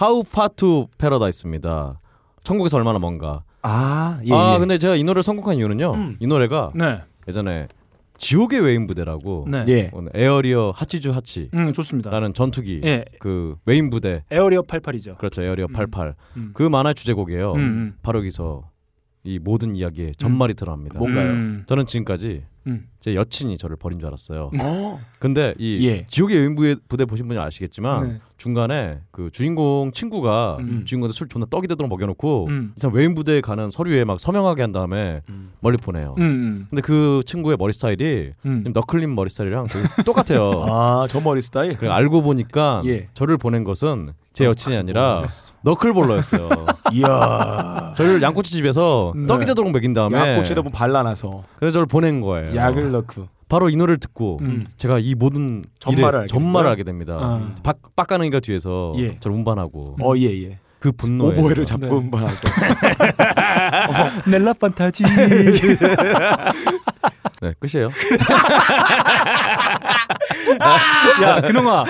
How Far to Paradise입니다. 천국에서 얼마나 먼가. 아, 예. 아 예. 근데 제가 이 노래를 선곡한 이유는요. 음. 이 노래가 네. 예전에 지옥의 외인 부대라고 네. 예. 오늘 Area はちじゅうはち 음, 좋습니다. 라는 전투기 예. 그 외인 부대 Area 88이죠. 그렇죠 Area 음. 88 음. 그 만화의 주제곡이에요. 음, 음. 바로 여기서 이 모든 이야기의 전말이 드러납니다. 뭔가요? 음. 저는 지금까지 음. 제 여친이 저를 버린 줄 알았어요. 어. 근데 이 예. 지옥의 외인 부대 부대 보신 분이 아시겠지만 네. 중간에 그 주인공 친구가 음. 주인공한테 술 존나 떡이 되도록 먹여놓고 음. 이 사람 외인 부대에 가는 서류에 막 서명하게 한 다음에 음. 멀리 보내요. 음, 음. 근데 그 친구의 머리 스타일이 음. 좀 너클림 머리 스타일이랑 되게 똑같아요. [laughs] 아, 저 머리 스타일. 알고 보니까 예. 저를 보낸 것은 제 여친이 아니라 너클볼러였어요. [laughs] 이야. 저를 양꼬치 집에서 네. 떡이 되도록 먹인 다음에 약꼬치에다 뭐 발라놔서 그래서 저를 보낸 거예요. 약을 넣고. 바로 이 노래를 듣고 음. 제가 이 모든 전말을 전말을 된 알게 됩니다. 아. 박 빡가능이가 뒤에서 예. 저를 운반하고 어, 예, 예. 그 분노에 오보에를 잡고 네. 운반하고. [laughs] [laughs] 넬라 판타지. 네, 끝이에요. 야, 근홍아.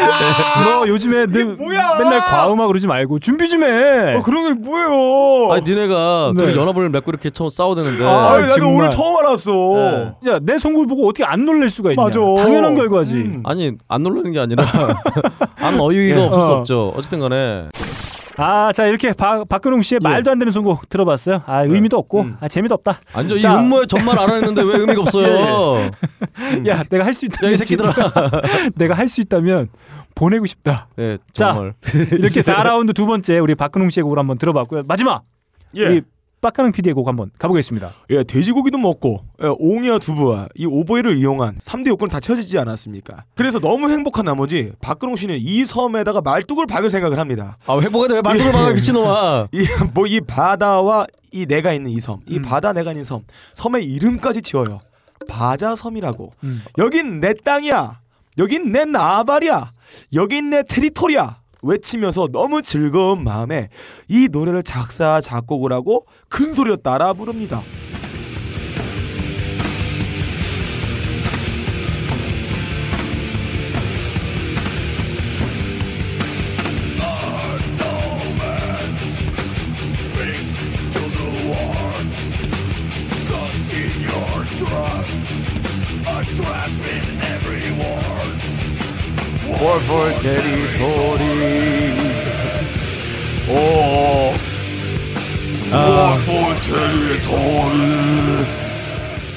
너 요즘에 늘 맨날 과음하 그러지 말고 준비 좀 해. 어, 그런 게 뭐예요? 아니 니네가 네. 둘이 연합을 맺고 이렇게 처음 싸우되는데 아, 아니, 나도 정말. 오늘 처음 알았어. 네. 야, 내 송골 보고 어떻게 안 놀랄 수가 있냐. 맞아. 당연한 결과지. 음. 아니 안 놀라는 게 아니라 [laughs] 안 어이가 예. 없을 수 어. 없죠. 어쨌든 간에 아, 자 이렇게 박 박근홍 씨의 말도 안 되는 선곡 들어봤어요. 아, 의미도 없고 아, 재미도 없다. 완전 이 자. 음모의 전말 알아냈는데 왜 의미가 없어요? [laughs] 야, 내가 할 수 있다. 야, 이 새끼들아. [laughs] 내가 할 수 있다면 보내고 싶다. 네, 자, 정말. 이렇게 [laughs] 4라운드 두 번째 우리 박근홍 씨의 곡을 한번 들어봤고요. 마지막 예. 빡가능 PD의 곡 한번 가보겠습니다. 예, 돼지고기도 먹고 예, 옹이와 두부와 이 오보이를 이용한 3대 요건은 다 채워지지 않았습니까? 그래서 너무 행복한 나머지 박근홍 씨는 이 섬에다가 말뚝을 박을 생각을 합니다. 아 행복한데 왜 말뚝을 박아 미친놈아? [laughs] 이 뭐 이 바다와 이 내가 있는 이 섬, 이 음. 바다 내가 있는 섬, 섬의 이름까지 지어요. 바자섬이라고. 음. 여긴 내 땅이야. 여긴 내 나발이야. 여긴 내 테리토리야. 외치면서 너무 즐거운 마음에 이 노래를 작사 작곡을 하고 큰 소리로 따라 부릅니다. 월볼 테리토리 오 월볼 테리토리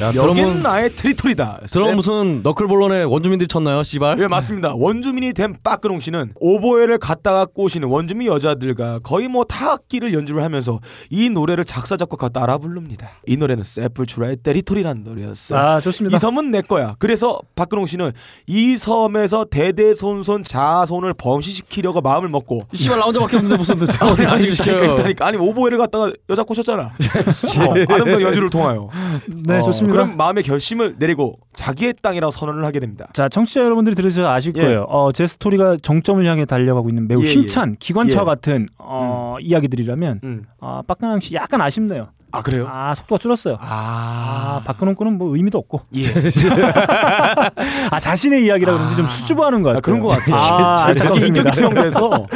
야, 여긴 나의 테리토리다. 드럼 무슨 너클볼론의 원주민들이 쳤나요, 씨발? 예 맞습니다. 원주민이 된 빠끄롱 씨는 오보에를 갖다가 꼬시는 원주민 여자들과 거의 뭐 타악기를 연주를 하면서 이 노래를 작사 작곡하 따라 부릅니다. 이 노래는 세플추라의 테리토리라는 노래였어요. 아, 좋습니다. 이 섬은 내 거야. 그래서 박근홍 씨는 이 섬에서 대대손손 자손을 범시시키려고 마음을 먹고 씨발 나 혼자밖에 없는데 무슨 아니, 아니 시켜요? 아니 오보에를 갖다가 여자 꼬셨잖아. [laughs] 어, 아름다운 연주를 통하여. 네, 어, 좋습니다. 그럼 마음의 결심을 내리고 자기의 땅이라고 선언을 하게 됩니다. 자, 청취자 여러분들이 들으셔서 아실 예. 거예요. 어, 제 스토리가 정점을 향해 달려가고 있는 매우 예, 힘찬 기관차와 예. 같은 어, 이야기들이라면 음. 아, 박근홍 씨 약간 아쉽네요. 아 그래요? 아, 속도가 줄었어요. 아, 아, 박근홍 거는 뭐 의미도 없고. 예. [laughs] 아, 자신의 이야기라 그런지 좀 수줍어하는 것 같아요. 아, 그런 것 같아요. 아, 자기 안타깝습니다. 인격이 수용돼서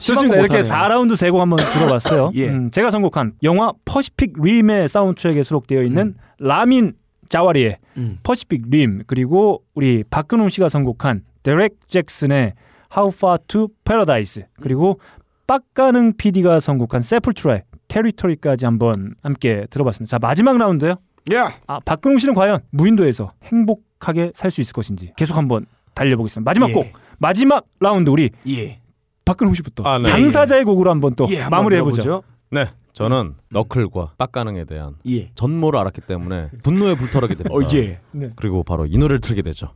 좋습니다. 이렇게 4라운드 세곡 한번 들어봤어요. [laughs] 예. 음, 제가 선곡한 영화 Pacific Rim의 사운드트랙에 수록되어 있는 음. 라민 자와리의 Pacific Rim 그리고 우리 박근홍 씨가 선곡한 데렉 잭슨의 How Far to Paradise 그리고 빡가능 PD가 선곡한 세풀투라의 Territory까지 한번 함께 들어봤습니다. 자 마지막 라운드요. 예. 아 박근홍 씨는 과연 무인도에서 행복하게 살 수 있을 것인지 계속 한번 달려보겠습니다. 마지막 예. 곡 마지막 라운드 우리 예. 박근홍 씨부터 아, 네. 당사자의 곡으로 한번 또 예, 마무리해 보죠. 네, 저는 너클과 빡가능에 대한 예. 전모를 알았기 때문에 분노에 불타오르게 됩니다. 어, 예. 네. 그리고 바로 이 노래를 틀게 되죠.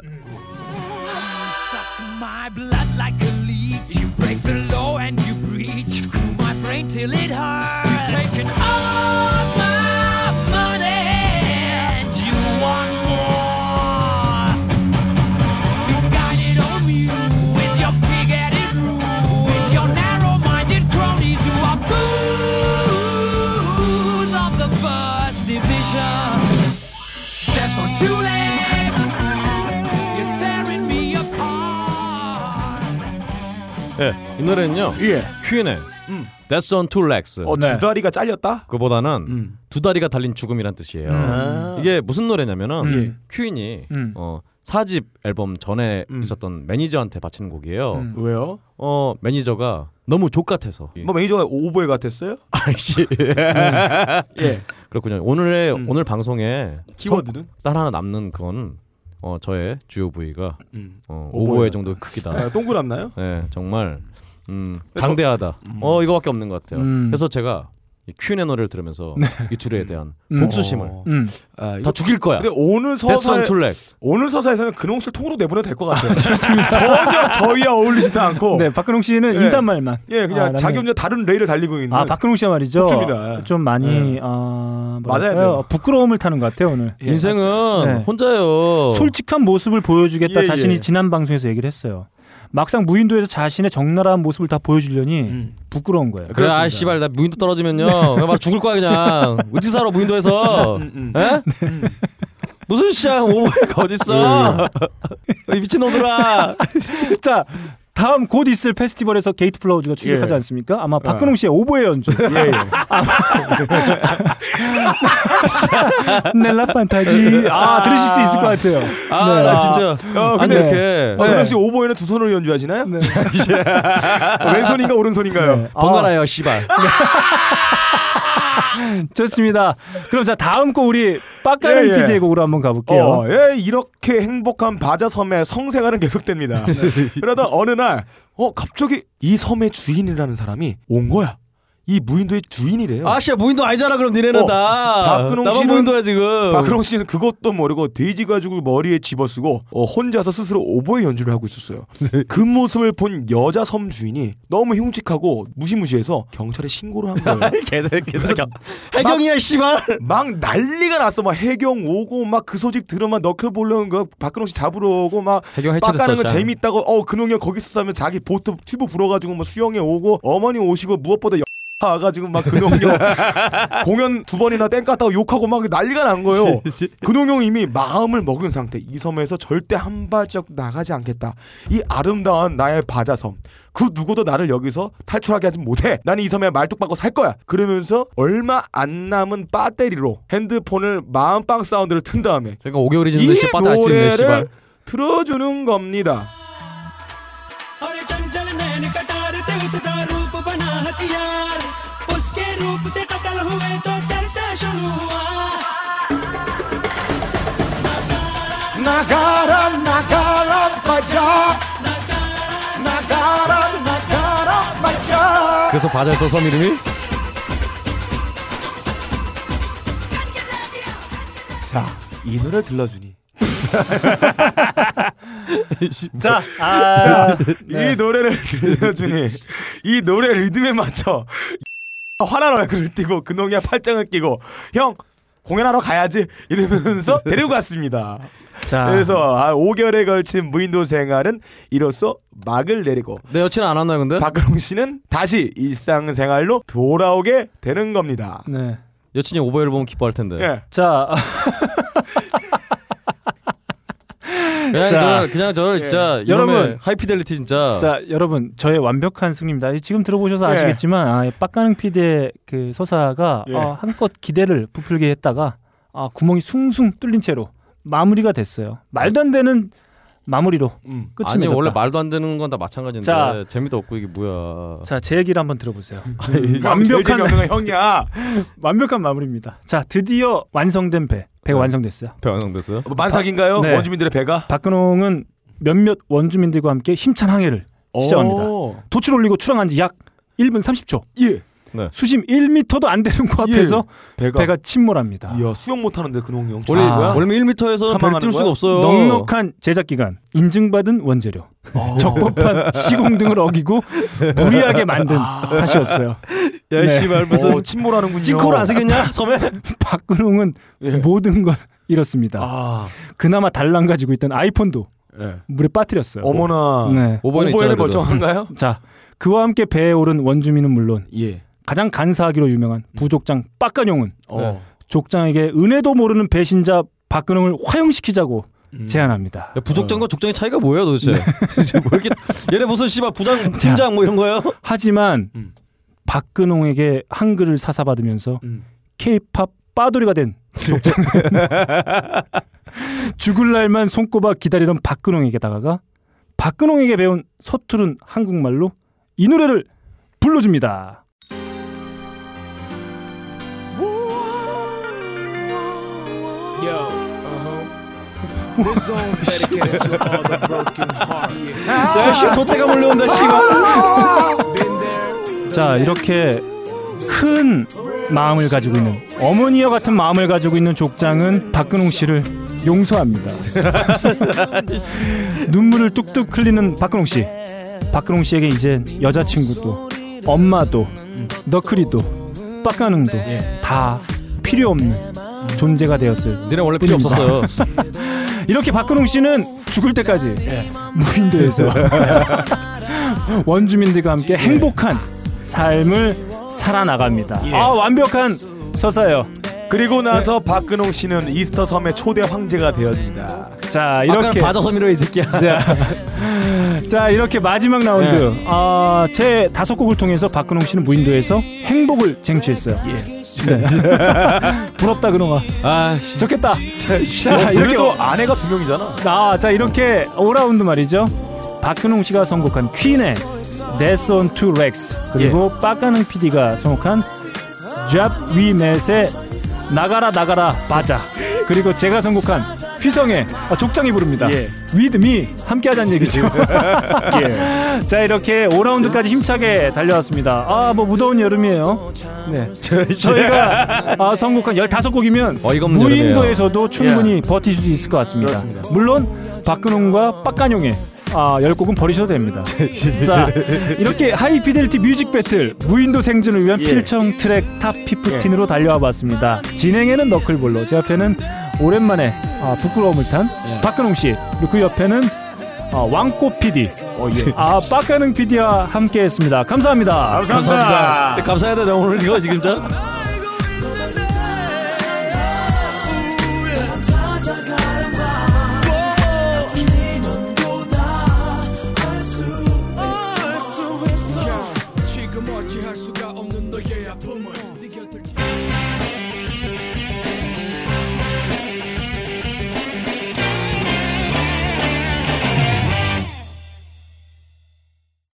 예, 이 노래는요. 예. 퀸의 Death on Two Legs. 어, 두 다리가 잘렸다? 그보다는 음. 두 다리가 달린 죽음이란 뜻이에요. 아. 이게 무슨 노래냐면은 음. 퀸이 음. 어, 4집 앨범 전에 음. 있었던 매니저한테 바치는 곡이에요. 음. 왜요? 어 매니저가 너무 좆 같아서. 뭐 매니저가 오보에 같았어요? [laughs] 아이씨. 예. 그렇군요. 오늘의 음. 오늘 방송에 키워드는? 딱 하나 남는 그건 어, 저의 주요 부위가 음. 어, 오보에 오보의 정도 크기다. 아, 동그랗나요? [laughs] 네, 정말 음, 장대하다. 음. 어 이거밖에 없는 것 같아요. 음. 그래서 제가 노래를 들으면서 이 둘에 대한 음. 복수심을 어. 음. 아, 다 죽일 거야. 근데 오늘 서사에 Legs. 오늘 서사에서는 근홍실 통으로 내보내도 될 것 같아요. [laughs] 전혀 저희와 어울리지도 않고. 네, 박근홍 씨는 예. 인사말만. 예, 그냥 아, 자기 혼자 다른 레일을 달리고 있는. 아, 박근홍 씨가 말이죠. 속줍니다. 좀 많이 네. 아? 돼요. 부끄러움을 타는 것 같아요 오늘. 예. 인생은 네. 혼자요. 솔직한 모습을 보여주겠다 예, 자신이 예. 지난 방송에서 얘기를 했어요. 막상 무인도에서 자신의 적나라한 모습을 다 보여주려니 음. 부끄러운 거예요. 그래, 아 씨발 나 무인도 떨어지면요, 그냥 막 죽을 거야 그냥. 어디 살아 무인도에서? 음, 음. 에? 무슨 씨발 오보에가 어딨어? 이 미친놈들아. 자 다음 곧 있을 페스티벌에서 게이트 플라워즈가 출격하지 예. 않습니까? 아마 박근홍 씨의 오보에 연주. 예, 예. [laughs] Nella Fantasia 들으실 수 있을 것 같아요. 아, 네. 나 진짜. 어, 근데 근데 이렇게 어, 전현 씨 오보에는 두 손으로 연주하시나요? [laughs] 왼손인가 오른손인가요? 네. 번갈아요, 씨발. [laughs] [laughs] 좋습니다. 그럼 자 다음 곡 우리 빡가는 예, 예. PD의 곡으로 한번 가볼게요. 어, 예, 이렇게 행복한 바자 섬의 성생활은 계속됩니다. [laughs] 그러다 어느 날, 어, 갑자기 이 섬의 주인이라는 사람이 온 거야. 이 무인도의 주인이래요. 아, 씨야, 무인도 아니잖아, 그럼 니네는 어, 다. 나만 무인도야, 지금. 박근홍 씨는 그것도 모르고 돼지 가죽을 머리에 집어쓰고 어, 혼자서 스스로 오보에 연주를 하고 있었어요. 그 모습을 본 여자 섬 주인이 너무 흉측하고 무시무시해서 경찰에 신고를 한 거예요. [laughs] 개새끼들. 해경이야, 씨발. 막 난리가 났어. 막 해경 오고 막 그 소식 들으면 너클 보려는 거 박근홍 씨 잡으러 오고 막 해경 해체됐어, 거 자. 재밌다고 어 근홍이 형 거기서 싸면 자기 보트 튜브 불어가지고 뭐 수영에 오고 어머니 오시고 무엇보다 여... 와가지고 막 근홍이 형 [laughs] 공연 두 번이나 땡 갔다고 욕하고 막 난리가 난 거예요. 근홍이 형 이미 마음을 먹은 상태. 이 섬에서 절대 한 발짝 나가지 않겠다. 이 아름다운 나의 바자섬. 그 누구도 나를 여기서 탈출하게 하지 못해. 나는 이 섬에 말뚝박고 살 거야. 그러면서 얼마 안 남은 배터리로 핸드폰을 마음빵 사운드를 튼 다음에 제가 5개월이 지는데 씨 빠따 알수 있네, 씨발. 노래를 틀어주는 겁니다. 그래서 바자에서 섬 이름이? 자, 이 노래 들려주니. [laughs] 자, 아, 이 노래를 들려주니 이 노래 리듬에 맞춰 화난 얼굴을 띠고 근홍이야 팔짱을 끼고 형 공연하러 가야지 이러면서 [laughs] 데리고 갔습니다. 자. 그래서 아, 5개월에 걸친 무인도 생활은 이로써 막을 내리고 내 여친은 안 왔나요, 근데? 박근홍 씨는 다시 일상생활로 돌아오게 되는 겁니다. 네. 여친이 오버웨어를 보면 기뻐할 텐데. 예. 자, [laughs] 그냥 자. 저는 그냥 저는 진짜 여러분. 여러분 하이피델리티 진짜. 자 여러분 저의 완벽한 승리입니다. 지금 들어보셔서 예. 아시겠지만 아, 빡가능 PD의 그 서사가 예. 어, 한껏 기대를 부풀게 했다가 아, 구멍이 숭숭 뚫린 채로 마무리가 됐어요. 말도 안 되는 마무리로 음. 끝이 아니 맺었다. 원래 말도 안 되는 건 다 마찬가지인데 자. 재미도 없고 이게 뭐야. 자, 제 얘기를 한번 들어보세요. [laughs] 완벽한 형이야. [laughs] 완벽한 마무리입니다. 자, 드디어 완성된 배. 배가 완성됐어요. 배 완성됐어요? 뭐 만삭인가요? 네. 원주민들의 배가? 박근홍은 몇몇 원주민들과 함께 힘찬 항해를 시작합니다. 오. 도출 올리고 출항한 지 약 1분 30초. 예. 수심 1m도 안 되는 코앞에서 예. 배가. 배가 침몰합니다. 이야 수영 못 하는데 근홍이 형. 원래 아. 원래 1m에서 배를 뛸 수가 없어요. 넉넉한 제작 기간, 인증받은 원재료, 적법한 [laughs] 시공 등을 어기고 무리하게 만든 탓이었어요. 야, 씨발, 무슨- 어, 침몰하는군요. 찡코를 안 새겼냐 섬에? [laughs] 박근홍은 모든 걸 잃었습니다. 아. 그나마 달랑 가지고 있던 아이폰도 예. 물에 빠뜨렸어요. 어머나. 네. 그래도. 멀쩡한가요? 자, 그와 함께 배에 오른 원주민은 물론 예. 가장 간사하기로 유명한 부족장 빡간용은 어. 족장에게 은혜도 모르는 배신자 박근홍을 화형시키자고 제안합니다. 야, 부족장과 족장의 차이가 뭐예요 도대체? [laughs] 진짜 뭐 이렇게 얘네 무슨 씨발 부장 [laughs] 팀장 뭐 이런 거예요? 하지만 박근홍에게 한글을 사사받으면서 케이팝 빠돌이가 된 족장 [laughs] 죽을 날만 손꼽아 기다리던 박근홍에게 다가가 박근홍에게 배운 서투른 한국말로 이 노래를 불러줍니다. 야, 씨, 저때가 몰려온다, 자 이렇게 큰 마음을 가지고 있는 어머니와 같은 마음을 가지고 있는 족장은 박근홍 씨를 용서합니다. [laughs] 눈물을 뚝뚝 흘리는 박근홍 씨. 박근홍 씨에게 이제 여자친구도 엄마도 너클이도 빡가능도 다 필요 없는 존재가 되었을. 니네 원래 필요. 없었어요. [laughs] 이렇게 박근홍 씨는 죽을 때까지 무인도에서 [laughs] 원주민들과 함께 행복한 삶을 살아나갑니다. 아 완벽한 서사예요. 그리고 나서 박근홍 씨는 이스터 섬의 초대 황제가 되었습니다. 자 이렇게 바자섬이로 이 새끼야. 자, [laughs] 자 이렇게 마지막 라운드 네. 아, 제 다섯 곡을 통해서 박근홍 씨는 무인도에서 행복을 쟁취했어요. 네. [laughs] 부럽다 그놈아. 아, 좋겠다. 자, 이렇게 이렇게 아내가 두 명이잖아. 아, 자 이렇게 5라운드 말이죠. 박근홍 씨가 선곡한 퀸의 Death on Two Legs 그리고 빡가능 PD가 선곡한 We Net의 나가라 나가라 바자 그리고 제가 선곡한 휘성의 아, 족장이 부릅니다. 예. Me 함께 하자는 얘기죠. [laughs] 예. [laughs] 자 이렇게 5라운드까지 힘차게 달려왔습니다. 아 뭐 무더운 여름이에요. 네. 저희가 아, 선곡한 15곡이면 어이가 없는 무인도에서도 충분히 버티실 수 있을 것 같습니다. 그렇습니다. 물론 박근홍과 빡가능의 아, 10곡은 버리셔도 됩니다. [laughs] 자, 이렇게 High Fidelity Music Battle 무인도 생존을 위한 예. 필청 트랙 top 15으로 달려와 봤습니다. 진행에는 너클볼로, 제 옆에는 오랜만에 아, 부끄러움을 탄 예. 박근홍 씨, 그리고 그 옆에는 아, 왕꽃 PD, 아, 빡가능 PD와 함께 했습니다. 감사합니다. 감사합니다. 감사해야 돼. 오늘 이거 지금 저